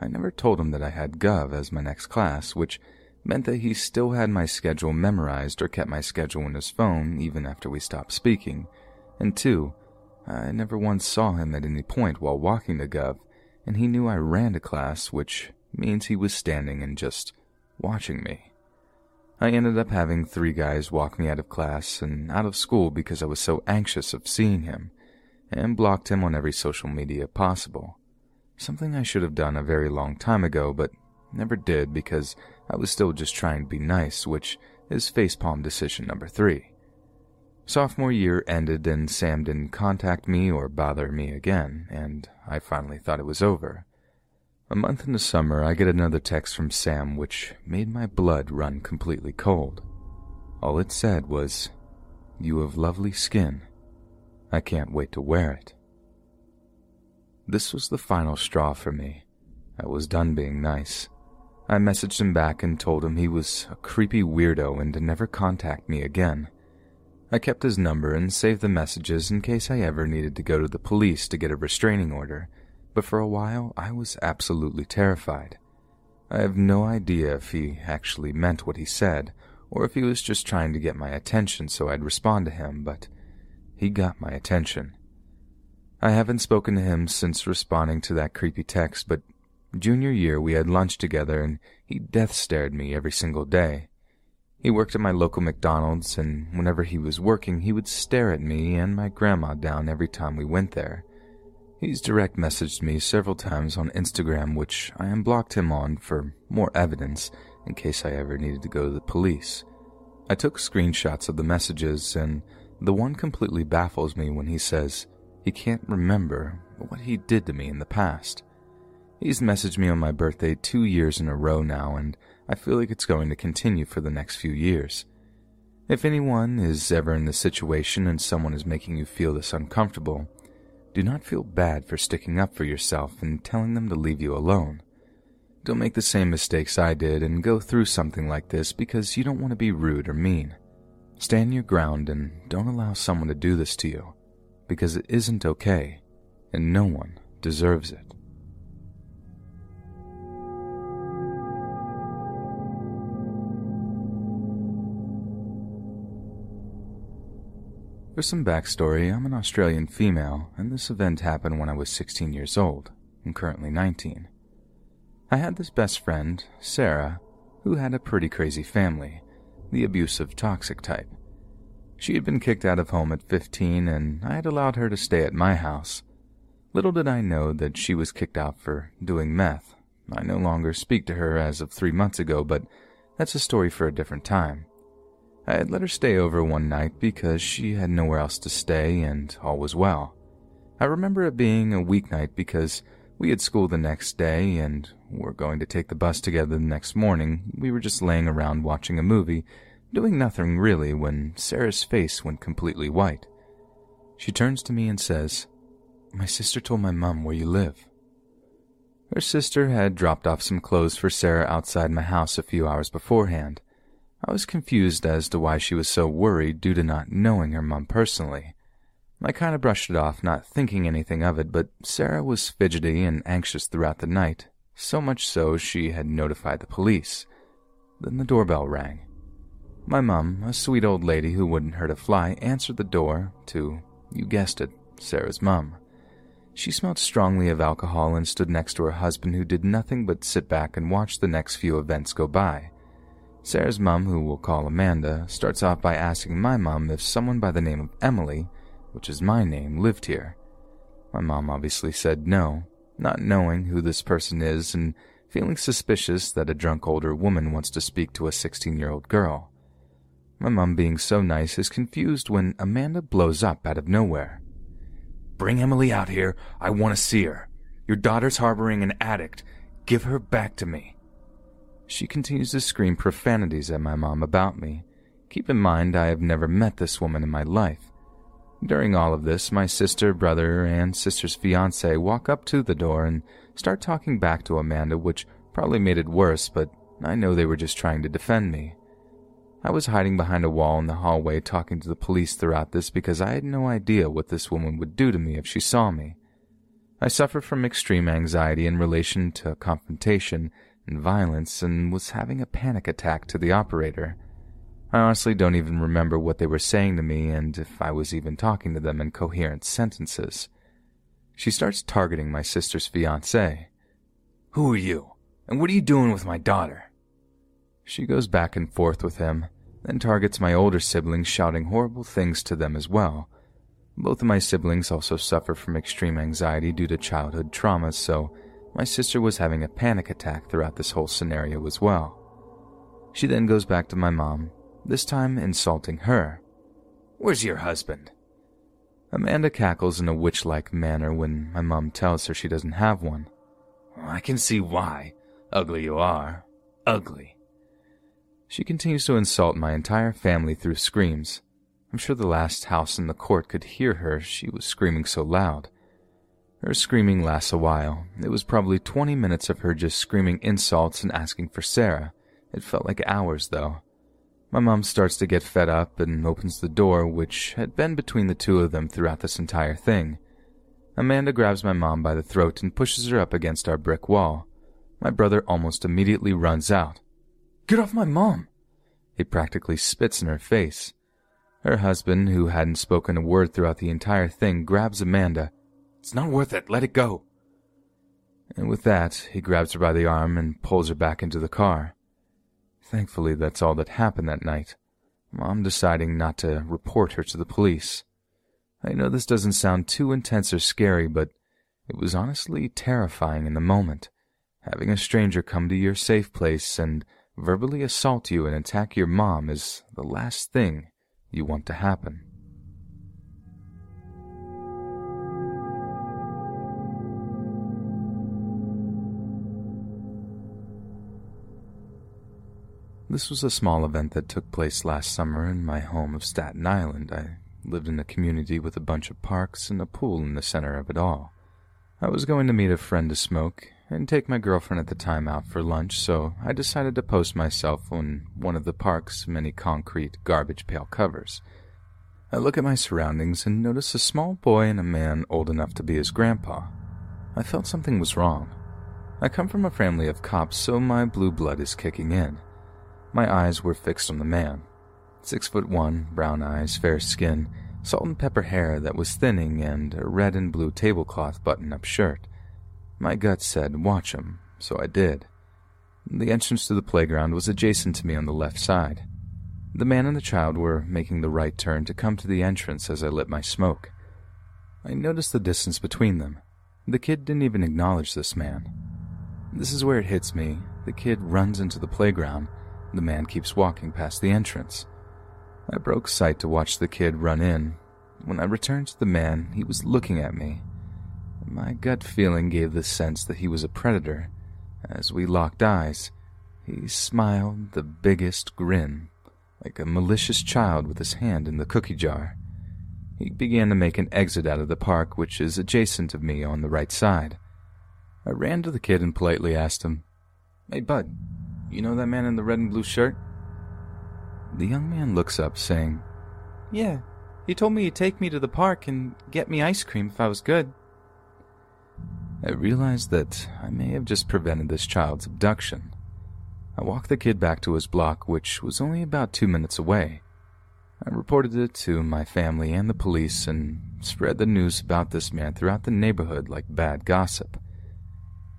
I never told him that I had Gov as my next class, which meant that he still had my schedule memorized or kept my schedule in his phone even after we stopped speaking. And two, I never once saw him at any point while walking to Gov, and he knew I ran to class, which means he was standing and just watching me. I ended up having three guys walk me out of class and out of school because I was so anxious of seeing him, and blocked him on every social media possible. Something I should have done a very long time ago, but never did because I was still just trying to be nice, which is facepalm decision number three. Sophomore year ended and Sam didn't contact me or bother me again, and I finally thought it was over. A month into summer, I get another text from Sam which made my blood run completely cold. All it said was, You have lovely skin. I can't wait to wear it. This was the final straw for me. I was done being nice. I messaged him back and told him he was a creepy weirdo and to never contact me again. I kept his number and saved the messages in case I ever needed to go to the police to get a restraining order, but for a while I was absolutely terrified. I have no idea if he actually meant what he said, or if he was just trying to get my attention so I'd respond to him, but he got my attention. I haven't spoken to him since responding to that creepy text, but junior year we had lunch together and he death stared me every single day. He worked at my local McDonald's, and whenever he was working, he would stare at me and my grandma down every time we went there. He's direct messaged me several times on Instagram, which I unblocked him on for more evidence in case I ever needed to go to the police. I took screenshots of the messages, and the one completely baffles me when he says he can't remember what he did to me in the past. He's messaged me on my birthday two years in a row now, and I feel like it's going to continue for the next few years. If anyone is ever in this situation and someone is making you feel this uncomfortable, do not feel bad for sticking up for yourself and telling them to leave you alone. Don't make the same mistakes I did and go through something like this because you don't want to be rude or mean. Stand your ground and don't allow someone to do this to you because it isn't okay and no one deserves it. For some backstory, I'm an Australian female, and this event happened when I was 16 years old. I'm currently 19. I had this best friend, Sarah, who had a pretty crazy family, the abusive, toxic type. She had been kicked out of home at 15, and I had allowed her to stay at my house. Little did I know that she was kicked out for doing meth. I no longer speak to her as of three months ago, but that's a story for a different time. I had let her stay over one night because she had nowhere else to stay and all was well. I remember it being a weeknight because we had school the next day and were going to take the bus together the next morning. We were just laying around watching a movie, doing nothing really, when Sarah's face went completely white. She turns to me and says, My sister told my mom where you live. Her sister had dropped off some clothes for Sarah outside my house a few hours beforehand. I was confused as to why she was so worried due to not knowing her mom personally. I kind of brushed it off, not thinking anything of it, but Sarah was fidgety and anxious throughout the night, so much so she had notified the police. Then the doorbell rang. My mum, a sweet old lady who wouldn't hurt a fly, answered the door to, you guessed it, Sarah's mum. She smelled strongly of alcohol and stood next to her husband, who did nothing but sit back and watch the next few events go by. Sarah's mum, who we'll call Amanda, starts off by asking my mum if someone by the name of Emily, which is my name, lived here. My mom obviously said no, not knowing who this person is and feeling suspicious that a drunk older woman wants to speak to a 16 year old girl. My mom, being so nice, is confused when Amanda blows up out of nowhere. Bring Emily out here. I want to see her. Your daughter's harboring an addict. Give her back to me. She continues to scream profanities at my mom about me. Keep in mind, I have never met this woman in my life. During all of this, my sister, brother, and sister's fiance walk up to the door and start talking back to Amanda, which probably made it worse, but I know they were just trying to defend me. I was hiding behind a wall in the hallway talking to the police throughout this because I had no idea what this woman would do to me if she saw me. I suffer from extreme anxiety in relation to confrontation and violence and was having a panic attack to the operator. I honestly don't even remember what they were saying to me and if I was even talking to them in coherent sentences. She starts targeting my sister's fiance. Who are you? And what are you doing with my daughter? She goes back and forth with him, then targets my older siblings, shouting horrible things to them as well. Both of my siblings also suffer from extreme anxiety due to childhood traumas, so my sister was having a panic attack throughout this whole scenario as well. She then goes back to my mom, this time insulting her. Where's your husband? Amanda cackles in a witch like manner when my mom tells her she doesn't have one. I can see why. Ugly you are. Ugly. She continues to insult my entire family through screams. I'm sure the last house in the court could hear her, she was screaming so loud. Her screaming lasts a while. It was probably 20 minutes of her just screaming insults and asking for Sarah. It felt like hours, though. My mom starts to get fed up and opens the door, which had been between the two of them throughout this entire thing. Amanda grabs my mom by the throat and pushes her up against our brick wall. My brother almost immediately runs out. Get off my mom! He practically spits in her face. Her husband, who hadn't spoken a word throughout the entire thing, grabs Amanda. It's not worth it, let it go. And with that, he grabs her by the arm and pulls her back into the car. Thankfully, that's all that happened that night. Mom deciding not to report her to the police. I know this doesn't sound too intense or scary, but it was honestly terrifying in the moment. Having a stranger come to your safe place and verbally assault you and attack your mom is the last thing you want to happen. This was a small event that took place last summer in my home of Staten Island. I lived in a community with a bunch of parks and a pool in the center of it all. I was going to meet a friend to smoke and take my girlfriend at the time out for lunch, so I decided to post myself on one of the park's many concrete garbage pail covers. I look at my surroundings and notice a small boy and a man old enough to be his grandpa. I felt something was wrong. I come from a family of cops, so my blue blood is kicking in. My eyes were fixed on the man. Six foot one, brown eyes, fair skin, salt and pepper hair that was thinning, and a red and blue tablecloth button up shirt. My gut said, watch him, so I did. The entrance to the playground was adjacent to me on the left side. The man and the child were making the right turn to come to the entrance as I lit my smoke. I noticed the distance between them. The kid didn't even acknowledge this man. This is where it hits me. The kid runs into the playground. The man keeps walking past the entrance. I broke sight to watch the kid run in. When I returned to the man, he was looking at me. My gut feeling gave the sense that he was a predator. As we locked eyes, he smiled the biggest grin, like a malicious child with his hand in the cookie jar. He began to make an exit out of the park, which is adjacent of me on the right side. I ran to the kid and politely asked him, Hey, bud, you know that man in the red and blue shirt? The young man looks up, saying, Yeah, he told me he'd take me to the park and get me ice cream if I was good. I realized that I may have just prevented this child's abduction. I walked the kid back to his block, which was only about two minutes away. I reported it to my family and the police and spread the news about this man throughout the neighborhood like bad gossip.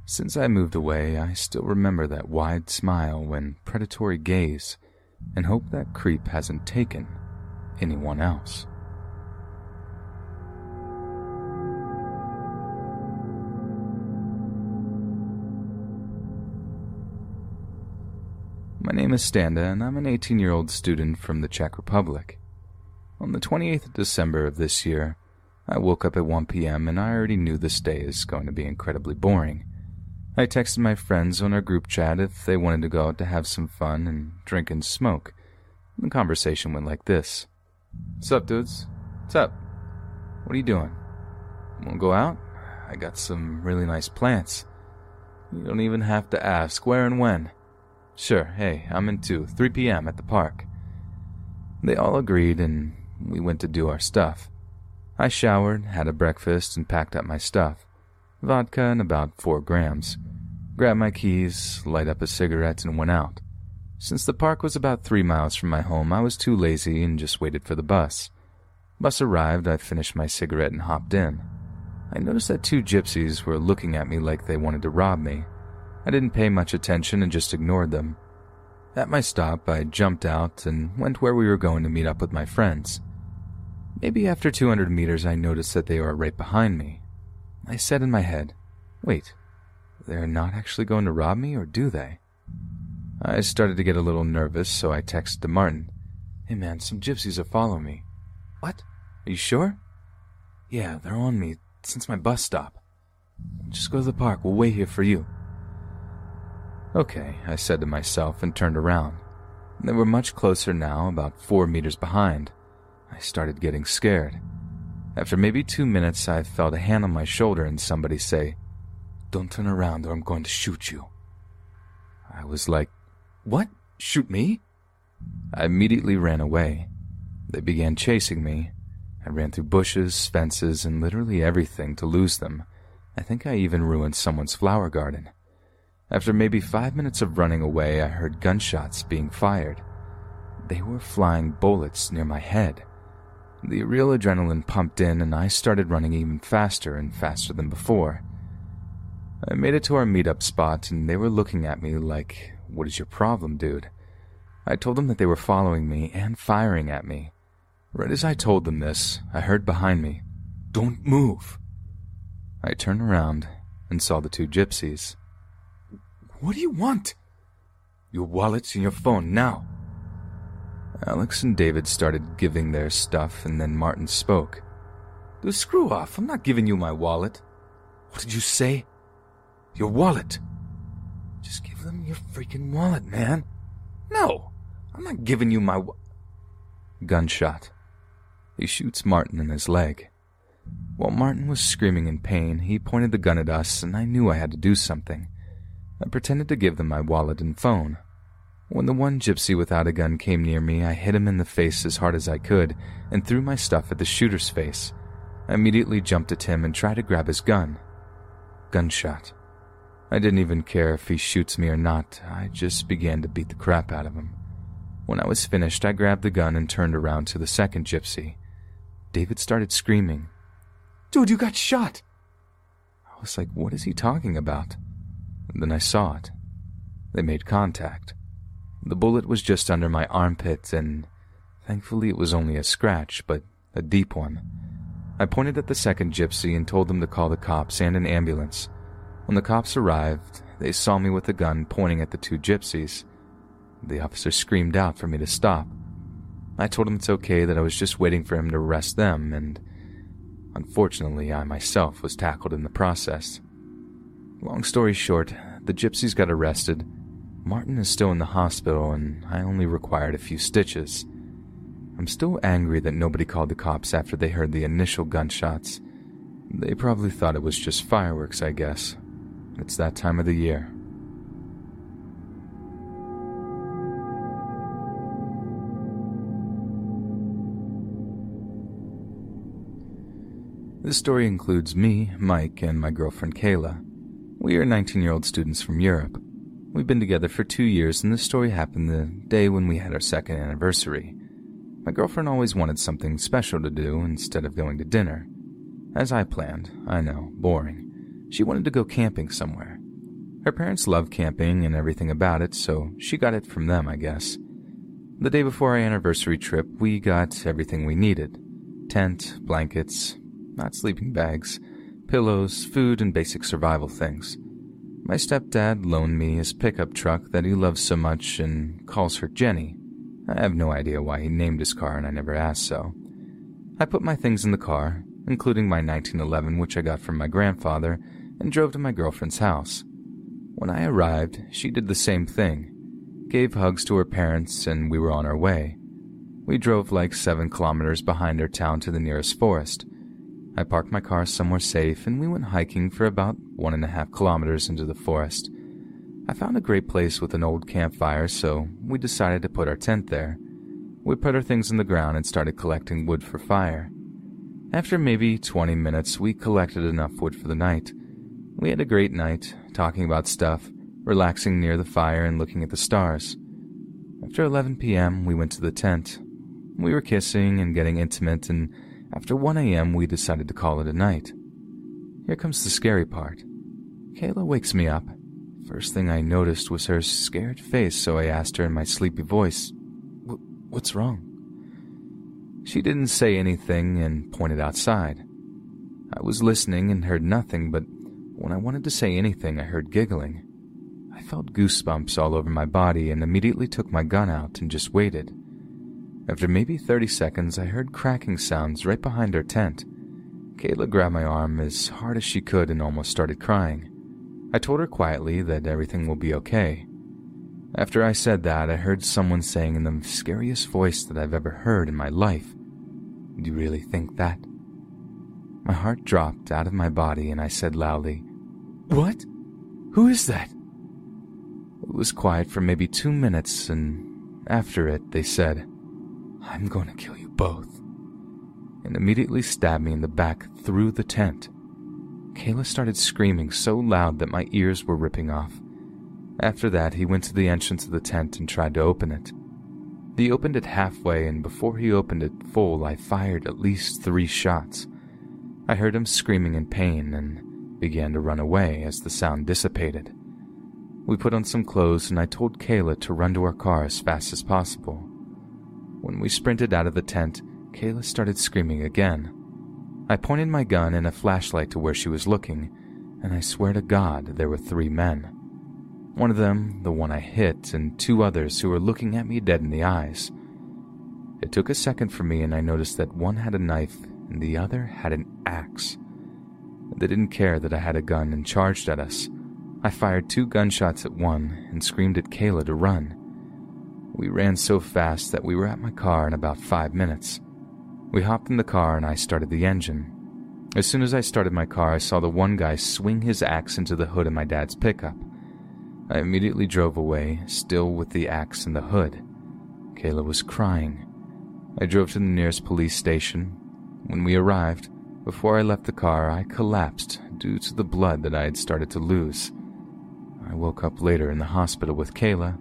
Since I moved away, I still remember that wide smile when predatory gaze and hope that creep hasn't taken anyone else. My name is Standa, and I'm an 18 year old student from the Czech Republic. On the 28th of December of this year, I woke up at 1 p.m. and I already knew this day is going to be incredibly boring. I texted my friends on our group chat if they wanted to go out to have some fun and drink and smoke. The conversation went like this What's up, dudes? What's up? What are you doing? Wanna go out? I got some really nice plants. You don't even have to ask where and when. Sure, hey, I'm in too. 3 p.m. at the park. They all agreed and we went to do our stuff. I showered, had a breakfast, and packed up my stuff vodka and about four grams grabbed my keys, light up a cigarette, and went out. Since the park was about three miles from my home, I was too lazy and just waited for the bus. Bus arrived, I finished my cigarette and hopped in. I noticed that two gypsies were looking at me like they wanted to rob me. I didn't pay much attention and just ignored them. At my stop, I jumped out and went where we were going to meet up with my friends. Maybe after 200 meters, I noticed that they were right behind me. I said in my head, Wait, they're not actually going to rob me, or do they? I started to get a little nervous, so I texted Martin. Hey man, some gypsies are following me. What? Are you sure? Yeah, they're on me since my bus stop. Just go to the park, we'll wait here for you. Okay, I said to myself and turned around. They were much closer now, about four meters behind. I started getting scared. After maybe two minutes, I felt a hand on my shoulder and somebody say, Don't turn around or I'm going to shoot you. I was like, What? Shoot me? I immediately ran away. They began chasing me. I ran through bushes, fences, and literally everything to lose them. I think I even ruined someone's flower garden. After maybe five minutes of running away, I heard gunshots being fired. They were flying bullets near my head. The real adrenaline pumped in, and I started running even faster and faster than before. I made it to our meetup spot, and they were looking at me like, What is your problem, dude? I told them that they were following me and firing at me. Right as I told them this, I heard behind me, Don't move. I turned around and saw the two gypsies. What do you want? Your wallets and your phone now. Alex and David started giving their stuff, and then Martin spoke. The screw off. I'm not giving you my wallet. What did you say? Your wallet. Just give them your freaking wallet, man. No, I'm not giving you my. Wa- Gunshot. He shoots Martin in his leg. While Martin was screaming in pain, he pointed the gun at us, and I knew I had to do something. I pretended to give them my wallet and phone. When the one gypsy without a gun came near me, I hit him in the face as hard as I could and threw my stuff at the shooter's face. I immediately jumped at him and tried to grab his gun. Gunshot. I didn't even care if he shoots me or not, I just began to beat the crap out of him. When I was finished, I grabbed the gun and turned around to the second gypsy. David started screaming, Dude, you got shot! I was like, what is he talking about? And then I saw it. They made contact. The bullet was just under my armpit, and thankfully it was only a scratch, but a deep one. I pointed at the second gypsy and told them to call the cops and an ambulance. When the cops arrived, they saw me with a gun pointing at the two gypsies. The officer screamed out for me to stop. I told him it's okay that I was just waiting for him to arrest them, and unfortunately, I myself was tackled in the process. Long story short, the gypsies got arrested. Martin is still in the hospital, and I only required a few stitches. I'm still angry that nobody called the cops after they heard the initial gunshots. They probably thought it was just fireworks, I guess. It's that time of the year. This story includes me, Mike, and my girlfriend Kayla. We are 19 year old students from Europe. We've been together for two years, and this story happened the day when we had our second anniversary. My girlfriend always wanted something special to do instead of going to dinner. As I planned, I know, boring. She wanted to go camping somewhere. Her parents love camping and everything about it, so she got it from them, I guess. The day before our anniversary trip, we got everything we needed tent, blankets, not sleeping bags, pillows, food, and basic survival things. My stepdad loaned me his pickup truck that he loves so much and calls her Jenny. I have no idea why he named his car and I never asked so. I put my things in the car, including my 1911 which I got from my grandfather, and drove to my girlfriend's house. When I arrived, she did the same thing, gave hugs to her parents, and we were on our way. We drove like seven kilometers behind our town to the nearest forest. I parked my car somewhere safe and we went hiking for about one and a half kilometers into the forest. I found a great place with an old campfire, so we decided to put our tent there. We put our things in the ground and started collecting wood for fire. After maybe 20 minutes, we collected enough wood for the night. We had a great night, talking about stuff, relaxing near the fire and looking at the stars. After 11 p.m., we went to the tent. We were kissing and getting intimate, and after 1 a.m., we decided to call it a night. Here comes the scary part. Kayla wakes me up. First thing I noticed was her scared face, so I asked her in my sleepy voice, What's wrong? She didn't say anything and pointed outside. I was listening and heard nothing, but when I wanted to say anything, I heard giggling. I felt goosebumps all over my body and immediately took my gun out and just waited. After maybe 30 seconds, I heard cracking sounds right behind our tent. Kayla grabbed my arm as hard as she could and almost started crying. I told her quietly that everything will be okay. After I said that, I heard someone saying in the scariest voice that I've ever heard in my life, Do you really think that? My heart dropped out of my body and I said loudly, What? Who is that? It was quiet for maybe two minutes, and after it, they said, I'm going to kill you both. And immediately stabbed me in the back through the tent. Kayla started screaming so loud that my ears were ripping off. After that, he went to the entrance of the tent and tried to open it. He opened it halfway, and before he opened it full, I fired at least three shots. I heard him screaming in pain and began to run away as the sound dissipated. We put on some clothes, and I told Kayla to run to our car as fast as possible. When we sprinted out of the tent, Kayla started screaming again. I pointed my gun and a flashlight to where she was looking, and I swear to God there were three men. One of them, the one I hit, and two others who were looking at me dead in the eyes. It took a second for me, and I noticed that one had a knife and the other had an axe. They didn't care that I had a gun and charged at us. I fired two gunshots at one and screamed at Kayla to run. We ran so fast that we were at my car in about five minutes. We hopped in the car and I started the engine. As soon as I started my car, I saw the one guy swing his axe into the hood of my dad's pickup. I immediately drove away, still with the axe in the hood. Kayla was crying. I drove to the nearest police station. When we arrived, before I left the car, I collapsed due to the blood that I had started to lose. I woke up later in the hospital with Kayla,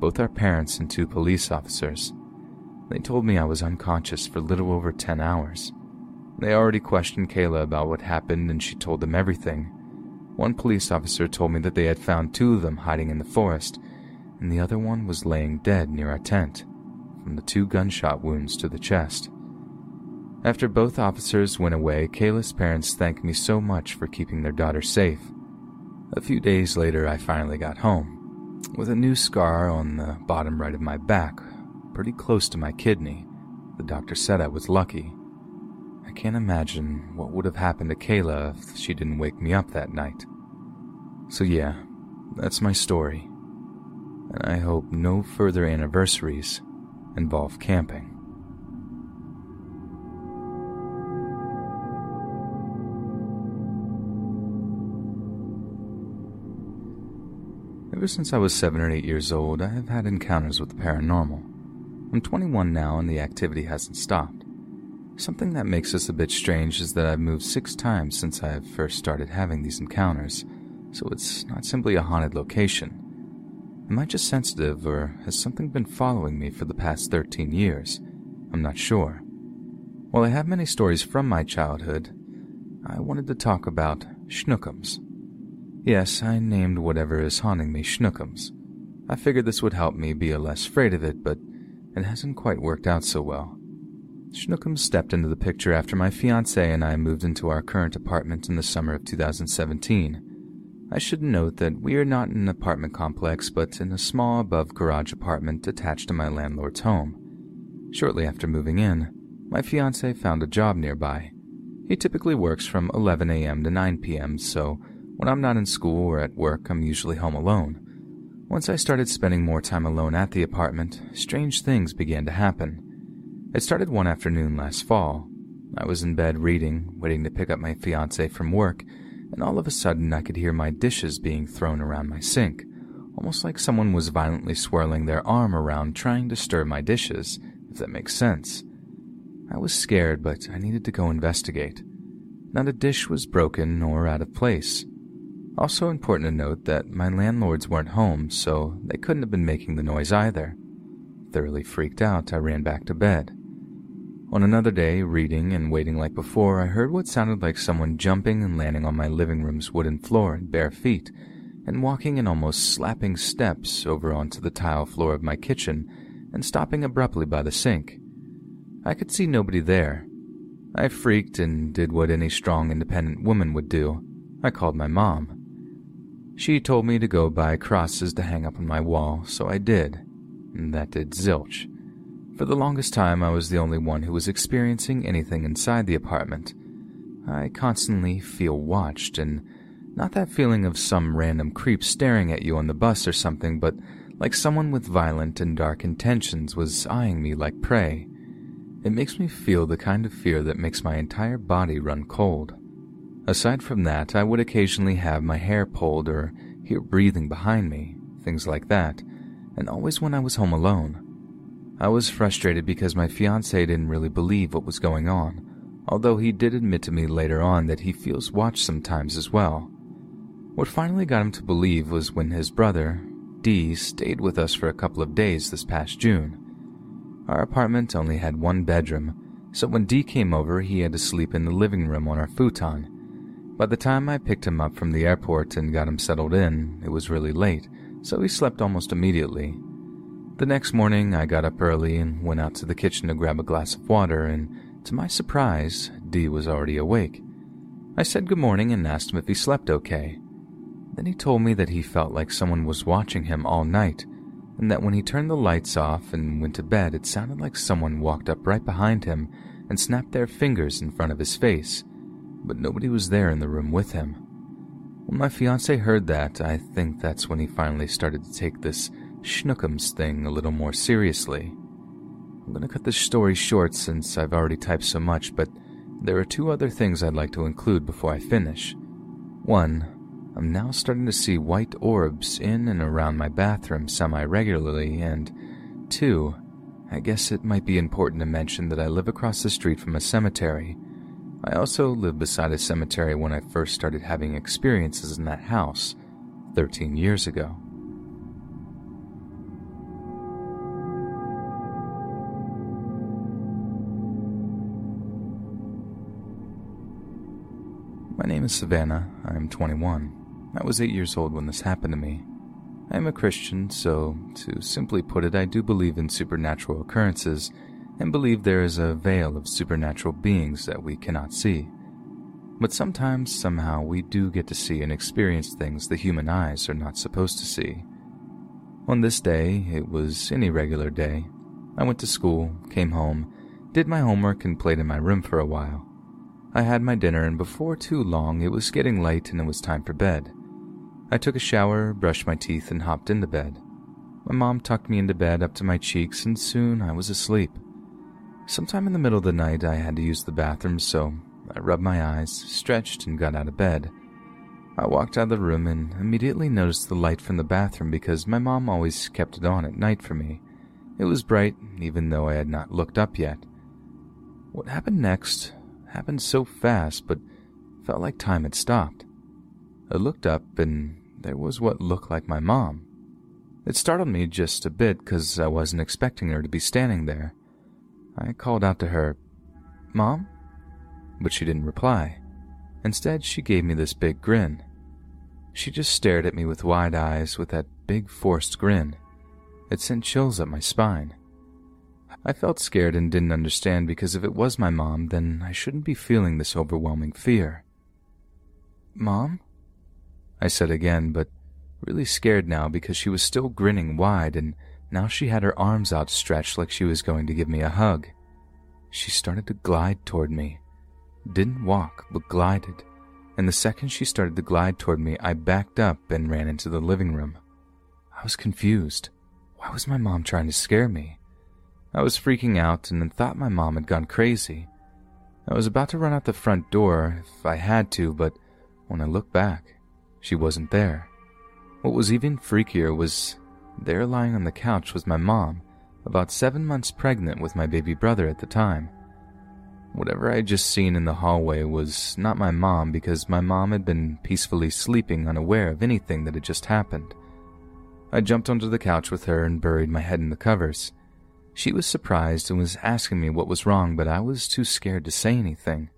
both our parents, and two police officers. They told me I was unconscious for little over 10 hours. They already questioned Kayla about what happened, and she told them everything. One police officer told me that they had found two of them hiding in the forest, and the other one was laying dead near our tent, from the two gunshot wounds to the chest. After both officers went away, Kayla's parents thanked me so much for keeping their daughter safe. A few days later, I finally got home, with a new scar on the bottom right of my back, pretty close to my kidney. The doctor said I was lucky. I can't imagine what would have happened to Kayla if she didn't wake me up that night. So, yeah, that's my story. And I hope no further anniversaries involve camping. Ever since I was seven or eight years old, I have had encounters with the paranormal. I'm 21 now and the activity hasn't stopped. Something that makes this a bit strange is that I've moved six times since I first started having these encounters, so it's not simply a haunted location. Am I just sensitive, or has something been following me for the past 13 years? I'm not sure. While I have many stories from my childhood, I wanted to talk about Schnookums. Yes, I named whatever is haunting me Schnookums. I figured this would help me be less afraid of it, but it hasn't quite worked out so well. Schnookums stepped into the picture after my fiance and I moved into our current apartment in the summer of 2017. I should note that we are not in an apartment complex, but in a small above garage apartment attached to my landlord's home. Shortly after moving in, my fiance found a job nearby. He typically works from 11 a.m. to 9 p.m., so when I'm not in school or at work, I'm usually home alone. Once I started spending more time alone at the apartment, strange things began to happen. It started one afternoon last fall. I was in bed reading, waiting to pick up my fiance from work, and all of a sudden I could hear my dishes being thrown around my sink, almost like someone was violently swirling their arm around trying to stir my dishes, if that makes sense. I was scared, but I needed to go investigate. Not a dish was broken or out of place. Also important to note that my landlords weren't home, so they couldn't have been making the noise either. Thoroughly freaked out, I ran back to bed. On another day, reading and waiting like before, I heard what sounded like someone jumping and landing on my living room's wooden floor in bare feet, and walking in almost slapping steps over onto the tile floor of my kitchen and stopping abruptly by the sink. I could see nobody there. I freaked and did what any strong, independent woman would do. I called my mom. She told me to go buy crosses to hang up on my wall, so I did. And that did zilch. For the longest time, I was the only one who was experiencing anything inside the apartment. I constantly feel watched, and not that feeling of some random creep staring at you on the bus or something, but like someone with violent and dark intentions was eyeing me like prey. It makes me feel the kind of fear that makes my entire body run cold. Aside from that, I would occasionally have my hair pulled or hear breathing behind me, things like that, and always when I was home alone. I was frustrated because my fiance didn't really believe what was going on, although he did admit to me later on that he feels watched sometimes as well. What finally got him to believe was when his brother, D, stayed with us for a couple of days this past June. Our apartment only had one bedroom, so when D came over, he had to sleep in the living room on our futon. By the time I picked him up from the airport and got him settled in, it was really late, so he slept almost immediately. The next morning, I got up early and went out to the kitchen to grab a glass of water, and to my surprise, D was already awake. I said good morning and asked him if he slept okay. Then he told me that he felt like someone was watching him all night, and that when he turned the lights off and went to bed, it sounded like someone walked up right behind him and snapped their fingers in front of his face, but nobody was there in the room with him. When my fiance heard that, I think that's when he finally started to take this Schnookums thing a little more seriously. I'm gonna cut this story short since I've already typed so much, but there are two other things I'd like to include before I finish. One, I'm now starting to see white orbs in and around my bathroom semi regularly, and two, I guess it might be important to mention that I live across the street from a cemetery. I also lived beside a cemetery when I first started having experiences in that house 13 years ago. My name is Savannah. I am 21. I was 8 years old when this happened to me. I am a Christian, so to simply put it, I do believe in supernatural occurrences and believe there is a veil of supernatural beings that we cannot see. But sometimes, somehow, we do get to see and experience things the human eyes are not supposed to see. On this day, it was any regular day. I went to school, came home, did my homework, and played in my room for a while. I had my dinner, and before too long, it was getting late and it was time for bed. I took a shower, brushed my teeth, and hopped into bed. My mom tucked me into bed up to my cheeks, and soon I was asleep. Sometime in the middle of the night, I had to use the bathroom, so I rubbed my eyes, stretched, and got out of bed. I walked out of the room and immediately noticed the light from the bathroom because my mom always kept it on at night for me. It was bright, even though I had not looked up yet. What happened next happened so fast, but felt like time had stopped. I looked up, and there was what looked like my mom. It startled me just a bit because I wasn't expecting her to be standing there. I called out to her, Mom? But she didn't reply. Instead, she gave me this big grin. She just stared at me with wide eyes with that big forced grin. It sent chills up my spine. I felt scared and didn't understand because if it was my mom, then I shouldn't be feeling this overwhelming fear. Mom? I said again, but really scared now because she was still grinning wide and now she had her arms outstretched like she was going to give me a hug. She started to glide toward me. Didn't walk, but glided. And the second she started to glide toward me, I backed up and ran into the living room. I was confused. Why was my mom trying to scare me? I was freaking out and thought my mom had gone crazy. I was about to run out the front door if I had to, but when I looked back, she wasn't there. What was even freakier was there lying on the couch was my mom, about seven months pregnant with my baby brother at the time. Whatever I had just seen in the hallway was not my mom because my mom had been peacefully sleeping unaware of anything that had just happened. I jumped onto the couch with her and buried my head in the covers. She was surprised and was asking me what was wrong, but I was too scared to say anything.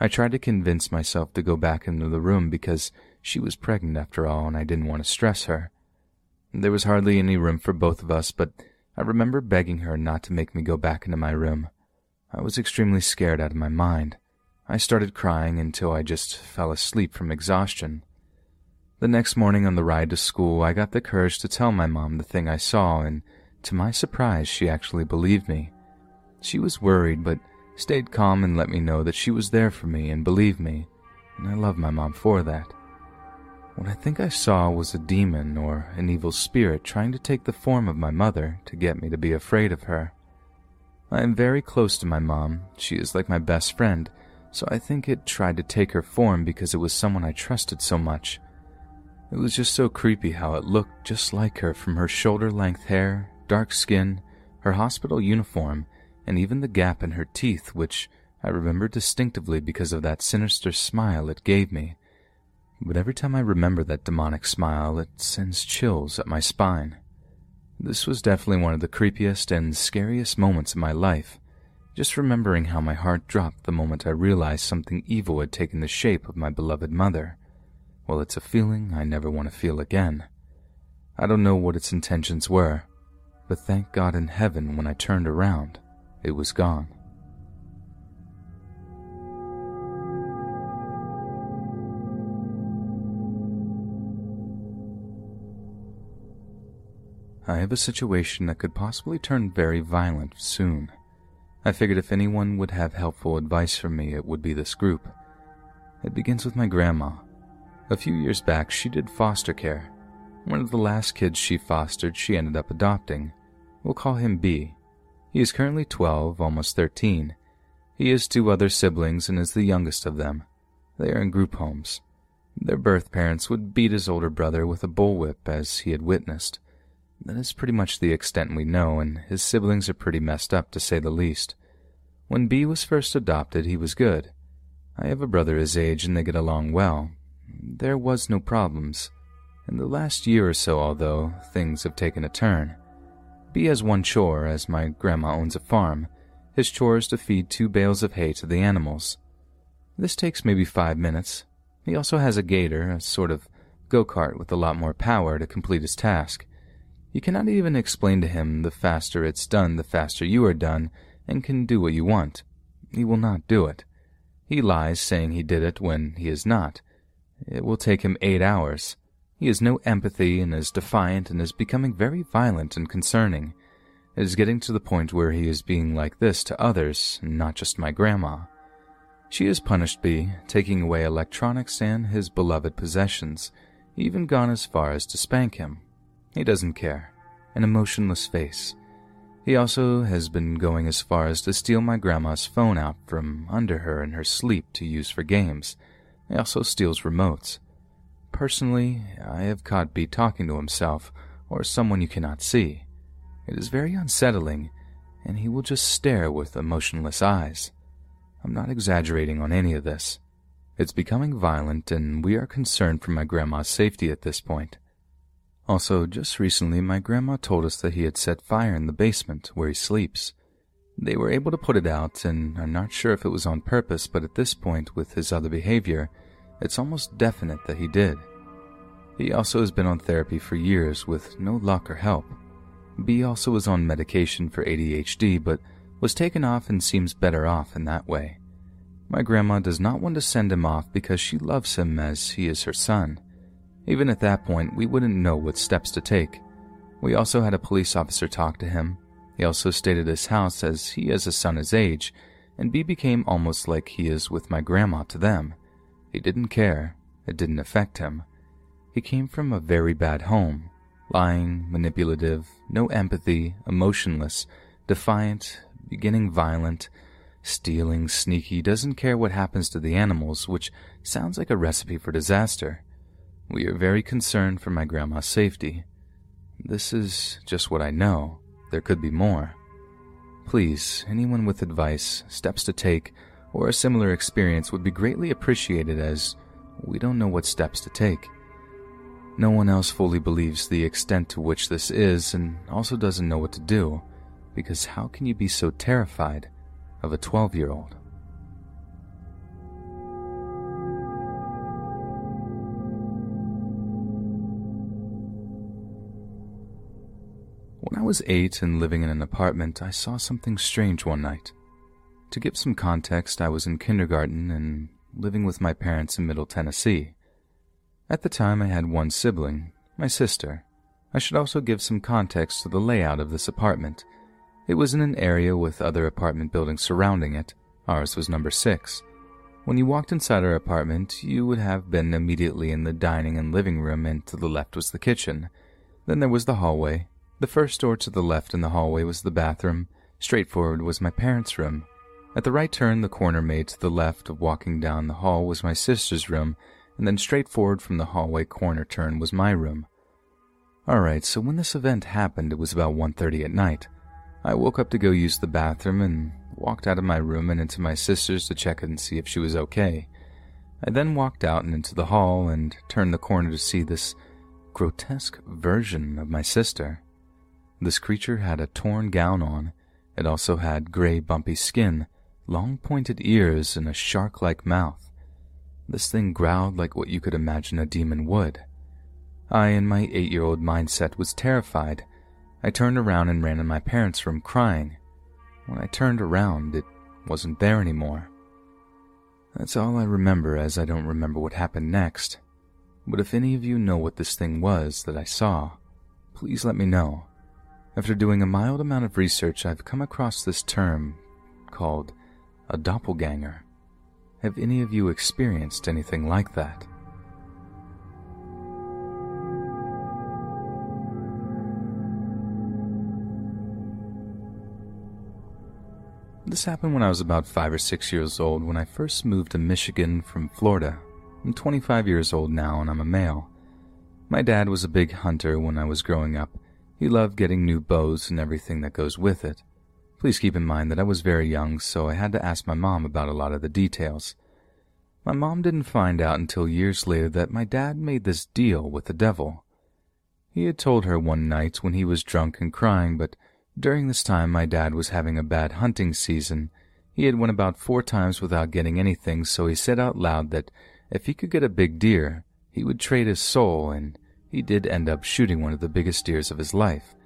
I tried to convince myself to go back into the room because she was pregnant after all and I didn't want to stress her. There was hardly any room for both of us, but I remember begging her not to make me go back into my room. I was extremely scared out of my mind. I started crying until I just fell asleep from exhaustion. The next morning on the ride to school, I got the courage to tell my mom the thing I saw, and to my surprise, she actually believed me. She was worried, but stayed calm and let me know that she was there for me and believed me, and I love my mom for that. What I think I saw was a demon or an evil spirit trying to take the form of my mother to get me to be afraid of her. I am very close to my mom. She is like my best friend, so I think it tried to take her form because it was someone I trusted so much. It was just so creepy how it looked just like her from her shoulder length hair, dark skin, her hospital uniform, and even the gap in her teeth, which I remember distinctively because of that sinister smile it gave me. But every time I remember that demonic smile, it sends chills up my spine. This was definitely one of the creepiest and scariest moments of my life, just remembering how my heart dropped the moment I realized something evil had taken the shape of my beloved mother. Well, it's a feeling I never want to feel again. I don't know what its intentions were, but thank God in heaven when I turned around, it was gone. I have a situation that could possibly turn very violent soon. I figured if anyone would have helpful advice for me, it would be this group. It begins with my grandma. A few years back, she did foster care. One of the last kids she fostered, she ended up adopting. We'll call him B. He is currently 12, almost 13. He has two other siblings and is the youngest of them. They are in group homes. Their birth parents would beat his older brother with a bullwhip as he had witnessed. That is pretty much the extent we know, and his siblings are pretty messed up to say the least. When B was first adopted, he was good. I have a brother his age and they get along well. There was no problems. In the last year or so, although, things have taken a turn. B has one chore, as my grandma owns a farm. His chore is to feed two bales of hay to the animals. This takes maybe five minutes. He also has a gator, a sort of go-kart with a lot more power to complete his task. You cannot even explain to him the faster it's done, the faster you are done, and can do what you want. He will not do it. He lies saying he did it when he is not. It will take him eight hours. He has no empathy and is defiant and is becoming very violent and concerning. It is getting to the point where he is being like this to others, not just my grandma. She has punished B, taking away electronics and his beloved possessions, even gone as far as to spank him. He doesn't care. An emotionless face. He also has been going as far as to steal my grandma's phone out from under her in her sleep to use for games. He also steals remotes. Personally, I have caught B talking to himself or someone you cannot see. It is very unsettling, and he will just stare with emotionless eyes. I'm not exaggerating on any of this. It's becoming violent, and we are concerned for my grandma's safety at this point. Also, just recently, my grandma told us that he had set fire in the basement where he sleeps. They were able to put it out and are not sure if it was on purpose, but at this point, with his other behavior, it's almost definite that he did. He also has been on therapy for years with no luck or help. B also was on medication for ADHD, but was taken off and seems better off in that way. My grandma does not want to send him off because she loves him as he is her son. Even at that point, we wouldn't know what steps to take. We also had a police officer talk to him. He also stayed at his house as he has a son his age, and B became almost like he is with my grandma to them. He didn't care. It didn't affect him. He came from a very bad home. Lying, manipulative, no empathy, emotionless, defiant, beginning violent, stealing, sneaky, doesn't care what happens to the animals, which sounds like a recipe for disaster. We are very concerned for my grandma's safety. This is just what I know. There could be more. Please, anyone with advice, steps to take, or a similar experience would be greatly appreciated as we don't know what steps to take. No one else fully believes the extent to which this is and also doesn't know what to do, because how can you be so terrified of a 12 year old? When I was eight and living in an apartment, I saw something strange one night. To give some context, I was in kindergarten and living with my parents in Middle Tennessee. At the time, I had one sibling, my sister. I should also give some context to the layout of this apartment. It was in an area with other apartment buildings surrounding it. Ours was number six. When you walked inside our apartment, you would have been immediately in the dining and living room, and to the left was the kitchen. Then there was the hallway, the first door to the left in the hallway was the bathroom, Straight forward was my parents' room. At the right turn, the corner made to the left of walking down the hall was my sister's room, and then straight forward from the hallway corner turn was my room. Alright, so when this event happened, it was about 1.30 at night. I woke up to go use the bathroom and walked out of my room and into my sister's to check and see if she was okay. I then walked out and into the hall and turned the corner to see this grotesque version of my sister. This creature had a torn gown on. It also had gray, bumpy skin, long pointed ears, and a shark like mouth. This thing growled like what you could imagine a demon would. I, in my eight year old mindset, was terrified. I turned around and ran in my parents' room crying. When I turned around, it wasn't there anymore. That's all I remember, as I don't remember what happened next. But if any of you know what this thing was that I saw, please let me know. After doing a mild amount of research, I've come across this term called a doppelganger. Have any of you experienced anything like that? This happened when I was about five or six years old when I first moved to Michigan from Florida. I'm 25 years old now and I'm a male. My dad was a big hunter when I was growing up. He loved getting new bows and everything that goes with it. Please keep in mind that I was very young, so I had to ask my mom about a lot of the details. My mom didn't find out until years later that my dad made this deal with the devil. He had told her one night when he was drunk and crying, but during this time my dad was having a bad hunting season. He had went about four times without getting anything, so he said out loud that if he could get a big deer, he would trade his soul, and he did end up shooting one of the biggest deers of his life.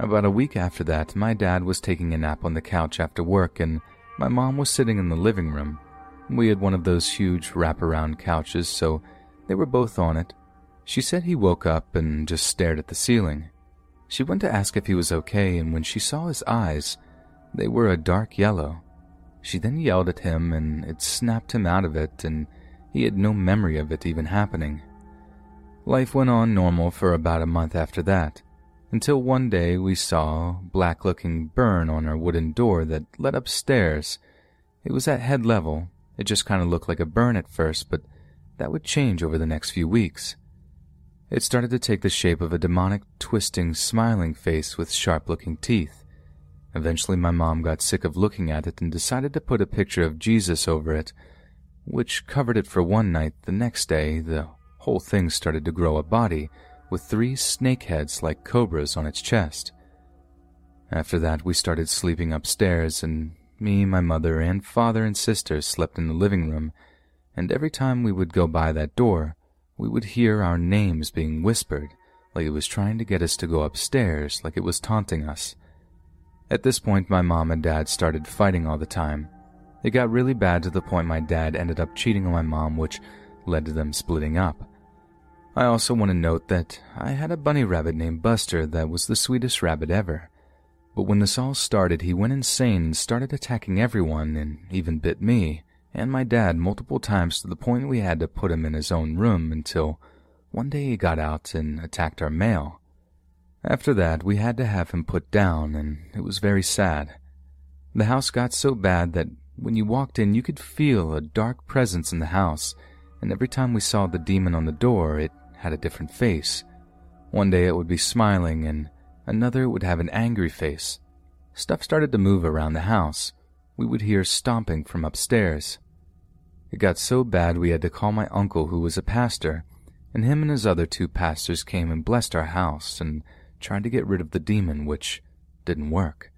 About a week after that, my dad was taking a nap on the couch after work, and my mom was sitting in the living room. We had one of those huge wraparound couches, so they were both on it. She said he woke up and just stared at the ceiling. She went to ask if he was okay, and when she saw his eyes, they were a dark yellow. She then yelled at him, and it snapped him out of it, and he had no memory of it even happening. Life went on normal for about a month after that, until one day we saw a black looking burn on our wooden door that led upstairs. It was at head level. It just kind of looked like a burn at first, but that would change over the next few weeks. It started to take the shape of a demonic, twisting, smiling face with sharp looking teeth. Eventually, my mom got sick of looking at it and decided to put a picture of Jesus over it, which covered it for one night. The next day, the whole thing started to grow a body with three snake heads like cobras on its chest. After that, we started sleeping upstairs, and me, my mother, and father and sister slept in the living room, and every time we would go by that door, we would hear our names being whispered, like it was trying to get us to go upstairs, like it was taunting us. At this point, my mom and dad started fighting all the time. It got really bad to the point my dad ended up cheating on my mom, which led to them splitting up. I also want to note that I had a bunny rabbit named Buster that was the sweetest rabbit ever. But when this all started, he went insane and started attacking everyone and even bit me and my dad multiple times to the point we had to put him in his own room until one day he got out and attacked our mail. After that, we had to have him put down, and it was very sad. The house got so bad that when you walked in, you could feel a dark presence in the house, and every time we saw the demon on the door, it had a different face. One day it would be smiling, and another would have an angry face. Stuff started to move around the house. We would hear stomping from upstairs. It got so bad we had to call my uncle, who was a pastor, and him and his other two pastors came and blessed our house and tried to get rid of the demon, which didn't work.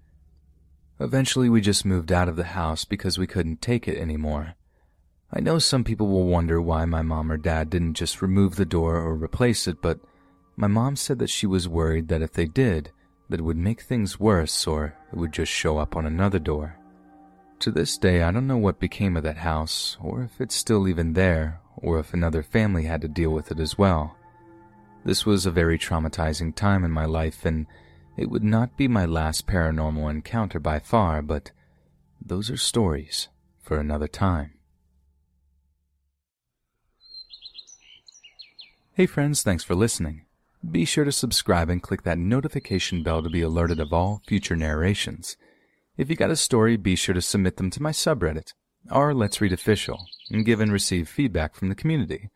Eventually, we just moved out of the house because we couldn't take it anymore. I know some people will wonder why my mom or dad didn't just remove the door or replace it, but my mom said that she was worried that if they did, that it would make things worse or it would just show up on another door. To this day, I don't know what became of that house, or if it's still even there, or if another family had to deal with it as well. This was a very traumatizing time in my life, and it would not be my last paranormal encounter by far, but those are stories for another time. Hey friends, thanks for listening. Be sure to subscribe and click that notification bell to be alerted of all future narrations. If you got a story, be sure to submit them to my subreddit, or Let's Read Official, and give and receive feedback from the community,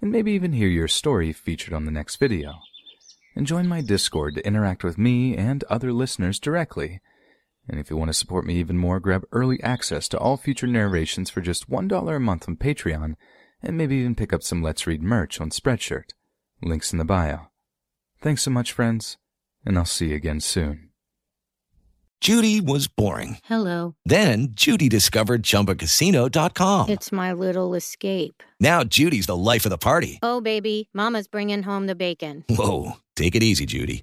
and maybe even hear your story featured on the next video. And join my Discord to interact with me and other listeners directly. And if you want to support me even more, grab early access to all future narrations for just $1 a month on Patreon, and maybe even pick up some Let's Read merch on Spreadshirt. Links in the bio. Thanks so much, friends, and I'll see you again soon. Judy was boring. Hello. Then Judy discovered ChumbaCasino.com. It's my little escape. Now Judy's the life of the party. Oh, baby, Mama's bringing home the bacon. Whoa, take it easy, Judy.